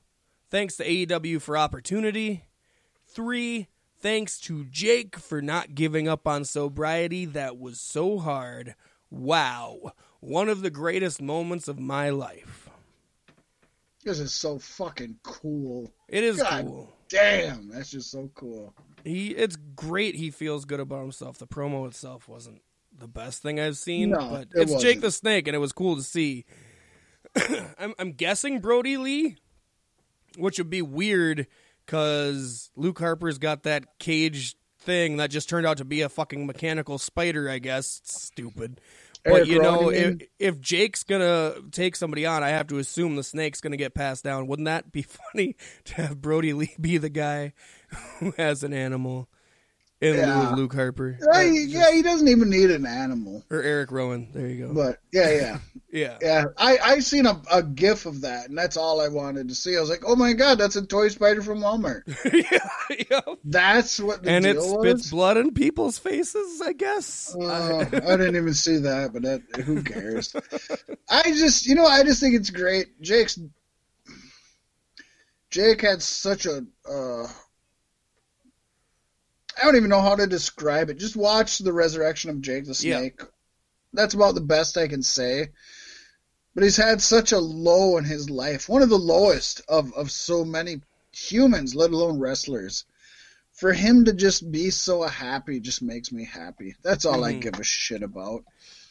Speaker 1: thanks to AEW for opportunity. Three, thanks to Jake for not giving up on sobriety. That was so hard. Wow. One of the greatest moments of my life.
Speaker 2: This is so fucking cool.
Speaker 1: It is
Speaker 2: God.
Speaker 1: cool.
Speaker 2: Damn, that's just so cool.
Speaker 1: He it's great he feels good about himself. The promo itself wasn't the best thing I've seen,
Speaker 2: No,
Speaker 1: but
Speaker 2: it
Speaker 1: it's Jake the Snake and it was cool to see. I'm I'm guessing Brody Lee, which would be weird cuz Luke Harper's got that cage thing that just turned out to be a fucking mechanical spider, I guess. It's stupid. But you know, if, if Jake's gonna take somebody on, I have to assume the snake's gonna get passed down. Wouldn't that be funny to have Brody Lee be the guy who has an animal in lieu of Luke Harper
Speaker 2: Right,
Speaker 1: Uh,
Speaker 2: yeah, he doesn't even need an animal.
Speaker 1: or Eric Rowan? There you go.
Speaker 2: But yeah, yeah,
Speaker 1: yeah,
Speaker 2: yeah. I I seen a, a gif of that, and that's all I wanted to see. I was like, oh my god, that's a toy spider from Walmart.
Speaker 1: yeah, yeah.
Speaker 2: That's what the
Speaker 1: And it spits
Speaker 2: was.
Speaker 1: blood in people's faces. I guess.
Speaker 2: Oh, I didn't even see that, but that who cares? I just, you know, I just think it's great. Jake's Jake had such a. Uh, I don't even know how to describe it. Just watch the resurrection of Jake the
Speaker 1: Yeah.
Speaker 2: Snake. That's about the best I can say. But he's had such a low in his life, one of the lowest of, of so many humans, let alone wrestlers. For him to just be so happy just makes me happy. That's all I
Speaker 1: Mhm.
Speaker 2: give a shit about.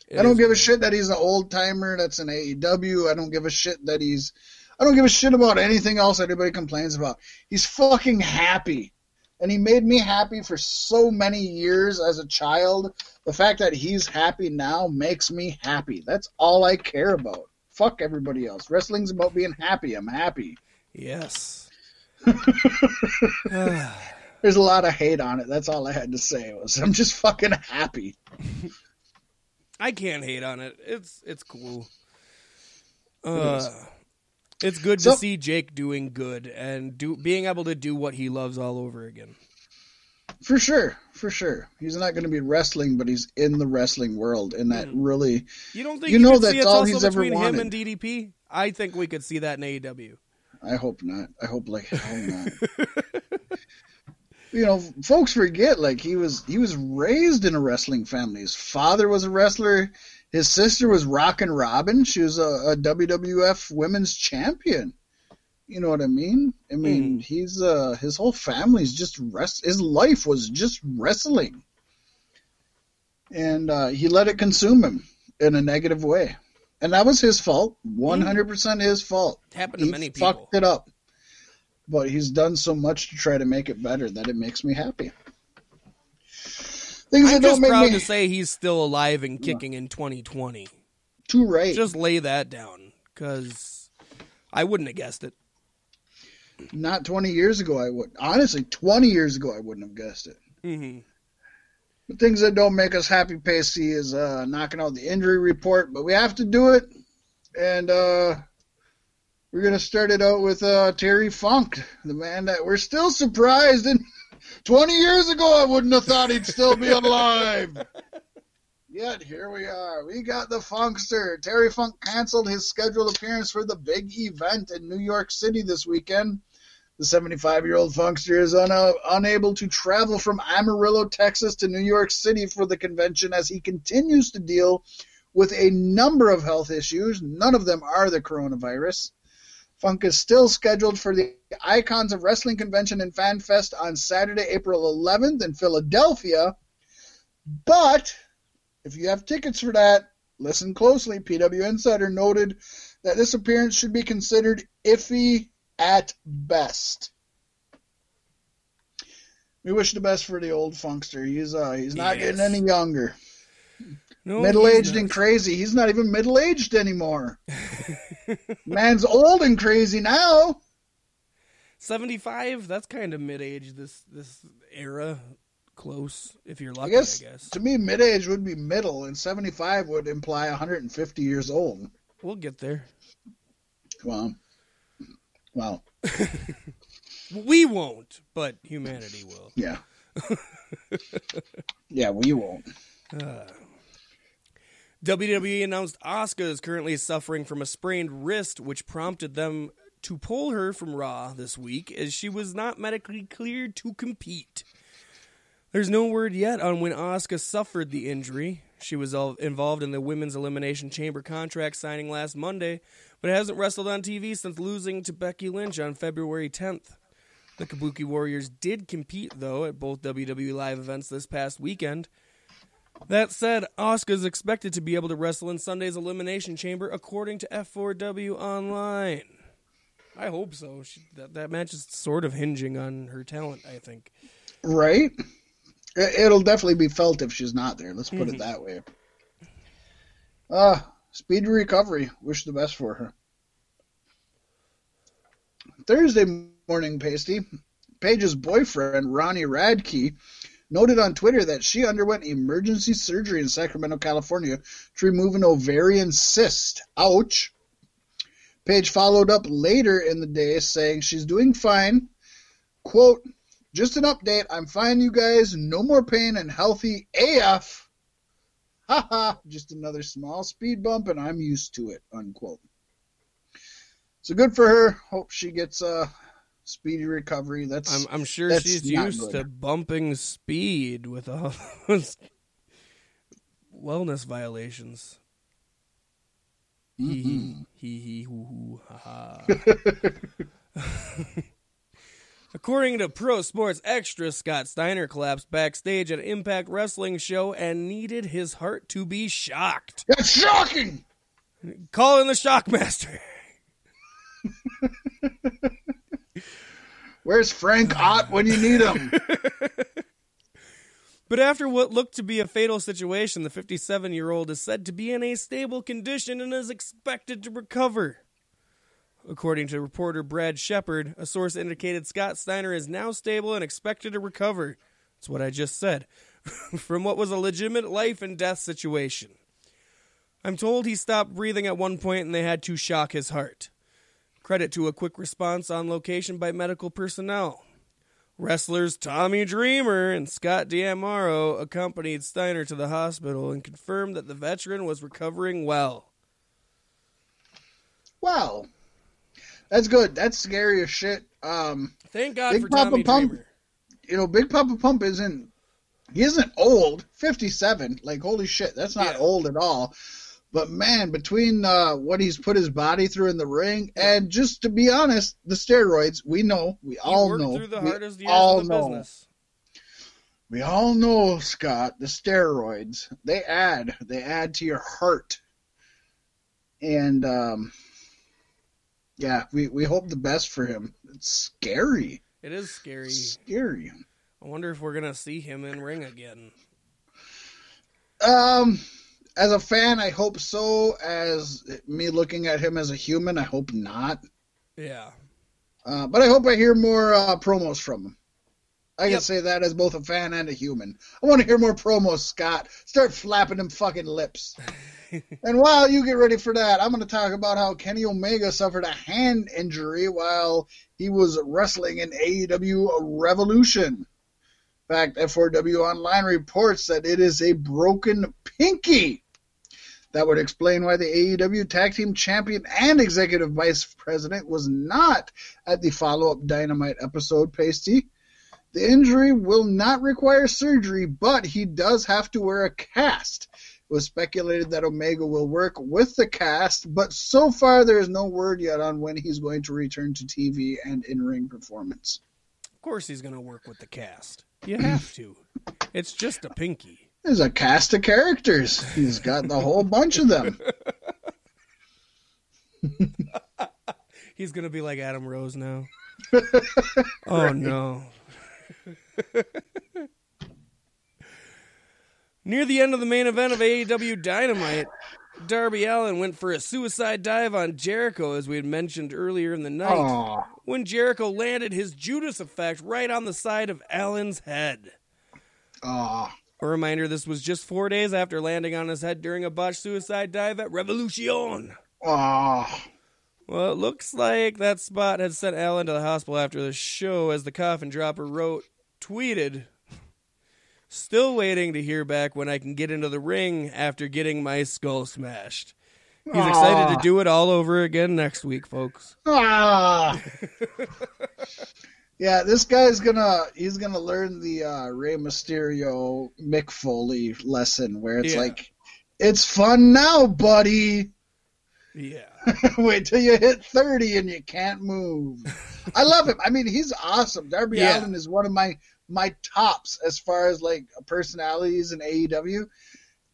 Speaker 1: It
Speaker 2: I don't give a shit that he's an old timer that's an AEW. I don't give a shit that he's. I don't give a shit about anything else anybody complains about. He's fucking happy. And he made me happy for so many years as a child. The fact that he's happy now makes me happy. That's all I care about. Fuck everybody else. Wrestling's about being happy. I'm happy.
Speaker 1: Yes.
Speaker 2: There's a lot of hate on it. That's all I had to say. Was I'm just fucking happy.
Speaker 1: I can't hate on it. It's it's cool. Uh, it's good
Speaker 2: So-
Speaker 1: to see Jake doing good and do being able to do what he loves all over again.
Speaker 2: For sure, for sure. He's not going to be wrestling, but he's in the wrestling world, and that mm. really
Speaker 1: You don't think
Speaker 2: You
Speaker 1: you,
Speaker 2: know that's all he's ever
Speaker 1: between him
Speaker 2: wanted.
Speaker 1: and DDP? I think we could see that in AEW.
Speaker 2: I hope not. I hope like hell not. you know, folks forget like he was he was raised in a wrestling family. His father was a wrestler. His sister was Rockin' Robin. She was a, a WWF Women's Champion. You know what I mean? I mean, he's uh his whole family's just rest. His life was just wrestling, and uh, he let it consume him in a negative way, and that was his fault. One hundred percent his fault It
Speaker 1: Happened to
Speaker 2: he
Speaker 1: many people.
Speaker 2: fucked it up. But he's done so much to try to make it better that it makes me happy. Things
Speaker 1: I'm
Speaker 2: that don't
Speaker 1: just
Speaker 2: make
Speaker 1: proud
Speaker 2: me
Speaker 1: to say he's still alive and kicking in 2020.
Speaker 2: too right.
Speaker 1: Just lay that down, because I wouldn't have guessed it.
Speaker 2: Not 20 years ago, I would. Honestly, 20 years ago, I wouldn't have guessed it.
Speaker 1: Mm-hmm.
Speaker 2: The things that don't make us happy, Pacey, is uh, knocking out the injury report, but we have to do it. And uh, we're going to start it out with uh, Terry Funk, the man that we're still surprised. And 20 years ago, I wouldn't have thought he'd still be alive. Yet here we are. We got the Funkster. Terry Funk canceled his scheduled appearance for the big event in New York City this weekend. The 75 year old Funkster is un- unable to travel from Amarillo, Texas to New York City for the convention as he continues to deal with a number of health issues. None of them are the coronavirus. Funk is still scheduled for the Icons of Wrestling Convention and Fan Fest on Saturday, April 11th in Philadelphia. But if you have tickets for that, listen closely. PW Insider noted that this appearance should be considered iffy at best. We wish the best for the old funkster. He's uh he's not
Speaker 1: Yes.
Speaker 2: getting any younger.
Speaker 1: No,
Speaker 2: middle aged and crazy. He's not even middle aged anymore. Man's old and crazy now.
Speaker 1: 75 that's kind of mid-age this this era close if you're
Speaker 2: I
Speaker 1: lucky
Speaker 2: guess,
Speaker 1: i guess
Speaker 2: to me mid age would be middle and seventy five would imply hundred and fifty years old.
Speaker 1: we'll get there
Speaker 2: Well. Wow.
Speaker 1: we won't but humanity will
Speaker 2: Yeah. yeah, we won't.
Speaker 1: Uh, WWE announced Asuka is currently suffering from a sprained wrist, which prompted them to pull her from Raw this week as she was not medically cleared to compete. There's no word yet on when Asuka suffered the injury. She was involved in the Women's Elimination Chamber contract signing last Monday, but hasn't wrestled on TV since losing to Becky Lynch on February 10th. The Kabuki Warriors did compete, though, at both WWE Live events this past weekend. That said, Asuka is expected to be able to wrestle in Sunday's Elimination Chamber, according to F4W Online. I hope so. She, that that match is sort of hinging on her talent. I think.
Speaker 2: Right? It- It'll definitely be felt if she's not there. Let's put it that way. Uh, speed recovery. Wish the best for her. Thursday morning, Pasty. Paige's boyfriend, Ronnie Radke, noted on Twitter that she underwent emergency surgery in Sacramento, California to remove an ovarian cyst. Ouch. Paige followed up later in the day saying she's doing fine. Quote, just an update. I'm fine, you guys. No more pain and healthy AF. Haha. Just another small speed bump, and I'm used to it. Unquote. So good for her. Hope she gets a speedy recovery. That's
Speaker 1: I'm I'm sure
Speaker 2: That's
Speaker 1: she's used
Speaker 2: good.
Speaker 1: to bumping speed with all those wellness violations. Hee hee mm-hmm. hee hee hoo hoo ha ha. According to Pro Sports Extra, Scott Steiner collapsed backstage at an Impact Wrestling show and needed his heart to be shocked.
Speaker 2: That's shocking.
Speaker 1: Call in the Shockmaster.
Speaker 2: Where's Frank Ott when you need him?
Speaker 1: But after what looked to be a fatal situation, the 57 year old is said to be in a stable condition and is expected to recover. According to reporter Brad Shepard, a source indicated Scott Steiner is now stable and expected to recover. That's what I just said. From what was a legitimate life and death situation. I'm told he stopped breathing at one point and they had to shock his heart. Credit to a quick response on location by medical personnel. Wrestlers Tommy Dreamer and Scott D'Amore accompanied Steiner to the hospital and confirmed that the veteran was recovering well.
Speaker 2: Wow. That's good. That's scary as shit. Um,
Speaker 1: Thank God
Speaker 2: Big
Speaker 1: for
Speaker 2: Papa
Speaker 1: Tommy
Speaker 2: Pump.
Speaker 1: Dreamer.
Speaker 2: you know, Big Papa Pump isn't he isn't old, 57. Like holy shit, that's not
Speaker 1: Yeah.
Speaker 2: old at all. But man, between uh, what he's put his body through in the ring and just to be honest, the steroids, we know, we all know,
Speaker 1: through the
Speaker 2: we all know,
Speaker 1: business.
Speaker 2: we all know, Scott, the steroids they add, they add to your heart, and um, yeah, we we hope the best for him. It's scary,
Speaker 1: It is scary.
Speaker 2: scary.
Speaker 1: I wonder if we're gonna see him in ring again.
Speaker 2: Um, as a fan, I hope so. As me looking at him as a human, I hope not.
Speaker 1: Yeah.
Speaker 2: Uh, but I hope I hear more uh, promos from him. I can say that as both a fan and a human. I want to hear more promos, Scott. Start flapping them fucking lips. and while you get ready for that, I'm going to talk about how Kenny Omega suffered a hand injury while he was wrestling in AEW Revolution. Fact, F4W Online reports that it is a broken pinky. That would explain why the AEW Tag Team Champion and Executive Vice President was not at the follow up Dynamite episode, Pasty. The injury will not require surgery, but he does have to wear a cast. It was speculated that Omega will work with the cast, but so far there is no word yet on when he's going to return to TV and in ring performance.
Speaker 1: Of course, he's going to work with the cast. You have to. It's just a pinky.
Speaker 2: There's a cast of characters. He's got the whole bunch of them.
Speaker 1: He's going to be like Adam Rose now. oh, no. Near the end of the main event of AEW Dynamite, Darby Allin went for a suicide dive on Jericho, as we had mentioned earlier in the night,
Speaker 2: Aw.
Speaker 1: when Jericho landed his Judas effect right on the side of Allin's head.
Speaker 2: Aw.
Speaker 1: A reminder this was just four days after landing on his head during a botched suicide dive at Revolution.
Speaker 2: Aw.
Speaker 1: Well, it looks like that spot had sent Allin to the hospital after the show, as the coffin dropper wrote, tweeted, Still waiting to hear back when I can get into the ring after getting my skull smashed. He's excited to do it all over again next week, folks.
Speaker 2: Ah. yeah, this guy's gonna he's gonna learn the uh, Rey Mysterio Mick Foley lesson where it's
Speaker 1: Yeah.
Speaker 2: like, it's fun now, buddy.
Speaker 1: Yeah.
Speaker 2: Wait till you hit thirty and you can't move. I love him. I mean, he's awesome. Darby
Speaker 1: Yeah.
Speaker 2: Allin is one of my my tops as far as like personalities in AEW.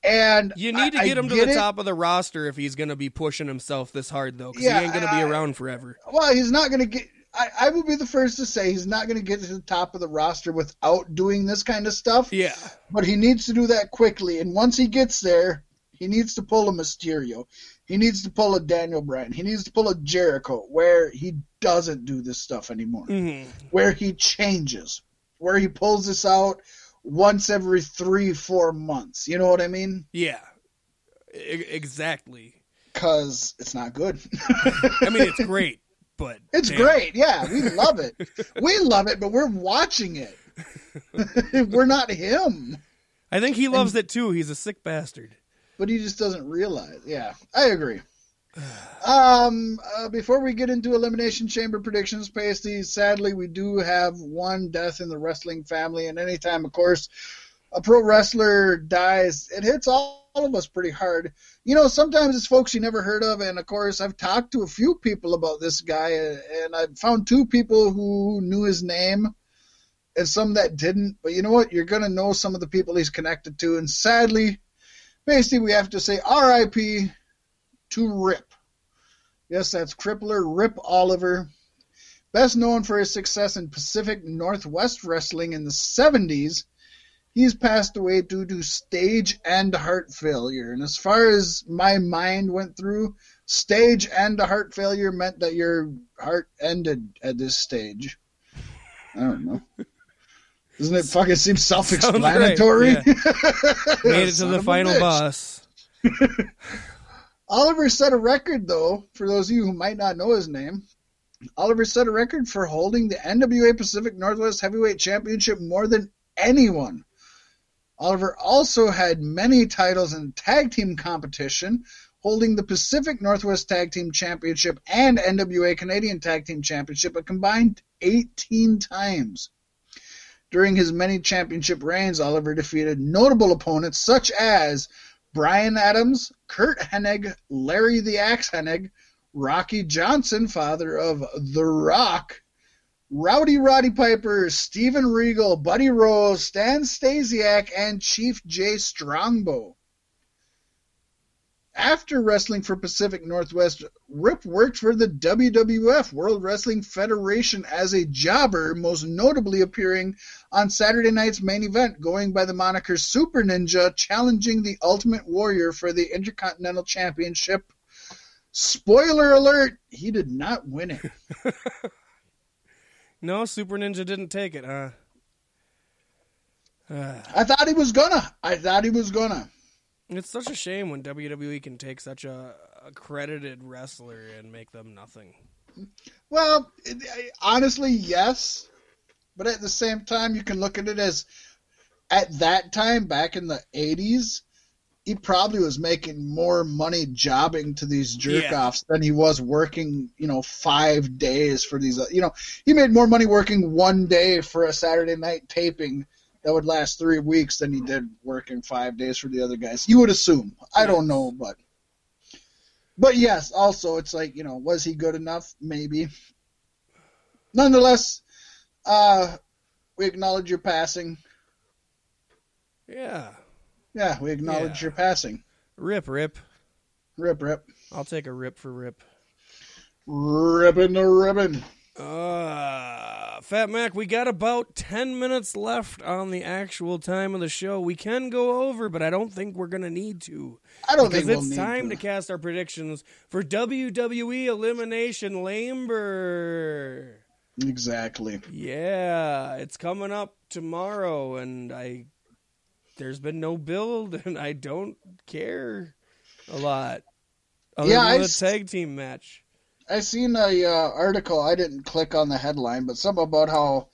Speaker 2: And
Speaker 1: You need to
Speaker 2: I- I
Speaker 1: get him to
Speaker 2: get
Speaker 1: the
Speaker 2: it.
Speaker 1: top of the roster if he's going to be pushing himself this hard, though, because
Speaker 2: Yeah,
Speaker 1: he ain't going to be around forever.
Speaker 2: Well, he's not going to get. I, I will be the first to say he's not going to get to the top of the roster without doing this kind of stuff.
Speaker 1: Yeah.
Speaker 2: But he needs to do that quickly. And once he gets there, he needs to pull a Mysterio. He needs to pull a Daniel Bryan. He needs to pull a Jericho where he doesn't do this stuff anymore.
Speaker 1: hmm
Speaker 2: Where he changes. Where he pulls this out once every three, four months. You know what I mean?
Speaker 1: Yeah. E- exactly.
Speaker 2: Because it's not good.
Speaker 1: I mean, it's great, but.
Speaker 2: It's
Speaker 1: damn.
Speaker 2: great. Yeah, we love it. we love it, but we're watching it. we're not him.
Speaker 1: I think he loves it too. He's a sick bastard.
Speaker 2: But he just doesn't realize. Yeah, I agree. Um, uh, before we get into elimination chamber predictions, Pasty, sadly we do have one death in the wrestling family, and anytime, of course, a pro wrestler dies, it hits all, all of us pretty hard. You know, sometimes it's folks you never heard of, and of course, I've talked to a few people about this guy, and I've found two people who knew his name, and some that didn't. But you know what? You're gonna know some of the people he's connected to, and sadly, basically, we have to say R.I.P. to Rip. Yes, that's crippler Rip Oliver. Best known for his success in Pacific Northwest Wrestling in the 70s, he's passed away due to stage and heart failure. And as far as my mind went through, stage and heart failure meant that your heart ended at this stage. I don't know. Doesn't it fucking seem self explanatory?
Speaker 1: Made it to the final boss.
Speaker 2: Oliver set a record, though, for those of you who might not know his name. Oliver set a record for holding the NWA Pacific Northwest Heavyweight Championship more than anyone. Oliver also had many titles in tag team competition, holding the Pacific Northwest Tag Team Championship and NWA Canadian Tag Team Championship a combined 18 times. During his many championship reigns, Oliver defeated notable opponents such as Brian Adams, Curt Hennig, Larry the Axe Hennig, Rocky Johnson, father of The Rock, Rowdy Roddy Piper, Steven Regal, Buddy Rose, Stan Stasiak, and Chief Jay Strongbow. After wrestling for Pacific Northwest, Rip worked for the WWF World Wrestling Federation as a jobber, most notably appearing on Saturday night's main event, going by the moniker Super Ninja, challenging the Ultimate Warrior for the Intercontinental Championship. Spoiler alert, he did not win it.
Speaker 1: No, Super Ninja didn't take it, huh? Uh,
Speaker 2: I thought he was gonna. I thought he was gonna.
Speaker 1: It's such a shame when WWE can take such a accredited wrestler and make them nothing.
Speaker 2: Well, honestly, yes. But at the same time, you can look at it as at that time, back in the 80s, he probably was making more money jobbing to these jerk
Speaker 1: Yeah.
Speaker 2: offs than he was working, you know, five days for these. uh, You know, he made more money working one day for a Saturday night taping that would last three weeks than he did working five days for the other guys. You would assume. I don't know, but. But yes, also it's like you know, was he good enough? Maybe. Nonetheless, uh, we acknowledge your passing.
Speaker 1: Yeah.
Speaker 2: Yeah, we acknowledge
Speaker 1: Yeah.
Speaker 2: your passing.
Speaker 1: Rip, rip.
Speaker 2: Rip, rip.
Speaker 1: I'll take a rip for rip.
Speaker 2: Ripping the ribbon.
Speaker 1: Uh, Fat Mac, we got about 10 minutes left on the actual time of the show. We can go over, but I don't think we're going to need to.
Speaker 2: I don't think
Speaker 1: it's
Speaker 2: we'll need
Speaker 1: time
Speaker 2: to.
Speaker 1: to cast our predictions for WWE Elimination Lamber.
Speaker 2: Exactly.
Speaker 1: Yeah, it's coming up tomorrow, and I there's been no build, and I don't care a lot. Other
Speaker 2: Yeah,
Speaker 1: than
Speaker 2: I
Speaker 1: the
Speaker 2: s-
Speaker 1: tag team match.
Speaker 2: I seen a uh, article. I didn't click on the headline, but something about how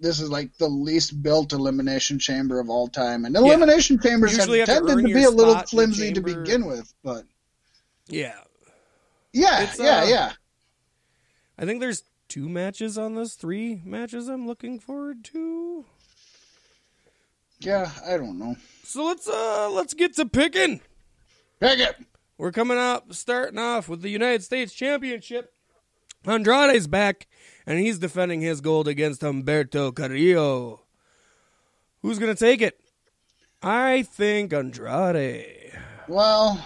Speaker 2: this is like the least built elimination chamber of all time, and elimination chambers have
Speaker 1: Usually have to
Speaker 2: tended to, be a little
Speaker 1: spot in the
Speaker 2: flimsy to begin with. But
Speaker 1: Yeah,
Speaker 2: yeah,
Speaker 1: It's,
Speaker 2: yeah,
Speaker 1: uh,
Speaker 2: yeah.
Speaker 1: I think there's two matches on this, three matches I'm looking forward to.
Speaker 2: Yeah, I don't know.
Speaker 1: So let's uh let's get to picking.
Speaker 2: Pick it.
Speaker 1: We're coming up starting off with the United States Championship. Andrade's back and he's defending his gold against Humberto Carrillo. Who's gonna take it? I think Andrade.
Speaker 2: Well,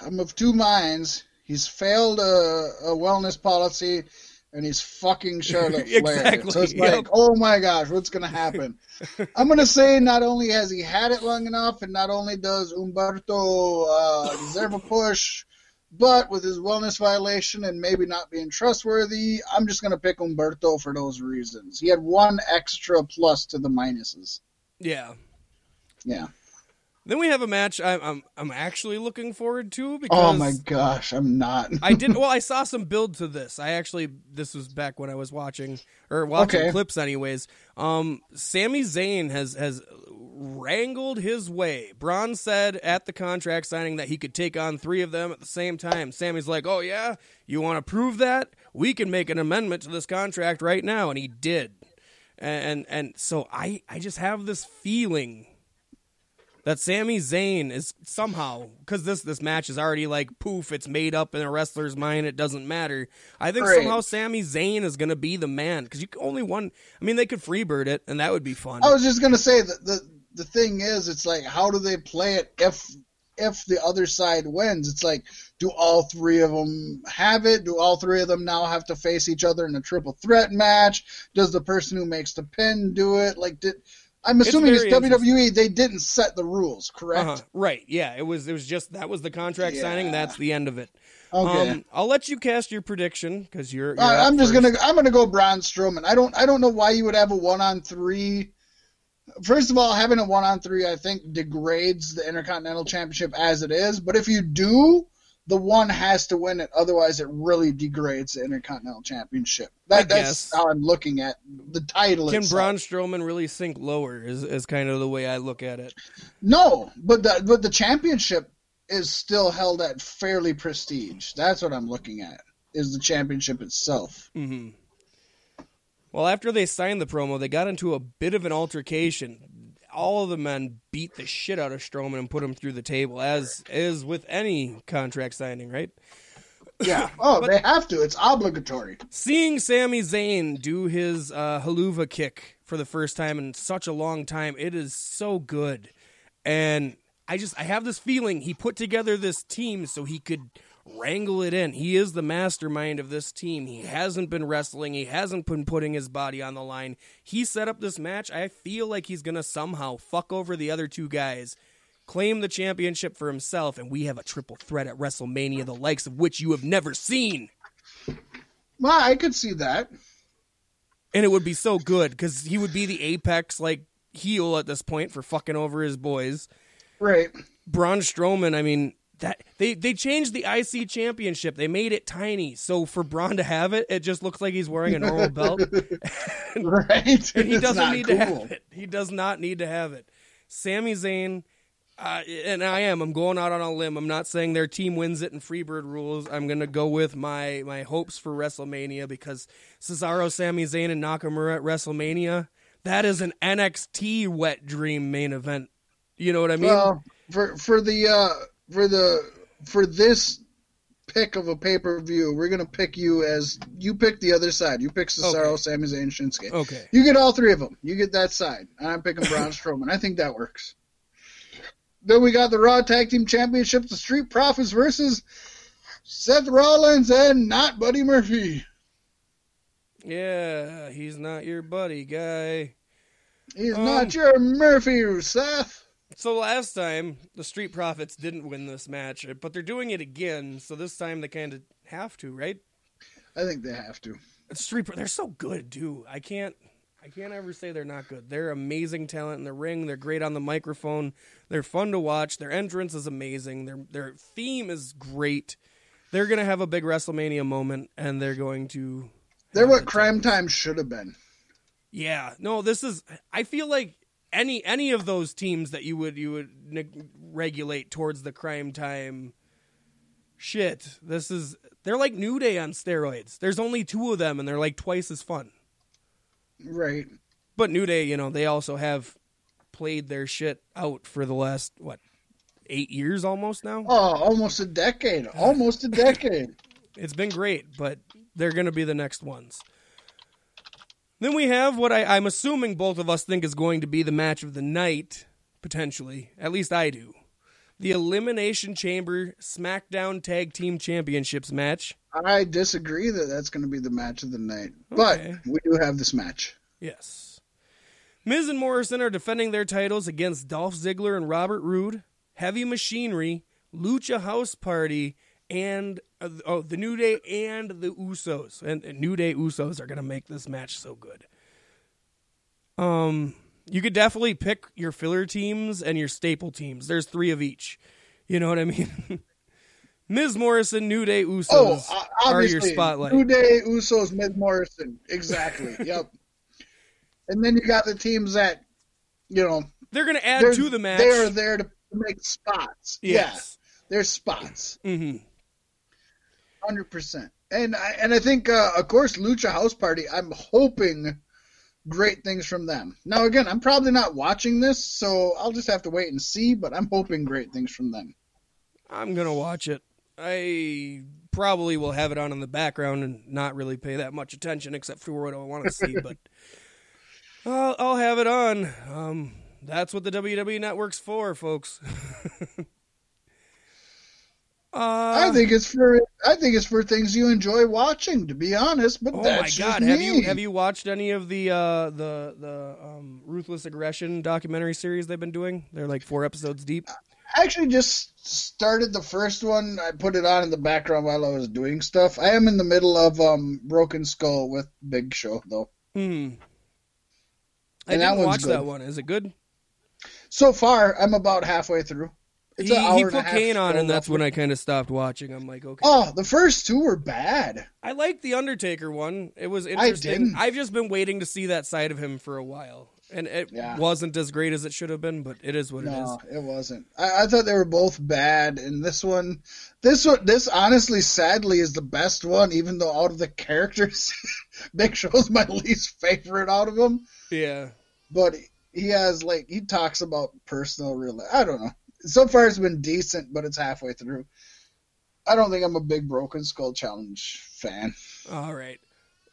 Speaker 2: I'm of two minds. He's failed a, a wellness policy, and he's fucking Charlotte Flair.
Speaker 1: Exactly,
Speaker 2: So it's
Speaker 1: yep.
Speaker 2: like, oh my gosh, what's gonna happen? I'm gonna say not only has he had it long enough, and not only does Humberto uh, deserve a push, but with his wellness violation and maybe not being trustworthy, I'm just gonna pick Humberto for those reasons. He had one extra plus to the minuses.
Speaker 1: Yeah.
Speaker 2: Yeah.
Speaker 1: Then we have a match I'm I'm, I'm actually looking forward to because
Speaker 2: Oh my gosh, I'm not.
Speaker 1: I did well. I saw some build to this. I actually this was back when I was watching or watching
Speaker 2: Okay.
Speaker 1: clips, anyways. Um, Sami Zayn has has wrangled his way. Braun said at the contract signing that he could take on three of them at the same time. Sami's like, "Oh yeah, you want to prove that? We can make an amendment to this contract right now," and he did. And And and so I I just have this feeling that Sami Zayn is somehow because this this match is already like poof, it's made up in a wrestler's mind. It doesn't matter. I think
Speaker 2: Right.
Speaker 1: somehow Sami Zayn is going to be the man because you only one. I mean, they could freebird it, and that would be fun.
Speaker 2: I was just gonna say that the the thing is, it's like how do they play it if if the other side wins? It's like do all three of them have it? Do all three of them now have to face each other in a triple threat match? Does the person who makes the pin do it? Like did I'm assuming it's,
Speaker 1: very
Speaker 2: WWE. They didn't set the rules, correct?
Speaker 1: Uh-huh. Right? Yeah. It was. It was just that was the contract signing.
Speaker 2: Yeah.
Speaker 1: That's the end of it.
Speaker 2: Okay.
Speaker 1: Um, I'll let you cast your prediction because you're. you're up
Speaker 2: I'm just
Speaker 1: first.
Speaker 2: gonna I'm gonna go Braun Strowman. I don't I don't know why you would have a one on three. First of all, having a one on three I think degrades the Intercontinental Championship as it is. But if you do, the one has to win it. Otherwise, it really degrades the Intercontinental Championship. That, that's how I'm looking at the title.
Speaker 1: Can
Speaker 2: itself.
Speaker 1: Braun Strowman really sink lower? Is is kind of the way I look at it.
Speaker 2: No, but the but the championship is still held at fairly prestige. That's what I'm looking at. Is the championship itself?
Speaker 1: Mm-hmm. Well, after they signed the promo, they got into a bit of an altercation. All of the men beat the shit out of Strowman and put him through the table, as is with any contract signing, right?
Speaker 2: Yeah. Oh, they have to. It's obligatory.
Speaker 1: Seeing Sami Zayn do his uh, Helluva Kick for the first time in such a long time, it is so good. And I just I have this feeling he put together this team so he could wrangle it in. He is the mastermind of this team. He hasn't been wrestling. He hasn't been putting his body on the line. He set up this match. I feel like he's gonna somehow fuck over the other two guys. Claim the championship for himself, and we have a triple threat at WrestleMania, the likes of which you have never seen.
Speaker 2: Well, I could see that.
Speaker 1: and it would be so good because he would be the apex like heel at this point for fucking over his boys.
Speaker 2: Right.
Speaker 1: Braun Strowman, I mean that they they changed the IC championship. They made it tiny, so for Braun to have it, it just looks like he's wearing a normal belt,
Speaker 2: Right.
Speaker 1: and he doesn't need to have it. He does not need to have it. Sami Zayn Uh, and I am. I'm going out on a limb. I'm not saying their team wins it in Freebird rules. I'm going to go with my my hopes for WrestleMania because Cesaro, Sami Zayn, and Nakamura at WrestleMania. That is an NXT wet dream main event. You know what I mean?
Speaker 2: Well, for for the uh, for the for this pick of a pay per view, we're gonna pick you as you pick the other side. You pick Cesaro,
Speaker 1: Okay.
Speaker 2: Sami Zayn, Shinsuke.
Speaker 1: okay.
Speaker 2: You get all three of them. You get that side. And I'm picking Braun Strowman. I think that works. Then we got the Raw Tag Team Championships, the Street Profits versus Seth Rollins and not Buddy Murphy.
Speaker 1: Yeah, he's not your buddy guy.
Speaker 2: He's
Speaker 1: Um,
Speaker 2: not your Murphy, Seth.
Speaker 1: So last time the Street Profits didn't win this match, but they're doing it again. So this time they kind of have to, right?
Speaker 2: I think they have to.
Speaker 1: Street they're so good dude. I can't I can't ever say they're not good. They're amazing talent in the ring. They're great on the microphone. They're fun to watch. Their entrance is amazing. Their their theme is great. They're gonna have a big WrestleMania moment, and they're going to.
Speaker 2: They're what
Speaker 1: Cryme.
Speaker 2: Tyme should have been.
Speaker 1: Yeah, no, this is. I feel like any any of those teams that you would you would neg- regulate towards the Cryme Tyme. Shit, this is they're like New Day on steroids. There's only two of them, and they're like twice as fun.
Speaker 2: Right.
Speaker 1: But New Day, you know, they also have played their shit out for the last what eight years almost now.
Speaker 2: Oh, almost a decade. Almost a decade.
Speaker 1: It's been great, but they're going to be the next ones. Then we have what I, I'm assuming both of us think is going to be the match of the night, potentially. At least I do. The Elimination Chamber SmackDown Tag Team Championships match.
Speaker 2: I disagree that that's going to be the match of the night.
Speaker 1: Okay.
Speaker 2: But we do have this match.
Speaker 1: Yes. Miz and Morrison are defending their titles against Dolph Ziggler and Robert Roode, Heavy Machinery, Lucha House Party, and uh, oh, the New Day and the Usos. And, and New Day Usos are going to make this match so good. Um, you could definitely pick your filler teams and your staple teams. There's three of each. You know what I mean? Miz Morrison, New Day Usos
Speaker 2: Oh,
Speaker 1: are
Speaker 2: obviously.
Speaker 1: your spotlight.
Speaker 2: New Day, Usos, Miz Morrison. Exactly. yep. And then you got the teams that, you know,
Speaker 1: They're going to add to the match.
Speaker 2: they are there to make spots.
Speaker 1: Yes.
Speaker 2: Yeah. They're spots.
Speaker 1: hmm
Speaker 2: Hundred percent. And I and I think uh, of course Lucha House Party. I'm hoping great things from them. Now again, I'm probably not watching this, so I'll just have to wait and see. But I'm hoping great things from them.
Speaker 1: I'm gonna watch it. I probably will have it on in the background and not really pay that much attention except for what I want to see. but I'll, I'll have it on. Um, that's what the WWE Network's for, folks.
Speaker 2: I
Speaker 1: uh,
Speaker 2: think it's for I think it's for things you enjoy watching. To be honest, but
Speaker 1: oh my God, have you have you watched any of the uh, the the um, ruthless aggression documentary series they've been doing? They're like four episodes deep.
Speaker 2: I actually just started the first one. I put it on in the background while I was doing stuff. I am in the middle of um Broken Skull with Big Show though.
Speaker 1: Hmm. I
Speaker 2: And that
Speaker 1: didn't
Speaker 2: one's
Speaker 1: watch
Speaker 2: good.
Speaker 1: that one. Is it good?
Speaker 2: So far, I'm about halfway through. It's
Speaker 1: he he put Kane on, and that's when I kind of stopped watching. I'm like, okay.
Speaker 2: Oh, the first two were bad.
Speaker 1: I like the Undertaker one. It was interesting.
Speaker 2: didn't.
Speaker 1: I've just been waiting to see that side of him for a while, and it
Speaker 2: Yeah.
Speaker 1: wasn't as great as it should have been. But it is what it is.
Speaker 2: No, it wasn't. I, I thought they were both bad, and this one, this one, this honestly, sadly, is the best one. Even though out of the characters, Big Show's my least favorite out of them.
Speaker 1: Yeah.
Speaker 2: But he has like he talks about personal real. I don't know. So far, it's been decent, but it's halfway through. I don't think I'm a big Broken Skull Challenge fan.
Speaker 1: All right.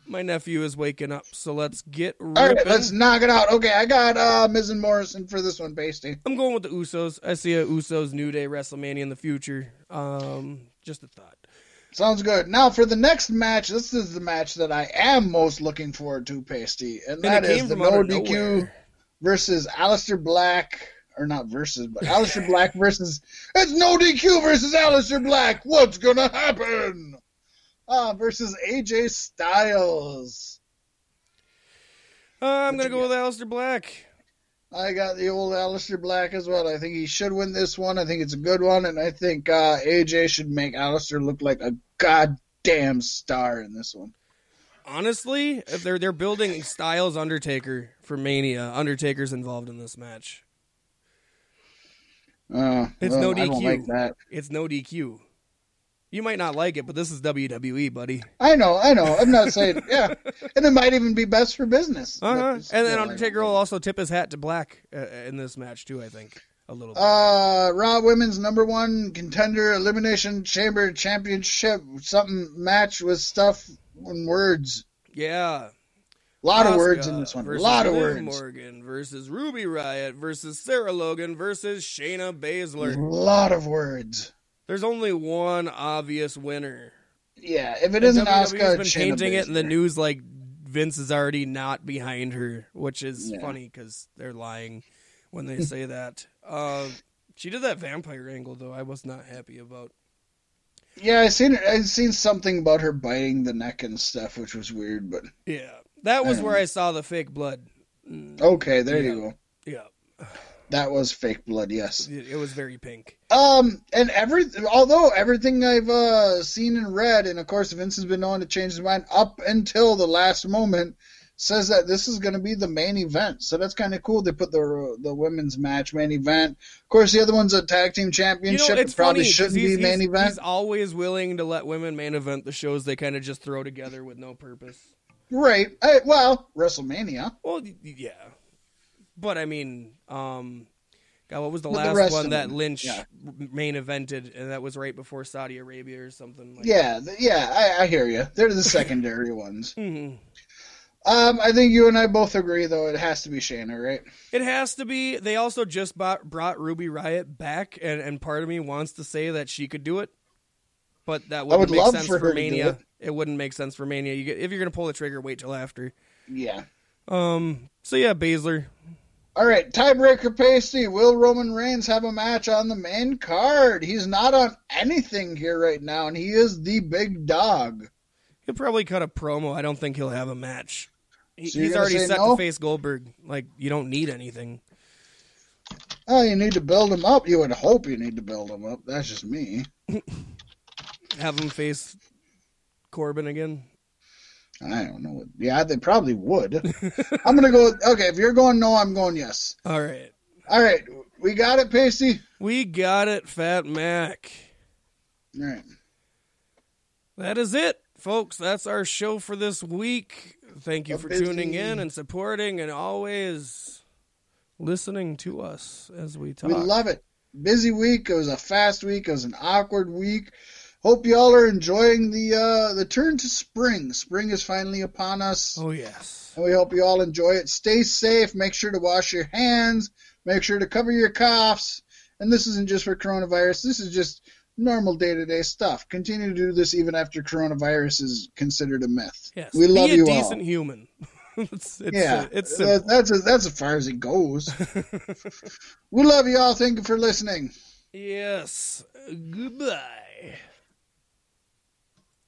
Speaker 1: My nephew is waking up, so let's get
Speaker 2: All right,
Speaker 1: ripping.
Speaker 2: let's knock it out. Okay, I got uh, Miz and Morrison for this one, Pasty.
Speaker 1: I'm going with the Usos. I see a Usos New Day WrestleMania in the future. Um, just a thought.
Speaker 2: Sounds good. Now for the next match, this is the match that I am most looking forward to, Pasty, and
Speaker 1: And
Speaker 2: that is the No DQ
Speaker 1: nowhere.
Speaker 2: versus Aleister Black, or not versus, but Aleister Black versus it's No DQ versus Aleister Black. What's gonna happen? Uh, versus AJ Styles.
Speaker 1: Uh, I'm
Speaker 2: What
Speaker 1: gonna go with Aleister Black.
Speaker 2: I got the old Aleister Black as well. I think he should win this one. I think it's a good one, and I think uh, AJ should make Aleister look like a goddamn star in this one.
Speaker 1: Honestly, if they're they're building Styles Undertaker for Mania, Undertaker's involved in this match.
Speaker 2: Uh,
Speaker 1: It's
Speaker 2: well,
Speaker 1: no DQ.
Speaker 2: like.
Speaker 1: It's no DQ. You might not like it, but this is WWE, buddy.
Speaker 2: I know, I know. I'm not saying, yeah, and it might even be best for business.
Speaker 1: Uh-huh. And then Undertaker will also tip his hat to Black uh, in this match too. I think a little. bit.
Speaker 2: Uh, Raw Women's Number One Contender Elimination Chamber Championship something match with stuff and words.
Speaker 1: yeah.
Speaker 2: A lot of words in this one. A lot of words.
Speaker 1: Morgan versus Ruby Riott versus Sarah Logan versus Shayna Baszler.
Speaker 2: A lot of words.
Speaker 1: There's only one obvious winner.
Speaker 2: Yeah, if it isn't
Speaker 1: WWE's
Speaker 2: Asuka,
Speaker 1: been
Speaker 2: Shayna
Speaker 1: painting it in the news like Vince is already not behind her, which is
Speaker 2: Yeah.
Speaker 1: funny because they're lying when they say that. Uh, she did that vampire angle though. I was not happy about.
Speaker 2: Yeah, I seen I seen something about her biting the neck and stuff, which was weird. But
Speaker 1: Yeah, that was where. I saw the fake blood. Mm,
Speaker 2: okay, there
Speaker 1: Yeah.
Speaker 2: you go.
Speaker 1: Yeah,
Speaker 2: That was fake blood. Yes.
Speaker 1: it, it was very pink.
Speaker 2: Um, and every although everything I've uh, seen and read, and of course Vince has been known to change his mind up until the last moment, says that this is going to be the main event. So that's kind of cool. They put the the women's match main event. Of course, the other one's a tag team
Speaker 1: You
Speaker 2: championship.
Speaker 1: know,
Speaker 2: it probably
Speaker 1: funny
Speaker 2: shouldn't be main event.
Speaker 1: He's always willing to let women main event the shows they kind of just throw together with no purpose.
Speaker 2: Right. I, well, WrestleMania.
Speaker 1: Well, yeah, but I mean, um, God, what was the last
Speaker 2: rest
Speaker 1: one that Lynch
Speaker 2: yeah.
Speaker 1: main evented, and that was right before Saudi Arabia or something? Like
Speaker 2: Yeah, th- yeah, I, I hear you. They're the secondary ones.
Speaker 1: Mm-hmm.
Speaker 2: Um, I think you and I both agree, though, it has to be Shayna, right?
Speaker 1: It has to be. They also just bought, brought Ruby Riott back, and, and part of me wants to say that she could do it, but that wouldn't
Speaker 2: would
Speaker 1: make sense
Speaker 2: for
Speaker 1: for,
Speaker 2: her to do
Speaker 1: Mania.
Speaker 2: It.
Speaker 1: wouldn't make sense for Mania. You get, if you're gonna pull the trigger, wait till after.
Speaker 2: Yeah.
Speaker 1: Um. So yeah, Baszler.
Speaker 2: All right, tiebreaker pasty. Will Roman Reigns have a match on the main card? He's not on anything here right now, and he is the big dog.
Speaker 1: He'll probably cut a promo. I don't think he'll have a match. He,
Speaker 2: So
Speaker 1: he's already set
Speaker 2: no?
Speaker 1: to face Goldberg. Like you don't need anything.
Speaker 2: Oh, you need to build him up. You would hope you need to build him up. That's just me.
Speaker 1: Have him face Corbin again.
Speaker 2: I don't know. What, yeah, they probably would. I'm gonna go. Okay, if you're going no, I'm going yes.
Speaker 1: All right,
Speaker 2: All right, we got it, pasty.
Speaker 1: we got it, Fat Mac.
Speaker 2: All right.
Speaker 1: That is it, folks. That's our show for this week. Thank you for tuning in and supporting and always listening to us as we talk.
Speaker 2: We love it. Busy week. It was a fast week. It was an awkward week. Hope y'all are enjoying the uh, the turn to spring. Spring is finally upon us,
Speaker 1: oh yes.
Speaker 2: and we hope you all enjoy it. Stay safe. Make sure to wash your hands. Make sure to cover your coughs. And this isn't just for coronavirus. This is just normal day to day stuff. Continue to do this even after coronavirus is considered a myth.
Speaker 1: Yes.
Speaker 2: We love
Speaker 1: Be a
Speaker 2: you
Speaker 1: decent
Speaker 2: all.
Speaker 1: human. it's, it's,
Speaker 2: yeah,
Speaker 1: uh, it's simple.
Speaker 2: that's as, that's as far as it goes. we love you all. Thank you for listening.
Speaker 1: yes. Goodbye.